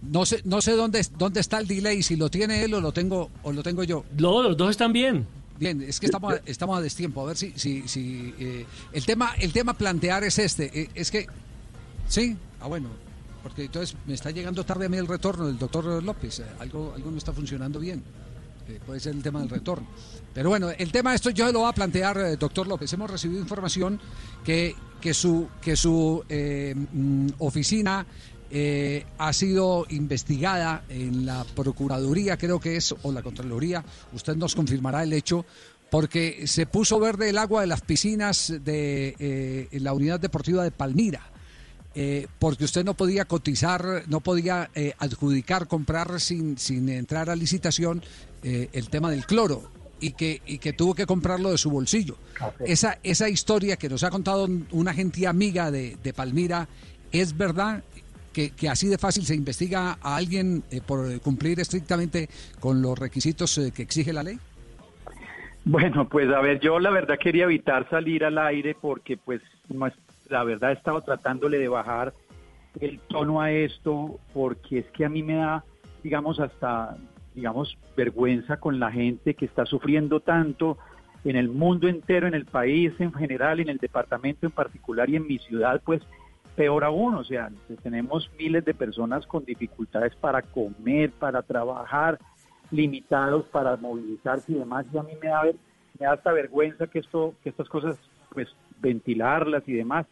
no sé, no sé dónde, dónde está el delay, si lo tiene él o lo tengo, o lo tengo yo. No, los dos están bien. Bien, es que estamos, a- estamos a destiempo. A ver si, si, si eh, el tema, el tema plantear es este. eh, es que, sí, ah bueno, porque entonces me está llegando tarde a mí el retorno del doctor López. eh, algo, algo no está funcionando bien. Puede ser el tema del retorno. Pero bueno, el tema esto yo lo voy a plantear, eh, doctor López. Hemos recibido información que, que su, que su eh, mm, oficina eh, ha sido investigada en la Procuraduría, creo que es, o la Contraloría. Usted nos confirmará el hecho. Porque se puso verde el agua de las piscinas de la unidad deportiva de Palmira eh, porque usted no podía cotizar, no podía eh, adjudicar, comprar sin, sin entrar a licitación eh, el tema del cloro y que, y que tuvo que comprarlo de su bolsillo. Esa, esa historia que nos ha contado un- una gente amiga de, de Palmira, ¿es verdad? Que, que así de fácil se investiga a alguien eh, por cumplir estrictamente con los requisitos eh, que exige la ley? Bueno, pues a ver, yo la verdad quería evitar salir al aire porque pues no es- la verdad he estado tratándole de bajar el tono a esto porque es que a mí me da, digamos, hasta, digamos, vergüenza con la gente que está sufriendo tanto en el mundo entero, en el país en general, en el departamento en particular y en mi ciudad, pues peor aún, o sea, tenemos miles de personas con dificultades para comer, para trabajar, limitados para movilizarse y demás, y a mí me da, me da hasta vergüenza que esto, que estas cosas, pues, ventilarlas y demás.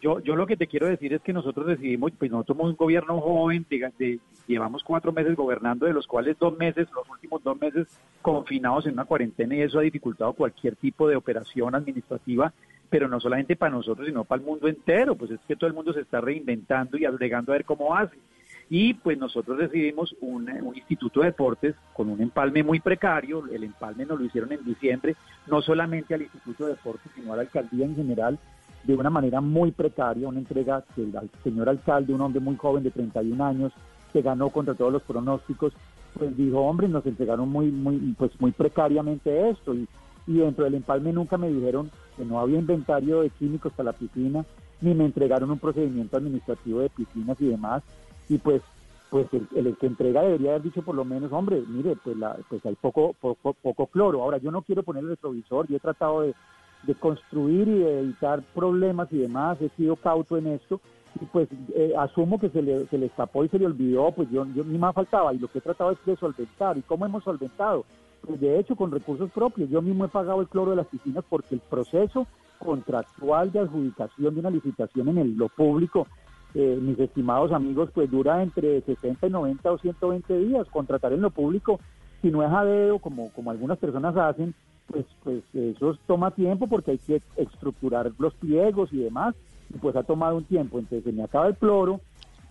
Yo, yo lo que te quiero decir es que nosotros decidimos, pues nosotros somos un gobierno joven, diga- de- llevamos cuatro meses gobernando, de los cuales dos meses, los últimos dos meses confinados en una cuarentena y eso ha dificultado cualquier tipo de operación administrativa, pero no solamente para nosotros, sino para el mundo entero, pues es que todo el mundo se está reinventando y agregando a ver cómo hace. Y pues nosotros decidimos un, un instituto de deportes con un empalme muy precario, el empalme nos lo hicieron en diciembre, no solamente al instituto de deportes, sino a la alcaldía en general, de una manera muy precaria, una entrega que el señor alcalde, un hombre muy joven de 31 años, que ganó contra todos los pronósticos, pues dijo, hombre, nos entregaron muy, muy, pues muy precariamente esto. Y, y dentro del empalme nunca me dijeron que no había inventario de químicos para la piscina, ni me entregaron un procedimiento administrativo de piscinas y demás. Y pues pues el, el que entrega debería haber dicho por lo menos, hombre, mire, pues, la, pues hay poco, poco, poco cloro. Ahora, yo no quiero poner el retrovisor, yo he tratado de, de construir y de evitar problemas y demás, he sido cauto en esto, y pues eh, asumo que se le, se le escapó y se le olvidó, pues yo, yo ni más faltaba, y lo que he tratado es de solventar. ¿Y cómo hemos solventado? Pues de hecho con recursos propios, yo mismo he pagado el cloro de las piscinas porque el proceso contractual de adjudicación de una licitación en el, lo público eh, mis estimados amigos, pues dura entre 60 y 90 o 120 días. Contratar en lo público, si no es a como, como algunas personas hacen, pues, pues eso toma tiempo porque hay que estructurar los pliegos y demás, y pues ha tomado un tiempo. Entonces se me acaba el cloro,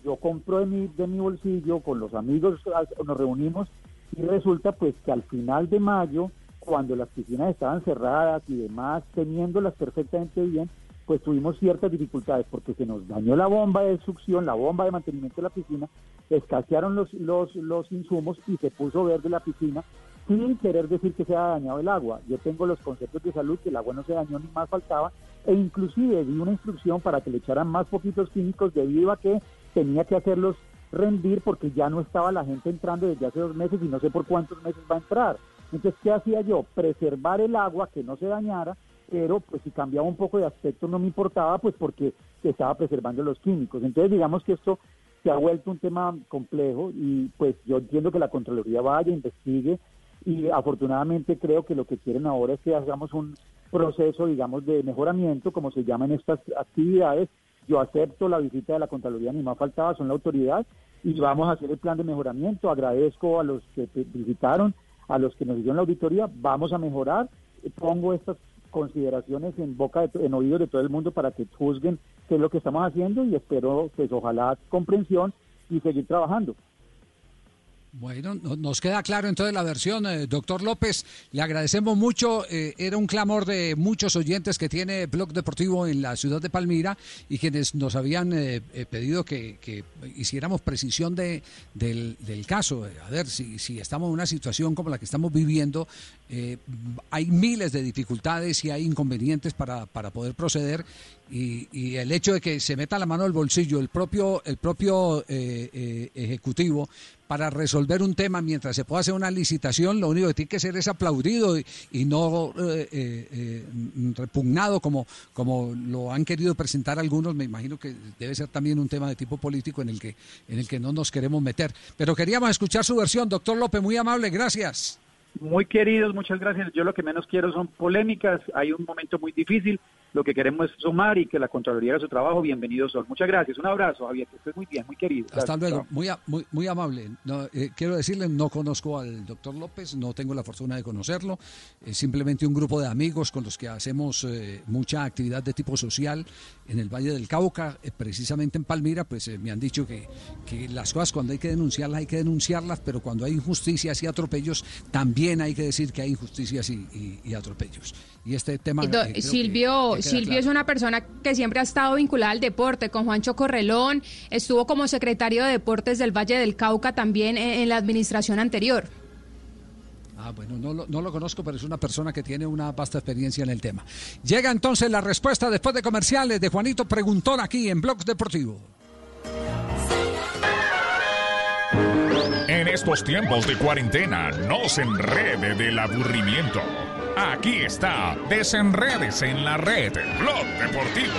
yo compro de mi, de mi bolsillo, con los amigos ah, nos reunimos y resulta pues que al final de mayo, cuando las piscinas estaban cerradas y demás, teniéndolas perfectamente bien, pues tuvimos ciertas dificultades porque se nos dañó la bomba de succión, la bomba de mantenimiento de la piscina, escasearon los, los, los insumos y se puso verde la piscina sin querer decir que se ha dañado el agua. Yo tengo los conceptos de salud que el agua no se dañó ni más faltaba e inclusive di una instrucción para que le echaran más poquitos químicos debido a que tenía que hacerlos rendir porque ya no estaba la gente entrando desde hace dos meses y no sé por cuántos meses va a entrar. Entonces, ¿qué hacía yo? Preservar el agua, que no se dañara, pero pues si cambiaba un poco de aspecto no me importaba, pues porque estaba preservando los químicos. Entonces, digamos que esto se ha vuelto un tema complejo y pues yo entiendo que la Contraloría vaya, investigue y afortunadamente creo que lo que quieren ahora es que hagamos un proceso, digamos, de mejoramiento, como se llaman estas actividades. Yo acepto la visita de la Contraloría, ni más faltaba, son la autoridad, y vamos a hacer el plan de mejoramiento. Agradezco a los que visitaron, a los que nos hicieron la auditoría, vamos a mejorar. Pongo estas consideraciones en boca, de, en oídos de todo el mundo para que juzguen qué es lo que estamos haciendo y espero, pues ojalá comprensión y seguir trabajando. Bueno, no- nos queda claro entonces la versión, eh, doctor López. Le agradecemos mucho. eh, era un clamor de muchos oyentes que tiene Blog Deportivo en la ciudad de Palmira y quienes nos habían eh, eh, pedido que, que hiciéramos precisión de, del, del caso. Eh, A ver, si, si estamos en una situación como la que estamos viviendo, hay miles de dificultades y hay inconvenientes para, para poder proceder. Y, y el hecho de que se meta la mano al bolsillo el propio, el propio eh, eh, ejecutivo para resolver un tema mientras se pueda hacer una licitación, lo único que tiene que ser es aplaudido y, no eh, eh, repugnado como, como lo han querido presentar algunos. Me imagino que debe ser también un tema de tipo político en el que, en el que no nos queremos meter. Pero queríamos escuchar su versión, doctor López, muy amable, gracias. Muy queridos, muchas gracias. Yo lo que menos quiero son polémicas. Hay un momento muy difícil. Lo que queremos es sumar y que la Contraloría haga su trabajo. Bienvenidos son. Muchas gracias. Un abrazo, Javier. Que estés muy bien, muy querido. Hasta Gracias. luego, muy, muy, muy amable. No, eh, quiero decirle, no conozco al doctor López, no tengo la fortuna de conocerlo. Es simplemente un grupo de amigos con los que hacemos eh, mucha actividad de tipo social en el Valle del Cauca, eh, precisamente en Palmira, pues eh, me han dicho que, que las cosas cuando hay que denunciarlas hay que denunciarlas, pero cuando hay injusticias y atropellos, también hay que decir que hay injusticias y, y- y atropellos. Y este tema... Y do- eh, Silvio, Silvio claro. es una persona que siempre ha estado vinculada al deporte, con Juancho Correlón, estuvo como secretario de Deportes del Valle del Cauca también en, en la administración anterior. Ah, bueno, no lo, no lo conozco, pero es una persona que tiene una vasta experiencia en el tema. Llega entonces la respuesta después de comerciales de Juanito Preguntón aquí en Blog Deportivo. En estos tiempos de cuarentena, no se enrede del aburrimiento. Aquí está, desenredes en la red, Blog Deportivo.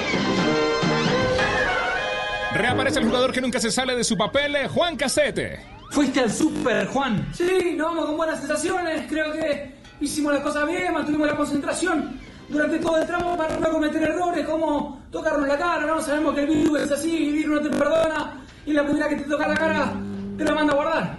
Reaparece el jugador que nunca se sale de su papel, eh, Juan Casete. Fuiste al super, Juan. Sí, nos vamos con buenas sensaciones. Creo que hicimos las cosas bien, mantuvimos la concentración durante todo el tramo para no cometer errores como tocarnos la cara, ¿no? Sabemos que el virus es así, vivir no te perdona y la primera que te toca la cara te la manda a guardar.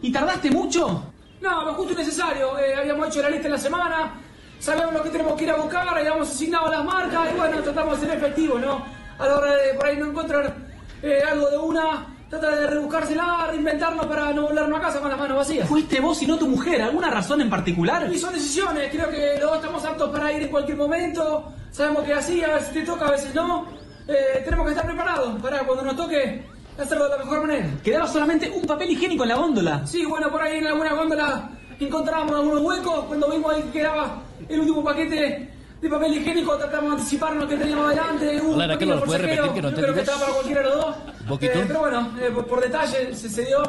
¿Y tardaste mucho? No, lo justo y necesario. Eh, habíamos hecho la lista en la semana, sabemos lo que tenemos que ir a buscar, habíamos asignado las marcas y bueno, tratamos de ser efectivos, ¿no? A la hora de por ahí no encontrar eh, algo de una, trata de rebuscársela, reinventarnos para no volvernos a casa con las manos vacías. Fuiste vos y no tu mujer, ¿alguna razón en particular? Y son decisiones, creo que los dos estamos aptos para ir en cualquier momento. Sabemos que así, a veces te toca, a veces no. Eh, tenemos que estar preparados para cuando nos toque hacerlo de la mejor manera. Quedaba solamente un papel higiénico en la góndola. Sí, bueno, por ahí en alguna góndola encontrábamos algunos huecos. Cuando vimos ahí que quedaba el último paquete de papel higiénico, tratamos de anticiparnos que teníamos adelante. Un Hola, pequeño ¿lo puede repetir que no Yo creo que estaba para cualquiera de los dos. ¿Un poquito? Eh, pero bueno, eh, por, por detalle se, se dio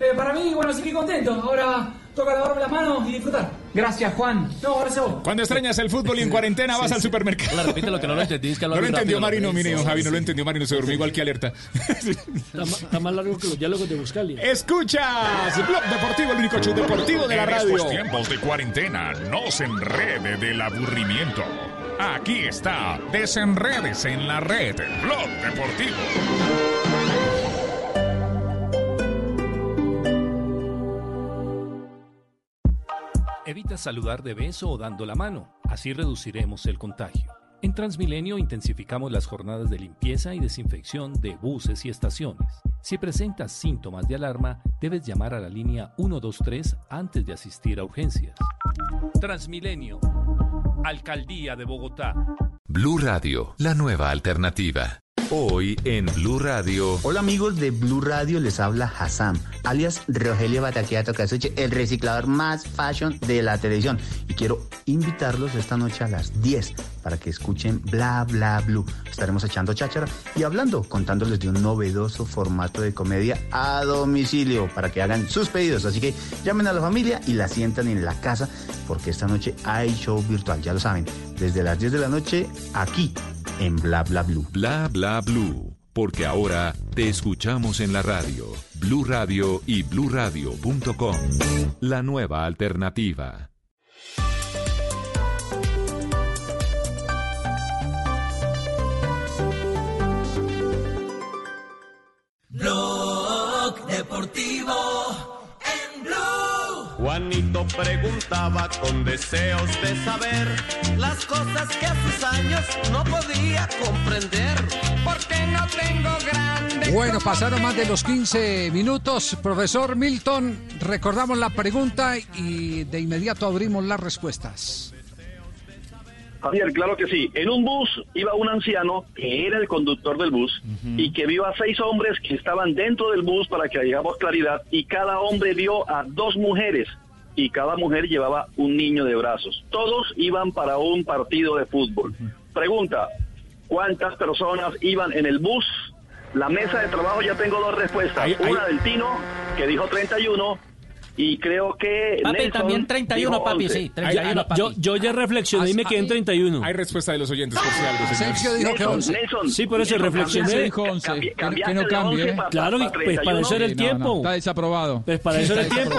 eh, para mí. Bueno, así que contento. Ahora toca lavarme las manos y disfrutar. Gracias, Juan. No, gracias a vos. Cuando extrañas el fútbol y en cuarentena vas al supermercado. Hola, repite lo que no lo entendí. Es que No lo entendió rápido, Marino, mire, don Javi, no lo entendió Marino, se durmió igual que alerta. Está, más largo que los diálogos de Buscali. Escuchas Blog Deportivo, el único show deportivo de la en radio. estos tiempos de cuarentena, no se enrede del aburrimiento. Aquí está, desenredes en la red, Blog Deportivo. Evita saludar de beso o dando la mano, así reduciremos el contagio. En Transmilenio intensificamos las jornadas de limpieza y desinfección de buses y estaciones. Si presentas síntomas de alarma, debes llamar a la línea 123 antes de asistir a urgencias. Transmilenio, Alcaldía de Bogotá. Blue Radio, la nueva alternativa. Hoy en Blue Radio. Hola amigos de Blue Radio, les habla Hassan, alias Rogelio Bataquiato Casuche, el reciclador más fashion de la televisión. Y quiero invitarlos esta noche a las 10 para que escuchen Bla Bla Blue. Estaremos echando cháchara y hablando, contándoles de un novedoso formato de comedia a domicilio para que hagan sus pedidos. Así que llamen a la familia y la sientan en la casa porque esta noche hay show virtual, ya lo saben, desde las 10 de la noche aquí en Bla Bla Blue. Bla bla blue. Porque ahora te escuchamos en la radio. Blue Radio y bluradio.com. La nueva alternativa. Blog Deportivo. Juanito preguntaba con deseos de saber las cosas que a sus años no podía comprender. Porque no tengo grande. Bueno, pasaron más de los 15 minutos. Profesor Milton, recordamos la pregunta y de inmediato abrimos las respuestas. Javier, claro que sí. En un bus iba un anciano que era el conductor del bus y que vio a seis hombres que estaban dentro del bus para que hagamos claridad y cada hombre vio a dos mujeres y cada mujer llevaba un niño de brazos. Todos iban para un partido de fútbol. Pregunta, ¿cuántas personas iban en el bus? La mesa de trabajo ya tengo dos respuestas. Una del Tino, que dijo 31, y creo que Papi, Nelson también 31, dijo papi, 11. sí, 31, papi. Yo, yo ya reflexioné y me quedé en 31. Hay respuesta de los oyentes, por si algo. Asensio dijo que Nelson, 11. Nelson, Sí, por eso Nelson, reflexioné. dijo 11. cambi- Que- no cambie, 11 ¿eh? pa- Claro, pa- pues para eso era el Sí, no, no, tiempo. está desaprobado. Pues para eso era el tiempo.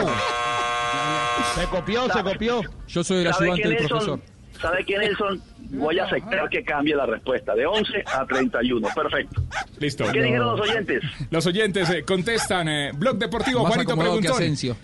Se copió, se copió. Yo soy el ¿Sabe ayudante del profesor. ¿Sabe qué, Nelson? Voy a aceptar que cambie la respuesta de 11 a 31. Perfecto. Listo. ¿Qué dijeron los oyentes? Los oyentes eh, contestan, eh, Blog Deportivo, Más Juanito preguntó.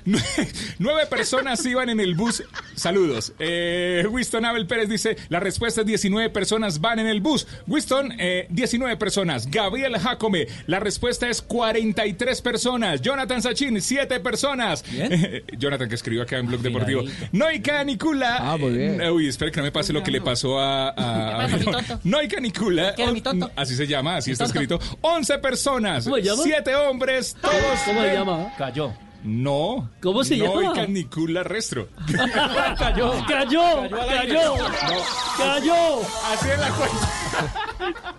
(laughs) Nueve personas iban en el bus. Saludos. Eh, Winston Abel Pérez dice, la respuesta es 19 personas van en el bus. Winston, eh, 19 personas. Gabriel Jacome, la respuesta es 43 personas. Jonathan Sachin, 7 personas. (laughs) Jonathan que escribió acá en Blog Deportivo. Noika Nicula. Ah, muy bien. eh, uy, espera que no me pase lo que le pasó a... a, a. Noika Nicula. ¿Qué era mi tonto? Así se llama, así Mi está tonto. escrito. 11 personas. ¿Cómo se llama? 7 hombres, todos. ¿Cómo se llama? Cayó. No. ¿Cómo se llama? Noika Nicula Restro. (laughs) cayó, cayó, cayó, cayó. Así es la cuenta.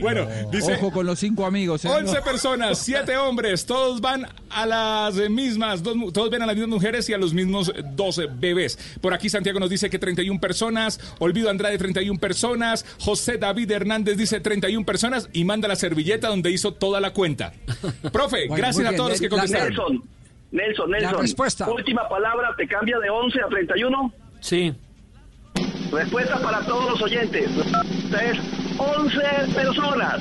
Bueno, dice Ojo con los cinco amigos. ¿eh? 11 personas, 7 hombres, todos van a las mismas, dos mu- todos ven a las mismas mujeres y a los mismos 12 bebés. Por aquí Santiago nos dice que 31 personas, Olvido Andrade 31 personas, José David Hernández dice 31 personas y manda la servilleta donde hizo toda la cuenta. (laughs) Profe, Bueno, gracias a todos los que La- contestaron. Nelson, Nelson, La Nelson. respuesta. Última palabra, ¿te cambia de 11 a 31? Sí. Respuesta para todos los oyentes. Esta es 11 personas.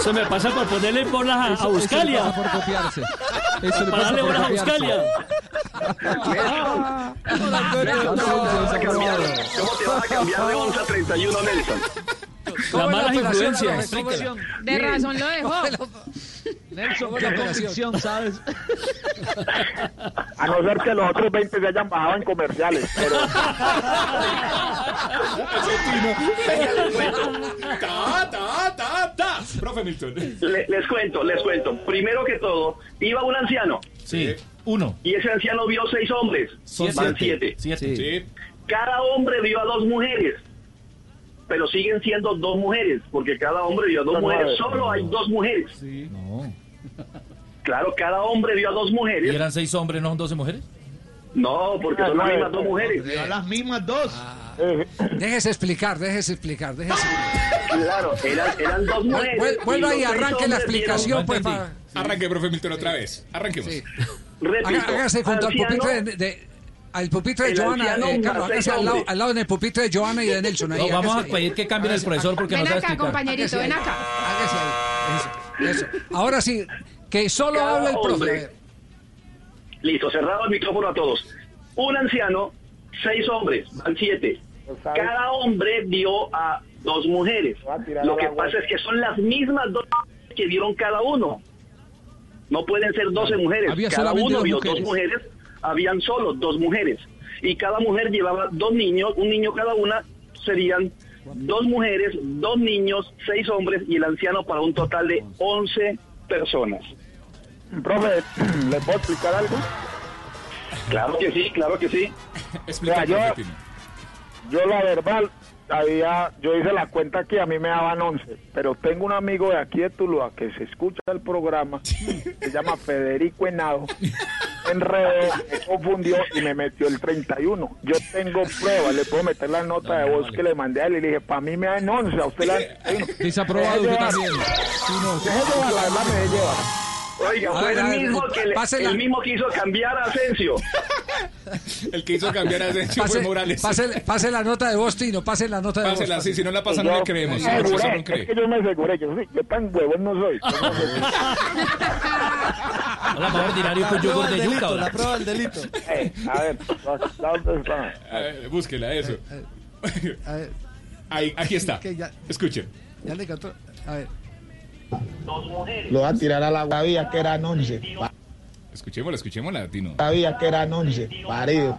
Se me pasa por ponerle bolas a, a Eso- eso Buscalia. pasa por copiarse. Eso Para pasa darle bolas a. Buscalia. Nelson, ¿cómo te vas a cambiar- cómo te vas a cambiar de 11 a 31, Nelson? Las malas influencias. De razón lo dejó. Nelson, convicción, ¿sabes? A no ser que los otros 20 se hayan bajado en comerciales, pero Ta, ta, ta, ta. Profe Milton. Le- les cuento, les cuento. Primero que todo, iba un anciano. Sí, uno. Y ese anciano vio seis hombres. Son Van siete. Siete. Sí. Cada hombre vio a dos mujeres. Pero siguen siendo dos mujeres, porque cada hombre vio a dos mujeres. Solo hay dos mujeres. No. Claro, cada hombre vio a dos ¿Y mujeres. eran seis hombres, no 12 mujeres? No, porque son las mismas dos mujeres. A las mismas dos. Déjese explicar, déjese explicar, déjese. Claro, eran, eran dos mujeres. Vuel- Vuelva y y seis arranque la explicación, pues. para- Arranque, profe Milton, otra vez. Arranquemos. Repito, Haga- Hágase junto al pupitre de, de- al pupitre de El Joana, eh, Carlos, hágase al lado, al lado del pupitre de Joana y de Nelson. Ahí, No, vamos a hágase ahí. pedir que cambien el profesor porque no Ven sabe acá, explicar. compañerito, ven acá. Hágase ahí. Eso, eso. Ahora sí, que solo Cada habla el profe. Listo, cerrado el micrófono a todos. Un anciano, seis hombres, van siete. Cada hombre vio a dos mujeres. Lo que pasa es que son las mismas dos que vieron cada uno. No pueden ser 12 mujeres. Había cada uno vio mujeres. dos mujeres, habían solo dos mujeres. Y cada mujer llevaba dos niños, un niño cada una, serían dos mujeres, dos niños, seis hombres y el anciano para un total de 11 personas. profe, (clears throat) ¿le puedo explicar algo? Claro que sí, claro que sí. (laughs) Explica, Mira, yo- profe Tino. Yo la verdad, había, yo hice la cuenta que a mí me daban 11, pero tengo un amigo de aquí de Tuluá que se escucha el programa, se llama Federico Henao, enredó, me confundió y me metió el 31. Yo tengo pruebas, le puedo meter la nota de voz que le mandé a él y le dije, para mí me dan 11, a usted la dan 31. Desaprobado usted también. llevar. Deje llevar, la verdad me deje llevar. Oiga, A fue ver, el ver, mismo, que le- el mismo que hizo cambiar a Asensio. (laughs) El que hizo cambiar a Asensio fue Morales. pase, pase la nota de voz, Tino, pase la nota de voz. Pásela, sí, si no la pasa no le creemos. me El profesor aseguré, no cree. es que yo me aseguré, yo, sí, yo tan huevón no soy. Hola, (laughs) favor, ordinario con yogur de yuca. la prueba del delito. Eh, a ver, ¿dónde está? A ver, búsquela, eso. A ver, (laughs) Ahí, aquí está. Escuchen. ya le encontró. A ver. Lo va a tirar al agua. Sabía que eran 11. Escuchémosla, escuchémosla, Tino. Sabía que eran 11. Parido.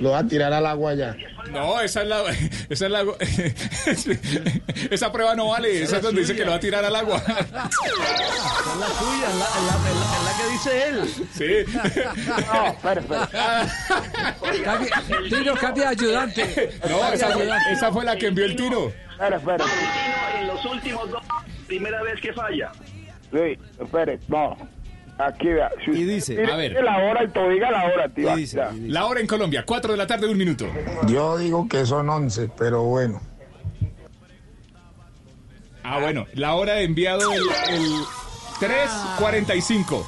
Lo va a tirar al agua ya. No, esa es la. (laughs) Esa es la. (laughs) Esa prueba no vale. Esa es donde dice que lo va a tirar al agua. Es la suya, es la, la- la- la que dice él. Sí. No. Cambia- Tino, cambia ayudante. No, esa fue, esa fue la que envió el Tino. Espera, espera. En los últimos dos, primera vez que falla. Sí, espere. No. Aquí vea. Si Y dice, usted a ver. la hora y diga la hora, tío. Y dice, y dice. La hora en Colombia, 4 de la tarde, un minuto. Yo digo que son 11, pero bueno. Ah, bueno, la hora de enviado el, el 3.45.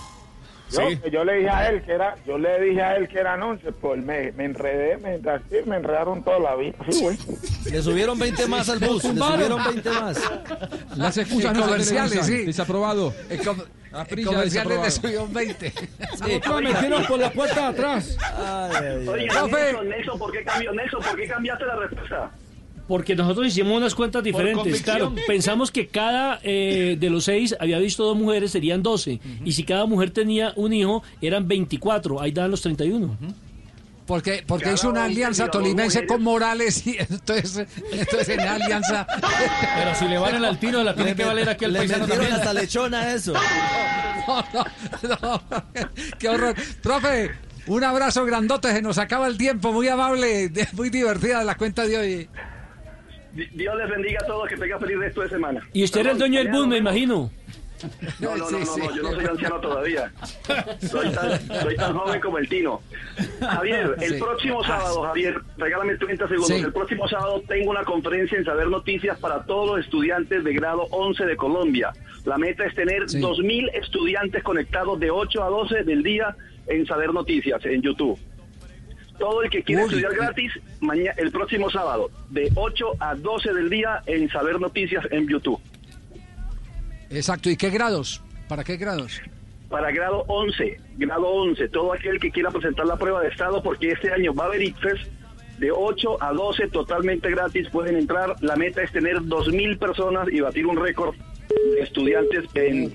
Yo, Sí. yo le dije a él que era, yo le dije a él que eran 11, pues me, me enredé, me, me enredaron toda la vida. Sí, güey. Le subieron 20 más al bus, le subieron 20 más. Las excusas no se comerciales, sí. Desaprobado. En, com- Aprilla comerciales le un 20. Nosotros metieron por la puerta de atrás. Ay, ay, ay. Profe. Nelson, Nelson, ¿por qué cambió? Nelson, ¿por qué cambiaste la respuesta? Porque nosotros hicimos unas cuentas diferentes. Claro, pensamos que cada eh, de los seis había visto dos mujeres, serían 12. Y si cada mujer tenía un hijo, eran 24. Ahí dan los 31. Porque, porque Cada hizo una alianza tolimense con Morales y entonces, entonces en alianza. Pero si le valen al Tino, la tiene que valer aquí al Le paisano también. hasta lechona eso. No, no, no, qué horror. Profe, un abrazo grandote, se nos acaba el tiempo, muy amable, muy divertida la cuenta de hoy. Di- Dios les bendiga a todos, que tengan feliz resto de semana. Y usted era el dueño del bus, me imagino. No, no, no, Sí, no, sí. no, yo no soy anciano todavía. Soy tan, soy tan joven como el Tino. Javier, el Sí. próximo Ah, sábado, Javier, regálame 30 segundos. Sí. El próximo sábado tengo una conferencia en Saber Noticias para todos los estudiantes de grado 11 de Colombia. La meta es tener Sí. 2.000 estudiantes conectados de 8 a 12 del día en Saber Noticias, en YouTube. Todo el que quiera Uy, estudiar gratis, mañana, el próximo sábado, de 8 a 12 del día en Saber Noticias en YouTube. Exacto, ¿y qué grados? ¿Para qué grados? para grado 11, grado 11, todo aquel que quiera presentar la prueba de estado, porque este año va a haber ICFES, de 8 a 12 totalmente gratis, pueden entrar. La meta es tener 2.000 personas y batir un récord de estudiantes en,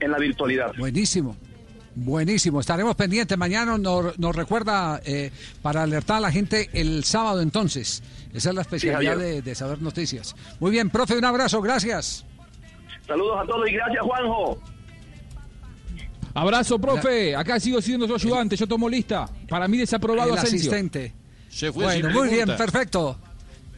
en la virtualidad. Buenísimo. Buenísimo, estaremos pendientes. Mañana nos, nos recuerda eh, para alertar a la gente el sábado entonces. Esa es la especialidad de, de saber noticias. Muy bien, profe, un abrazo, gracias. Saludos a todos y gracias, Juanjo. Abrazo, profe. Acá sigo siendo su ayudante. Yo tomo lista. Para mí desaprobado El Asensio. asistente. Se fue Bueno, muy bien, perfecto.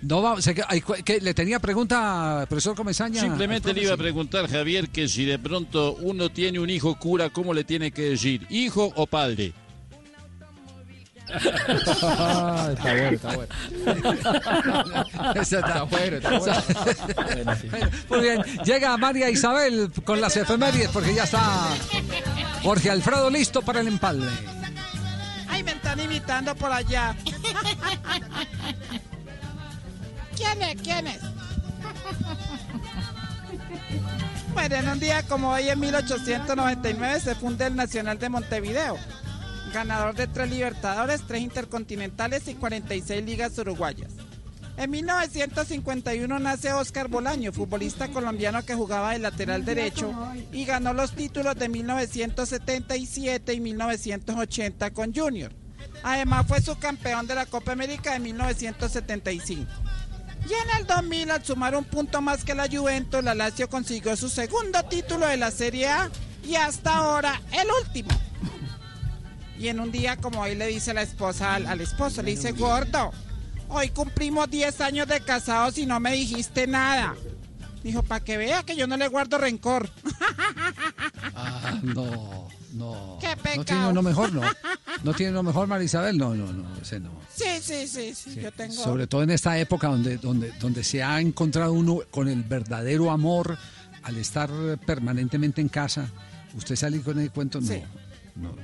No va- se que- ay, cu- que ¿Le tenía pregunta, profesor Comesaña? Simplemente le iba a preguntar, Javier, que si de pronto uno tiene un hijo cura, ¿cómo le tiene que decir? ¿Hijo o padre? Ah, está bueno, está bueno. (laughs) Esa Está bueno, está bueno. Muy bien, llega María Isabel con las efemérides porque ya está Jorge Alfredo listo para el empalme. Ay, me están imitando por allá. ¿Quién es? ¿Quién es? Bueno, en un día como hoy, en 1899, se funda el Nacional de Montevideo. Ganador de tres Libertadores, tres Intercontinentales y 46 ligas uruguayas. En 1951 nace Oscar Bolaño, futbolista colombiano que jugaba de lateral derecho y ganó los títulos de 1977 y 1980 con Junior. Además fue subcampeón de la Copa América de 1975. Y en el 2000, al sumar un punto más que la Juventus, la Lazio consiguió su segundo título de la Serie A y hasta ahora el último. Y en un día como hoy le dice la esposa al, al esposo, le dice, gordo, hoy cumplimos 10 años de casados y no me dijiste nada. Dijo, para que vea que yo no le guardo rencor. (laughs) Ah, no, no. Qué ¿No tiene pecado. uno mejor? No. (laughs) ¿No tiene uno mejor, María Isabel? No, no, no, ese no. Sí, sí, sí, sí, yo tengo... Sobre todo en esta época donde, donde, donde se ha encontrado uno con el verdadero amor al estar permanentemente en casa. ¿Usted sale con el cuento? No. Sí. no.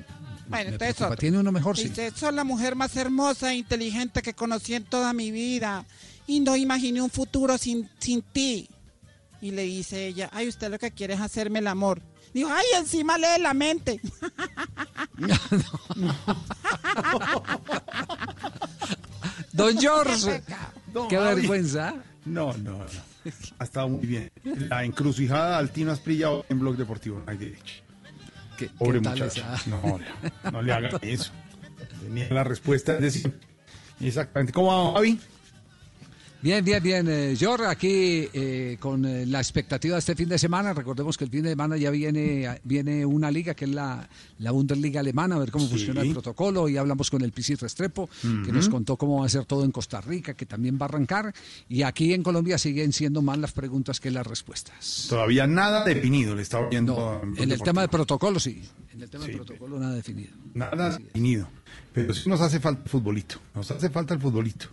Bueno, entonces preocupa. ¿Tiene uno mejor? Sí. Dice, la mujer más hermosa e inteligente que conocí en toda mi vida y no imaginé un futuro sin, sin ti. Y le dice ella, ay, usted lo que quiere es hacerme el amor. Dijo, ay, encima lee la mente. (laughs) Don George, No, qué vergüenza. No, no, no. Ha estado muy bien. La encrucijada Altino Asprilla en Blog Deportivo. No hay derecho. ¿Qué, Pobre qué tal muchacho. esa? No, no, no le hagan eso. (laughs) Tenía la respuesta de siempre. Exactamente. ¿Cómo va, Javi? Bien, bien, bien. Eh, George, aquí eh, con eh, la expectativa de este fin de semana. Recordemos que el fin de semana ya viene, viene una liga que es la, la Bundesliga alemana, a ver cómo Sí. funciona el protocolo. Y hablamos con el Pisi Restrepo, que nos contó cómo va a ser todo en Costa Rica, que también va a arrancar. Y aquí en Colombia siguen siendo más las preguntas que las respuestas. Todavía nada definido. Le estaba viendo. No, Blog en el tema de protocolo sí. En el tema Sí, de protocolo nada definido. Nada definido. Pero sí nos hace falta el futbolito. Nos hace falta el futbolito.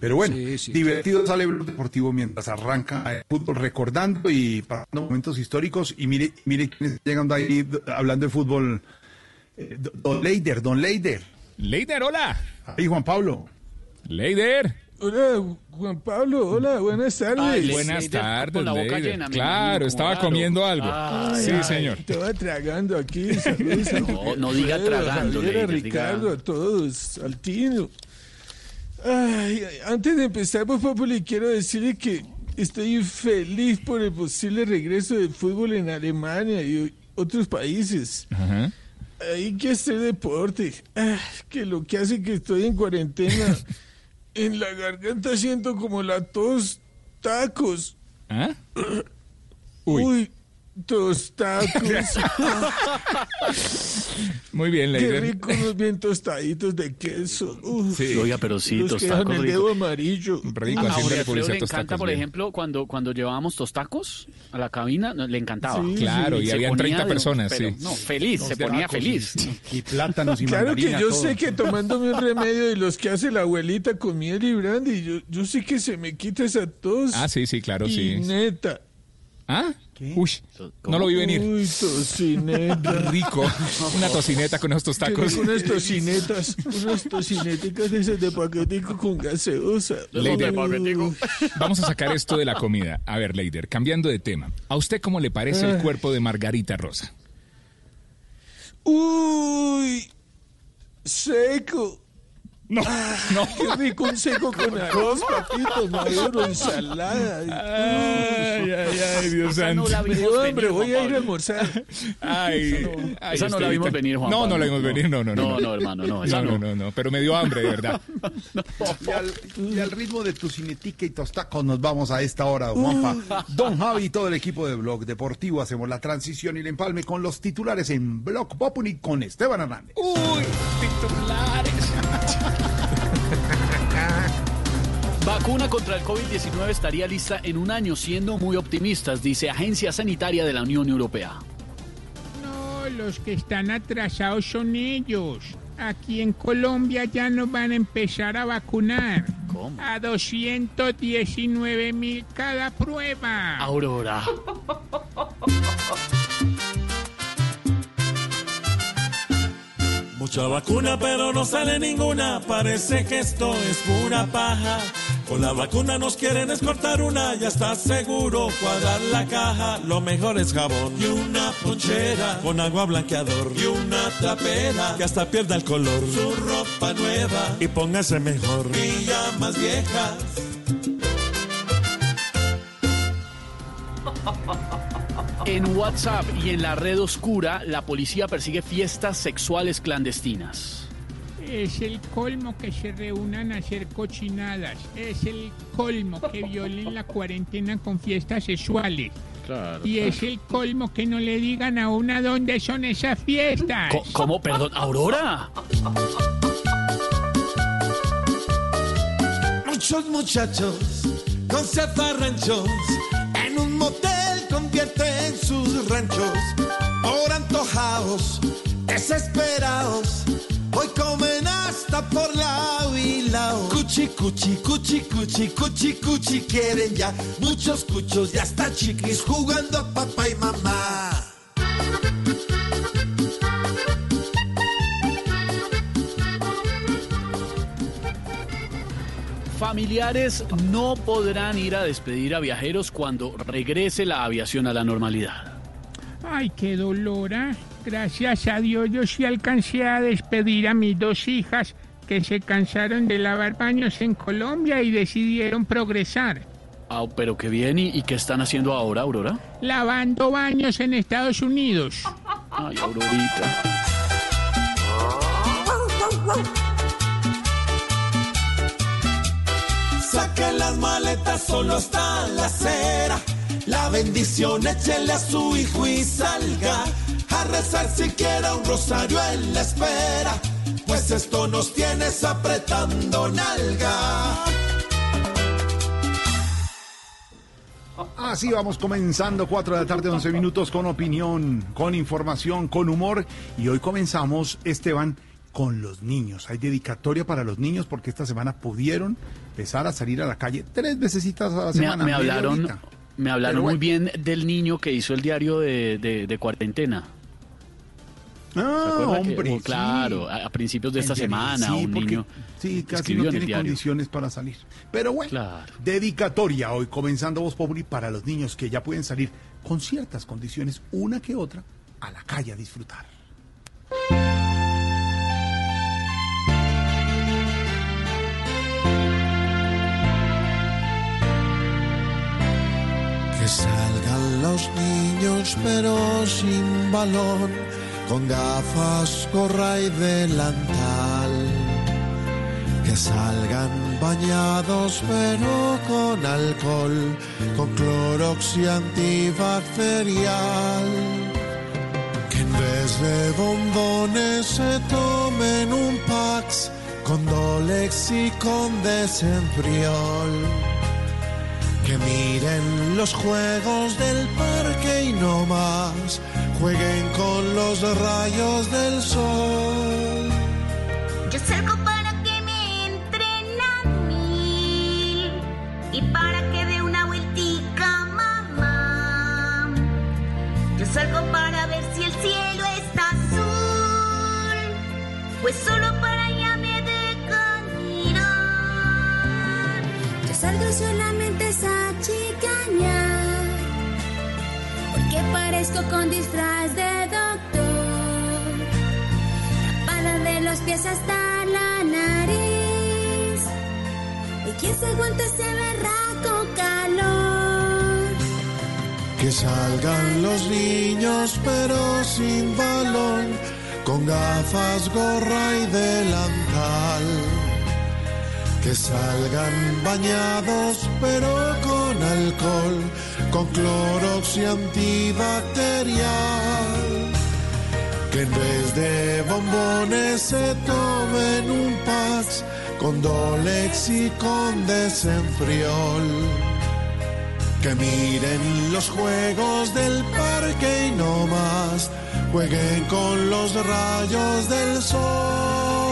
Pero bueno, Sí, sí. divertido sale Blog Deportivo mientras arranca el fútbol recordando y pasando momentos históricos. Y mire, mire quiénes llegando ahí hablando de fútbol. Eh, Don Leider, Don Leider. Leider, hola. Ahí Juan Pablo. Leider. Hola, Juan Pablo. Hola, buenas tardes. Buenas tardes, con la boca Leider. llena, Claro, estaba comiendo algo. Ay, sí, ay, señor. Estaba tragando aquí. Saludos No, no diga tragando, Javier, Leider, diga- Ricardo, a todos, al Tino. Ay, ay, antes de empezar, favor, le quiero decirle que estoy feliz por el posible regreso del fútbol en Alemania y otros países. Ajá. Hay que hacer deporte. Ah, que lo que hace que estoy en cuarentena. (laughs) en la garganta siento como la tos tacos. ¿Ah? (coughs) Uy, tos tacos. (laughs) Muy bien, Qué Leider. rico unos bien tostaditos de queso. Uf, Sí. Oiga, pero sí, los que tostacos el rico. dedo amarillo. Rico, A haciéndole Jorge Alfredo publicidad le encanta, tacos, por bien. ejemplo, cuando, cuando llevábamos tostacos a la cabina, no, le encantaba. Sí, Claro, y Se habían ponía 30 de- personas, pero, sí. No, feliz, se ponía feliz. (laughs) Y plátanos y Claro que yo todo. sé que tomándome un remedio de los que hace la abuelita con miel y brandy, yo, yo sé que se me quita esa tos. Ah, sí, sí, claro, y sí. neta. ¿Ah? Uy, no lo vi venir. Uy, tocineta. Rico. Una tocineta con estos tacos. unas tocinetas, unas tocinéticas de esas de paquetico con gaseosa. Leider, vamos a sacar esto de la comida. A ver, Leider, cambiando de tema. ¿A usted cómo le parece el cuerpo de Margarita Rosa? Uy, seco. No, no. Qué rico un seco con arroz, papitos, maduro, ensalada. Ay, ay, ay, Dios Esa no santo. la vimos hambre, voy a ir a almorzar. Ay, ay, Esa no la vimos venir, Juan No, no la vimos venir, no, no, no. No, no, hermano, no, esa no, no. no, no, pero me dio hambre, de verdad. (laughs) Y al, y al ritmo de tu cinetica y tostacos nos vamos a esta hora, Juanpa. Don Javi y todo el equipo de Blog Deportivo hacemos la transición y el empalme con los titulares en Blog Populi con Esteban Hernández. Uy, titulares. Vacuna contra el COVID-19 estaría lista en un año, siendo muy optimistas, dice Agencia Sanitaria de la Unión Europea. No, los que están atrasados son ellos. Aquí en Colombia ya nos van a empezar a vacunar. ¿Cómo? A 219 mil cada prueba. Aurora. Mucha vacuna, pero no sale ninguna. Parece que esto es pura paja. Con la vacuna nos quieren escortar una. Ya está seguro cuadrar la caja. Lo mejor es jabón y una ponchera con agua blanqueador y una trapera que hasta pierda el color. Su ropa nueva y póngase mejor. Y ya más viejas. En WhatsApp y en la red oscura, la policía persigue fiestas sexuales clandestinas. Es el colmo que se reúnan a hacer cochinadas. Es el colmo que (laughs) violen la cuarentena con fiestas sexuales. Claro. Y es el colmo que no le digan a una dónde son esas fiestas. ¿Cómo? Perdón, Aurora. Muchos muchachos con zafarranchos en un motel convierten sus ranchos. Ahora antojados, desesperados, hoy comen hasta por y lado. Cuchi, cuchi, cuchi, cuchi, cuchi, cuchi, quieren ya muchos cuchos y hasta chiquis jugando a papá y mamá. Familiares no podrán ir a despedir a viajeros cuando regrese la aviación a la normalidad. Ay, qué dolor, ¿ah? Gracias a Dios yo sí alcancé a despedir a mis dos hijas que se cansaron de lavar baños en Colombia y decidieron progresar. Ah, pero qué bien, ¿y, y qué están haciendo ahora, Aurora? Lavando baños en Estados Unidos. Ay, Aurorita. Saquen las maletas, solo está la acera. La bendición échele a su hijo y salga a rezar siquiera un rosario en la espera. Pues esto nos tienes apretando nalga. Así vamos comenzando, 4 de la tarde, 11 minutos, con opinión, con información, con humor. Y hoy comenzamos, Esteban, con los niños. Hay dedicatoria para los niños porque esta semana pudieron empezar a salir a la calle tres veces a la Me, semana. me hablaron, me hablaron muy bien del niño que hizo el diario de, de- de cuarentena. ¿Se Ah, que- hombre, oh, claro, a, a principios de esta semana, sí, un porque- niño Sí, casi no tiene condiciones para salir. Pero bueno, Claro. dedicatoria hoy, comenzando Voz Populi para los niños que ya pueden salir con ciertas condiciones, una que otra, a la calle a disfrutar. Que salgan los niños pero sin balón, con gafas, gorra y delantal. Que salgan bañados pero con alcohol, con clorox antibacterial. Que en vez de bombones se tomen un Pax con Dolex y con Desempriol. Que miren los juegos del parque y no más jueguen con los rayos del sol. Yo salgo para que me entren a mí y para que dé una vueltica mamá. Yo salgo para ver si el cielo está azul, pues solo para allá me dejan mirar. Yo salgo solamente a chicañar, porque parezco con disfraz de doctor tapada de los pies hasta la nariz. ¿Quién se aguanta ese berraco calor? Que salgan los niños pero sin balón, con gafas, gorra y delantal. Que salgan bañados pero con alcohol, con clorox y antibacterial. Que en vez de bombones se tomen un Pax con Dolex y con Desenfriol. Que miren los juegos del parque y no más, jueguen con los rayos del sol.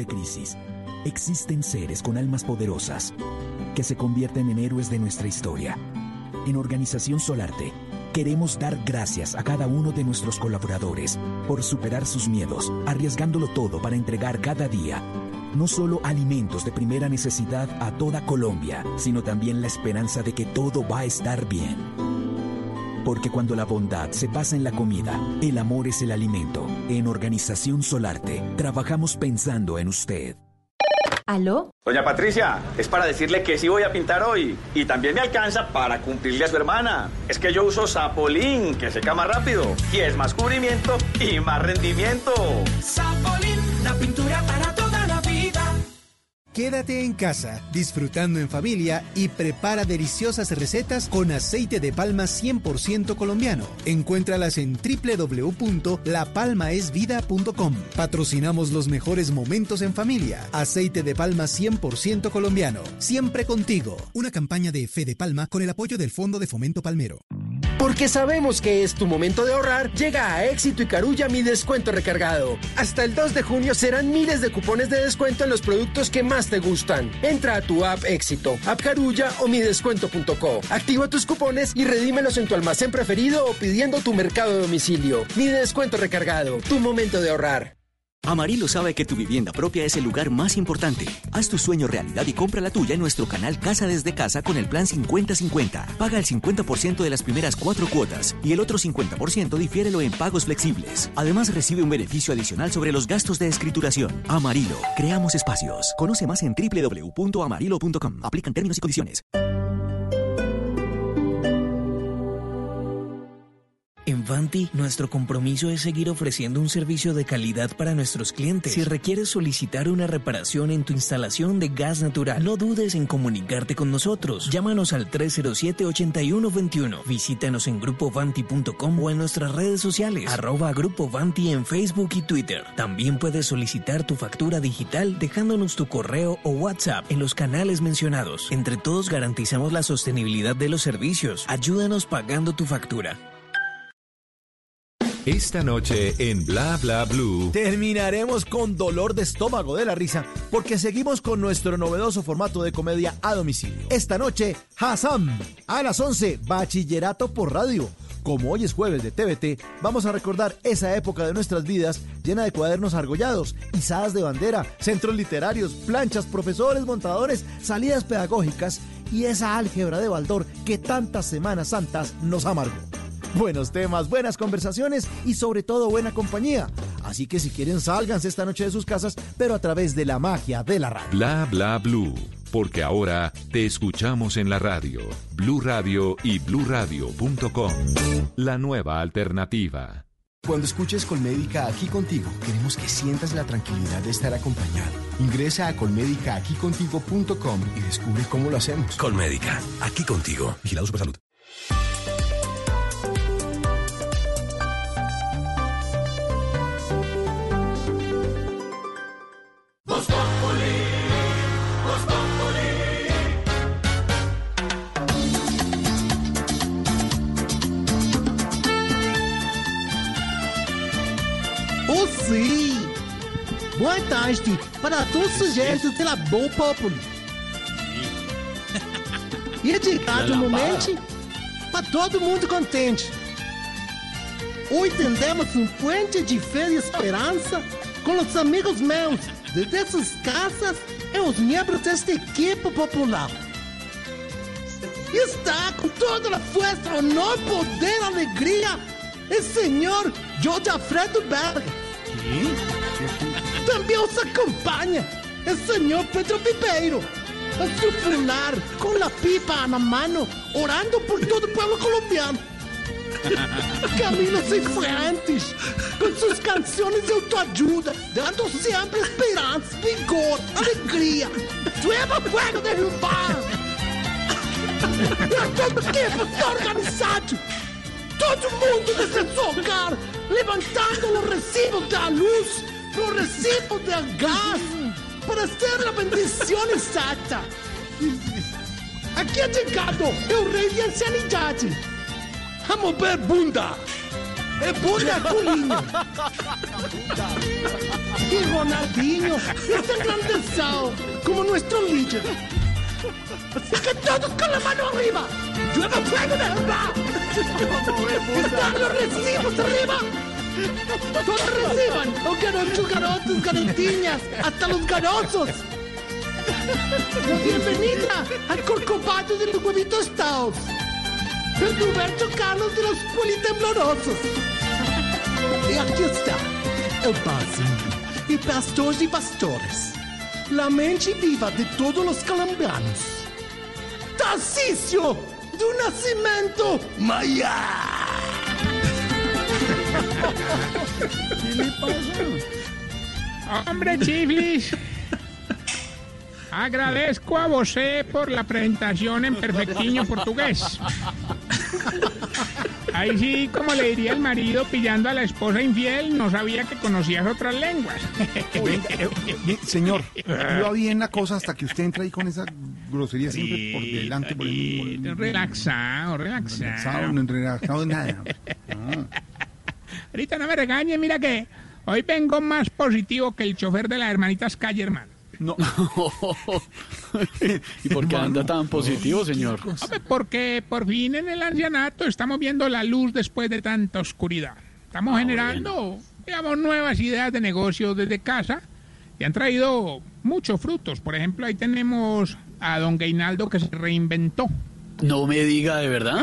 De crisis, existen seres con almas poderosas que se convierten en héroes de nuestra historia. En Organización Solarte, queremos dar gracias a cada uno de nuestros colaboradores por superar sus miedos, arriesgándolo todo para entregar cada día no solo alimentos de primera necesidad a toda Colombia, sino también la esperanza de que todo va a estar bien. Porque cuando la bondad se basa en la comida, el amor es el alimento. En Organización Solarte, trabajamos pensando en usted. ¿Aló? Doña Patricia, es para decirle que sí voy a pintar hoy. Y también me alcanza para cumplirle a su hermana. Es que yo uso Sapolín, que seca más rápido. Y es más cubrimiento y más rendimiento. Sapolín, la pintura para. Quédate en casa, disfrutando en familia y prepara deliciosas recetas con aceite de palma 100% colombiano. Encuéntralas en www.lapalmaesvida.com. Patrocinamos los mejores momentos en familia. Aceite de palma 100% colombiano. Siempre contigo. Una campaña de Fe de Palma con el apoyo del Fondo de Fomento Palmero. Porque sabemos que es tu momento de ahorrar, llega a Éxito y Carulla mi descuento recargado. Hasta el 2 de junio serán miles de cupones de descuento en los productos que más te gustan. Entra a tu app Éxito, app Carulla o midescuento.co. Activa tus cupones y redímelos en tu almacén preferido o pidiendo tu mercado de domicilio. Mi descuento recargado, tu momento de ahorrar. Amarillo sabe que tu vivienda propia es el lugar más importante. Haz tu sueño realidad y compra la tuya en nuestro canal Casa desde Casa con el plan 50-50. Paga el 50% de las primeras cuatro cuotas y el otro 50% difiérelo en pagos flexibles. Además recibe un beneficio adicional sobre los gastos de escrituración. Amarillo, creamos espacios. Conoce más en www.amarillo.com. Aplican términos y condiciones. En Vanti, nuestro compromiso es seguir ofreciendo un servicio de calidad para nuestros clientes. Si requieres solicitar una reparación en tu instalación de gas natural, no dudes en comunicarte con nosotros. Llámanos al 307-8121. Visítanos en grupovanti.com o en nuestras redes sociales, arroba Grupo Vanti en Facebook y Twitter. También puedes solicitar tu factura digital dejándonos tu correo o WhatsApp en los canales mencionados. Entre todos garantizamos la sostenibilidad de los servicios. Ayúdanos pagando tu factura. Esta noche en Bla Bla Blue. Terminaremos con dolor de estómago de la risa porque seguimos con nuestro novedoso formato de comedia a domicilio. Esta noche, Hassan. A las 11, Bachillerato por Radio. Como hoy es jueves de TVT, vamos a recordar esa época de nuestras vidas llena de cuadernos argollados, izadas de bandera, centros literarios, planchas, profesores, montadores, salidas pedagógicas y esa álgebra de Baldor que tantas Semanas Santas nos amargó. Buenos temas, buenas conversaciones y sobre todo buena compañía. Así que si quieren sálganse esta noche de sus casas, pero a través de la magia de la radio. Bla Bla Blue. Porque ahora te escuchamos en la radio. Blue Radio y bluradio.com. La nueva alternativa. Cuando escuches Colmédica aquí contigo, queremos que sientas la tranquilidad de estar acompañado. Ingresa a colmédicaaquicontigo.com y descubre cómo lo hacemos. Colmédica, aquí contigo. Vigilado Supersalud. Tarde para todos os gentes pela Boa Populi. E é chegado o momento para todo mundo contente. Hoje temos um puente de fé e esperança com os amigos meus de dessas casas e os membros desta equipe popular. Está com toda a força, honor, poder, alegria, o senhor Jorge Alfredo Berg. Também os acompanha o senhor Pedro Pipeiro, a sufular com a pipa na mão, orando por todo o povo colombiano. (laughs) Camilo Cifuentes, com suas canções de autoajuda, dando sempre esperança, vigor, alegria. Leva fuego de Rio Bar. E todo está organizado. Todo mundo nesse seu levantando os recibos da luz, os recibos do gás, para ser a bendição (laughs) exata. Aqui é chegado o rei de ancianidade. A mover bunda. É bunda pulinho. E (laughs) Ronaldinho está engrandecido como nosso líder. Así que todos con la mano arriba. Llueva fuego de arriba. Están los recibos arriba. Todos reciban. Los garotos, garotos, garotinhas. Hasta los garosos. La bienvenida al corcovado de los huevitos taos. El Roberto Carlos de los politemblorosos. Y aquí está. El Basinho. Y pastores y pastores. La mente viva de todos los colombianos. ¿Qué le pasa? Hombre, Chiflis. Agradezco a você por la presentación en perfectiño portugués. Ahí sí, como le diría el marido pillando a la esposa infiel, no sabía que conocías otras lenguas. (laughs) Eh, eh, señor, iba bien la cosa hasta que usted entra ahí con esa grosería siempre por delante. Por el, por- Relaxado, relaxado. Relajado, no relajado nada. No. (laughs) Ahorita no me regañe, mira que hoy vengo más positivo que el chofer de las hermanitas Calle, hermano. No. (laughs) ¿Y por qué anda tan positivo, señor? Hombre, porque por fin en el ancianato estamos viendo la luz después de tanta oscuridad. Estamos generando, digamos, nuevas ideas de negocio desde casa y han traído muchos frutos. Por ejemplo, ahí tenemos a don Gainaldo que se reinventó. No me diga de verdad.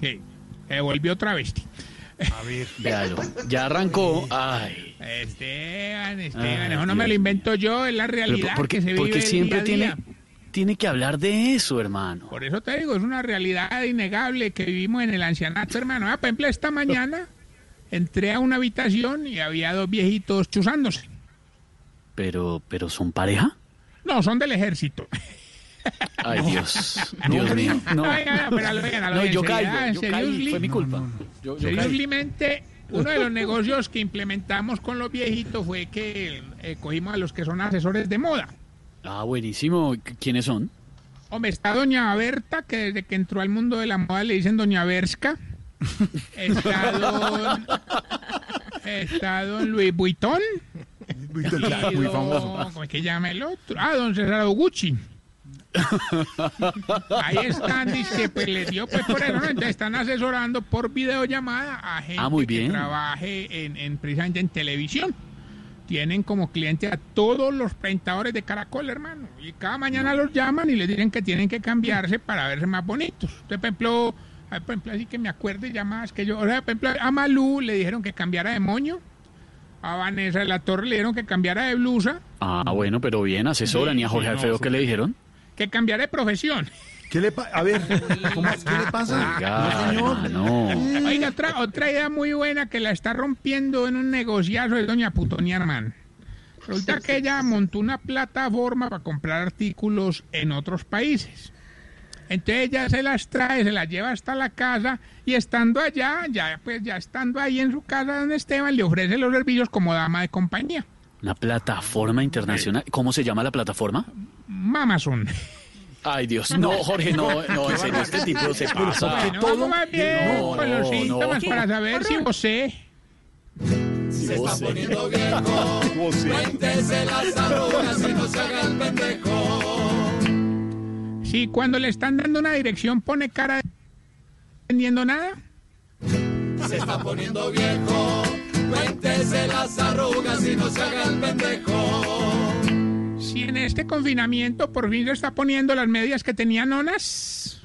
Sí, se volvió travesti. A ver. Véalo. Ya arrancó. Ay. Esteban, Esteban, Ay, eso no me lo invento yo, es la realidad ¿por qué, que se vive porque día siempre a tiene, día. tiene que hablar de eso, hermano? Por eso te digo, es una realidad innegable que vivimos en el ancianato, hermano. Ah, por ejemplo, esta mañana entré a una habitación y había dos viejitos chuzándose. Pero, pero son pareja. No, son del ejército. (laughs) (laughs) Ay, Dios. Dios mío. No. Pero a lo bien, a lo No, bien, yo seriedad, caigo. Yo caí. seriously. Fue mi culpa. Yo, yo. Seriosamente, uno de los negocios que implementamos con los viejitos fue que eh, cogimos a los que son asesores de moda. Ah, buenísimo. ¿Quiénes son? Hombre, está doña Berta, que desde que entró al mundo de la moda le dicen doña Berska. Está don, está don Luis claro, Y muy don- famoso. ¿Cómo es que llama el otro? Ah, don César Gucci. Ahí están, dice, pues les dio pues por eso, ¿no? Entonces están asesorando por videollamada a gente Ah, muy que trabaje en, en- precisamente en televisión. Tienen como cliente a todos los presentadores de Caracol, hermano. Y cada mañana los llaman y les dicen que tienen que cambiarse para verse más bonitos. Usted, por ejemplo, por ejemplo, así que me acuerde llamadas que yo, o sea, por ejemplo, a Malú le dijeron que cambiara de moño. A Vanessa de la Torre le dijeron que cambiara de blusa, Ah, bueno, pero bien, asesoran. ¿Y a Jorge Sí, no, Alfredo qué le dijeron? Que cambiara de profesión. (laughs) ¿Qué le pasa? A ver, ¿cómo- ¿qué le pasa? Oiga, otra, otra idea muy buena que la está rompiendo en un negociazo es doña Putonia Armán. Resulta que ella montó una plataforma para comprar artículos en otros países. Entonces ella se las trae, se las lleva hasta la casa y estando allá, ya pues ya estando ahí en su casa donde Esteban, le ofrece los servicios como dama de compañía. Una plataforma internacional. ¿Cómo se llama la plataforma? Mamazon. Ay, Dios. No, Jorge, no, no, en serio, este tipo se pasa. Vamos más bien No, con los no, síntomas no. para saber si usted Se está eh. poniendo (laughs) viejo. Cuéntese las arrugas y no se haga el pendejo. Si cuando le están dando una dirección pone cara de... ¿Entendiendo nada? Se está poniendo viejo. Cuéntese las arrugas y no se haga el pendejo. Si en este confinamiento por fin se está poniendo las medias que tenían onas.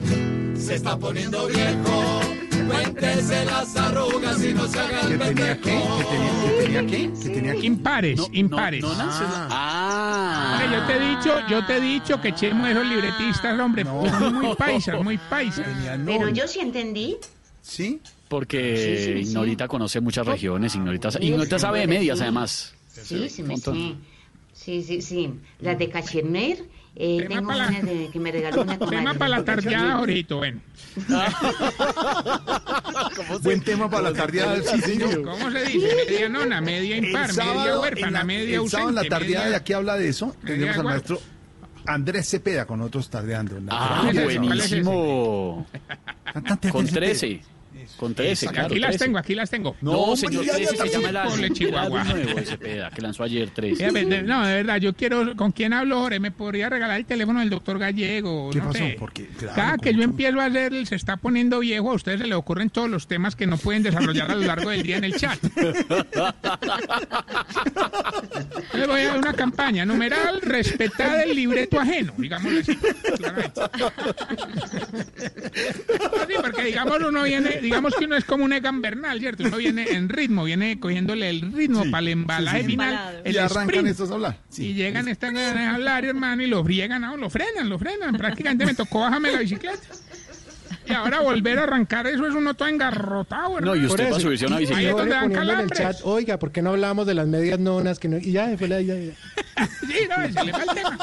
Se está poniendo viejo. Cuéntese las arrugas y no se haga el ¿Que tenía qué? pendejo. ¿Que tenía, que tenía qué? ¿Que tenía qué? Impares, impares. Ah. Hombre, yo te he dicho, yo te he dicho que echemos esos libretistas, hombre, son muy paisas, muy paisas. Pero yo sí entendí. ¿Sí? Porque Sí, sí, sí. Ignorita conoce muchas regiones, Ignorita, Ignorita sabe de medias además. Sí, sí, me Montón. sé. Sí, sí, sí. Las de Cachemir, eh, Tema tengo pa' la- de, que me regaló una Tema comadre. para la tardeada, Jorito, bueno. Buen tema para la tardeada, sí, señor. ¿Cómo se dice? Media nona, media impar, El media sábado, en huérfana, la, media el sábado en la tardeada, media- ¿de qué habla de eso? Tenemos al maestro Andrés Cepeda con nosotros tardeando. Ah, ¿Cuál es ese? ¿Cuál es buenísimo. Con Andrés 13. Con 13, claro. Aquí las 13. tengo, aquí las tengo. No, señor, ya, ya, 13 se llama El Chihuahua. nuevo Cepeda, que lanzó ayer 13. Eh, de- de- No, de verdad, yo quiero. ¿Con quién hablo, Jorge? ¿Me podría regalar el teléfono del doctor Gallego? ¿Qué no pasó? sé. Porque, claro, Cada que yo empiezo a hacer, se está poniendo viejo, a ustedes se le ocurren todos los temas que no pueden desarrollar a lo largo del día en el chat. (laughs) Les voy a dar una campaña. Numeral, respetad el libreto ajeno, digámoslo así. claramente. (laughs) Sí, porque digamos uno viene, digamos que uno es como un Egan Bernal, ¿cierto? Uno viene en ritmo, viene cogiéndole el ritmo para el embalaje sí, sí. final. El Y arrancan sprint. estos a hablar. Sí. Y llegan, están a hablar, hermano, y lo friegan, no, lo frenan, lo frenan. Prácticamente me tocó bajarme la bicicleta. Y ahora volver a arrancar eso es uno todo engarrotado, hermano. No, y usted para eso. subirse a una bicicleta. Ahí es donde dan poniendo en el calambres. chat, oiga, ¿por qué no hablamos de las medias nonas? Que no... Y ya, después la... ya, ya. (laughs) Sí, no, se le va el tema.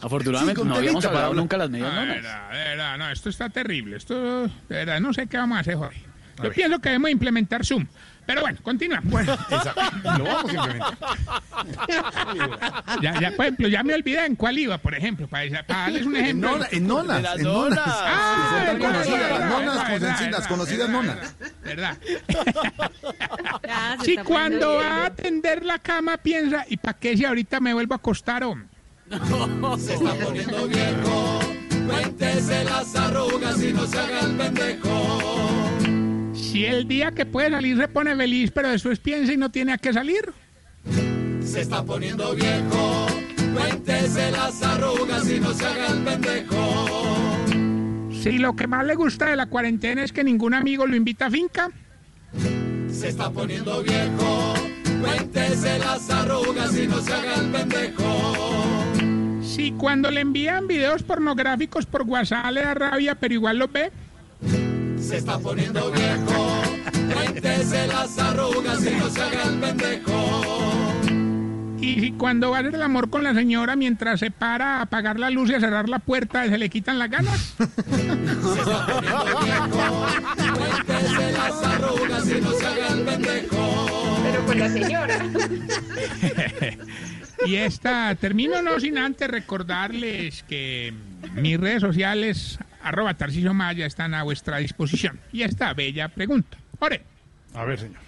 Afortunadamente Sí, no habíamos hablado nunca las medias de nonas. verdad, de verdad, no, esto está terrible. Esto, de verdad, no sé qué vamos a hacer, Jorge. Yo pienso que debemos implementar Zoom. Pero bueno, continúa. Bueno, Lo vamos a ya, ya, por ejemplo, ya me olvidé en cuál iba, por ejemplo, para, para darles un En, ejemplo. nona- en nonas, las en nonas. Ah, Son tan verdad, conocidas, verdad, las nonas, conocidas verdad, nonas. ¿Verdad? Si cuando va a atender la cama piensa, ¿y para qué si ahorita me vuelvo a acostar, hombre? Se está poniendo viejo. Cuéntese las arrugas y no se haga el pendejo. Si el día que puede salir se pone feliz, pero después piensa y no tiene a qué salir. Se está poniendo viejo. Cuéntese las arrugas y no se haga el pendejo. Si lo que más le gusta de la cuarentena es que ningún amigo lo invita a finca. Se está poniendo viejo. Cuéntese las arrugas y no se haga el pendejo. Si cuando le envían videos pornográficos por WhatsApp le da rabia, pero igual los ve. Se está poniendo viejo. Cuéntese las arrugas y no se haga el pendejo. Y si cuando va a hacer el amor con la señora mientras se para a apagar la luz y a cerrar la puerta, se le quitan las ganas. Cuéntese las (laughs) arrugas y no se haga el pendejo. Pero con la señora. (laughs) Y esta, termino no sin antes recordarles que mis redes sociales, arroba Tarcisio Maya, están a vuestra disposición. Y esta bella pregunta. Ore, A ver, señor.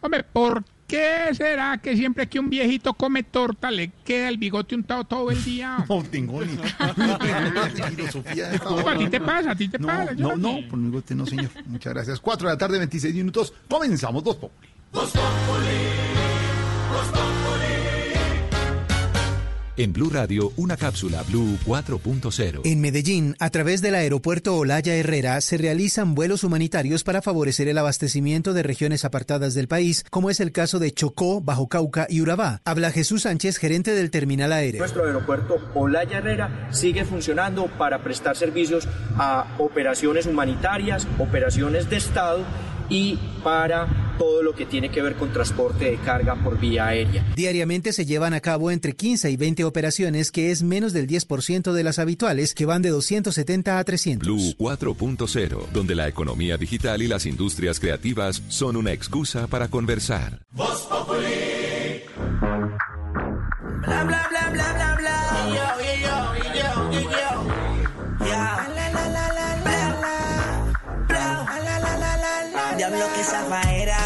hombre, ¿por qué será que siempre que un viejito come torta le queda el bigote untado todo el día? (laughs) No tengo ni no tengo ni filosofía de esta No, a hora. ti te pasa, a ti te No, pasa. no, yo- no, por mi gusto no, señor. Muchas gracias. 4 de la tarde, 26 minutos. Comenzamos dos Populi. En Blue Radio, una cápsula Blue 4.0. En Medellín, a través del aeropuerto Olaya Herrera, se realizan vuelos humanitarios para favorecer el abastecimiento de regiones apartadas del país, como es el caso de Chocó, Bajo Cauca y Urabá. Habla Jesús Sánchez, gerente del terminal aéreo. Nuestro aeropuerto Olaya Herrera sigue funcionando para prestar servicios a operaciones humanitarias, operaciones de Estado y para todo lo que tiene que ver con transporte de carga por vía aérea. Diariamente se llevan a cabo entre 15 y 20 operaciones, que es menos del 10% de las habituales, que van de 270 a 300. Blue 4.0, donde la economía digital y las industrias creativas son una excusa para conversar. Voz Populi. Bla bla bla bla bla bla. La. Bla. La la la la la. Diablo que zafaera.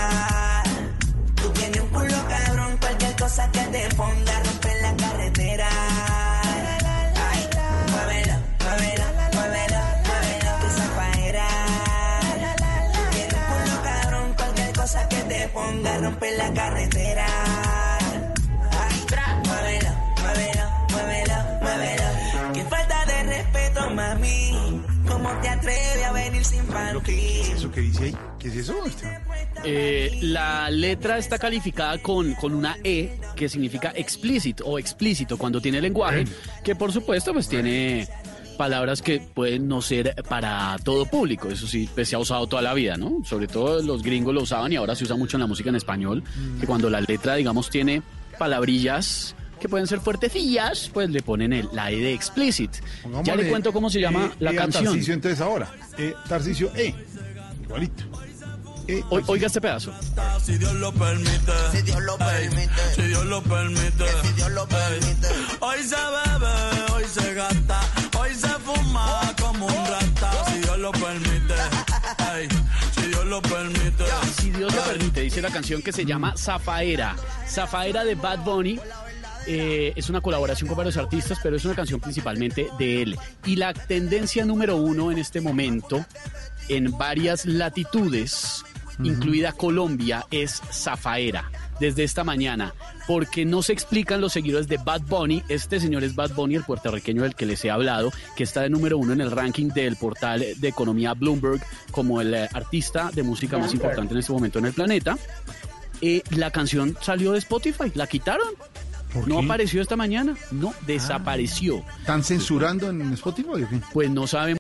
Tú quieres te ponga a romper la carretera. Ay, muévelo, muévelo, muévelo, muévelo, tu zafaera. Tiene un culo cabrón, cualquier cosa que te ponga a romper la carretera. Ay, muévelo, muévelo, muévelo, muévelo. Qué falta de respeto, mami. ¿Cómo te atreves a venir sin panty? ¿Eso que dice ahí? ¿Qué es eso? Eh, la letra está calificada con, con una E que significa explicit o explícito cuando tiene lenguaje, que por supuesto pues tiene palabras que pueden no ser para todo público, eso sí, pues se ha usado toda la vida, ¿no? Sobre todo los gringos lo usaban y ahora se usa mucho en la música en español, que cuando la letra, digamos, tiene palabrillas que pueden ser fuertecillas, pues le ponen el, la E de explicit. ya le Pongámosle, cuento cómo se llama eh, la eh, canción. Tarcisio entonces ahora. Eh, Tarcisio E. Igualito. Eh, O- oiga este pedazo. Si Dios lo permite. Si Dios lo permite. Si Dios lo permite. Si Dios lo permite. Hoy se bebe, hoy se gasta, hoy se fuma como un rata. Si Dios lo permite. Ey, si Dios lo permite. Si Dios lo permite, dice la canción que se llama Zafaera. Zafaera de Bad Bunny. Eh, es una colaboración con varios artistas, pero es una canción principalmente de él. Y la tendencia número uno en este momento, en varias latitudes, incluida Colombia, es Zafaera. Desde esta mañana, porque no se explican los seguidores de Bad Bunny. Este señor es Bad Bunny, el puertorriqueño del que les he hablado, que está de número uno en el ranking del portal de economía Bloomberg como el eh, artista de música más importante en este momento en el planeta. Eh, la canción salió de Spotify, la quitaron. No apareció esta mañana, no, desapareció. ¿Están censurando en Spotify o qué? Pues no sabemos.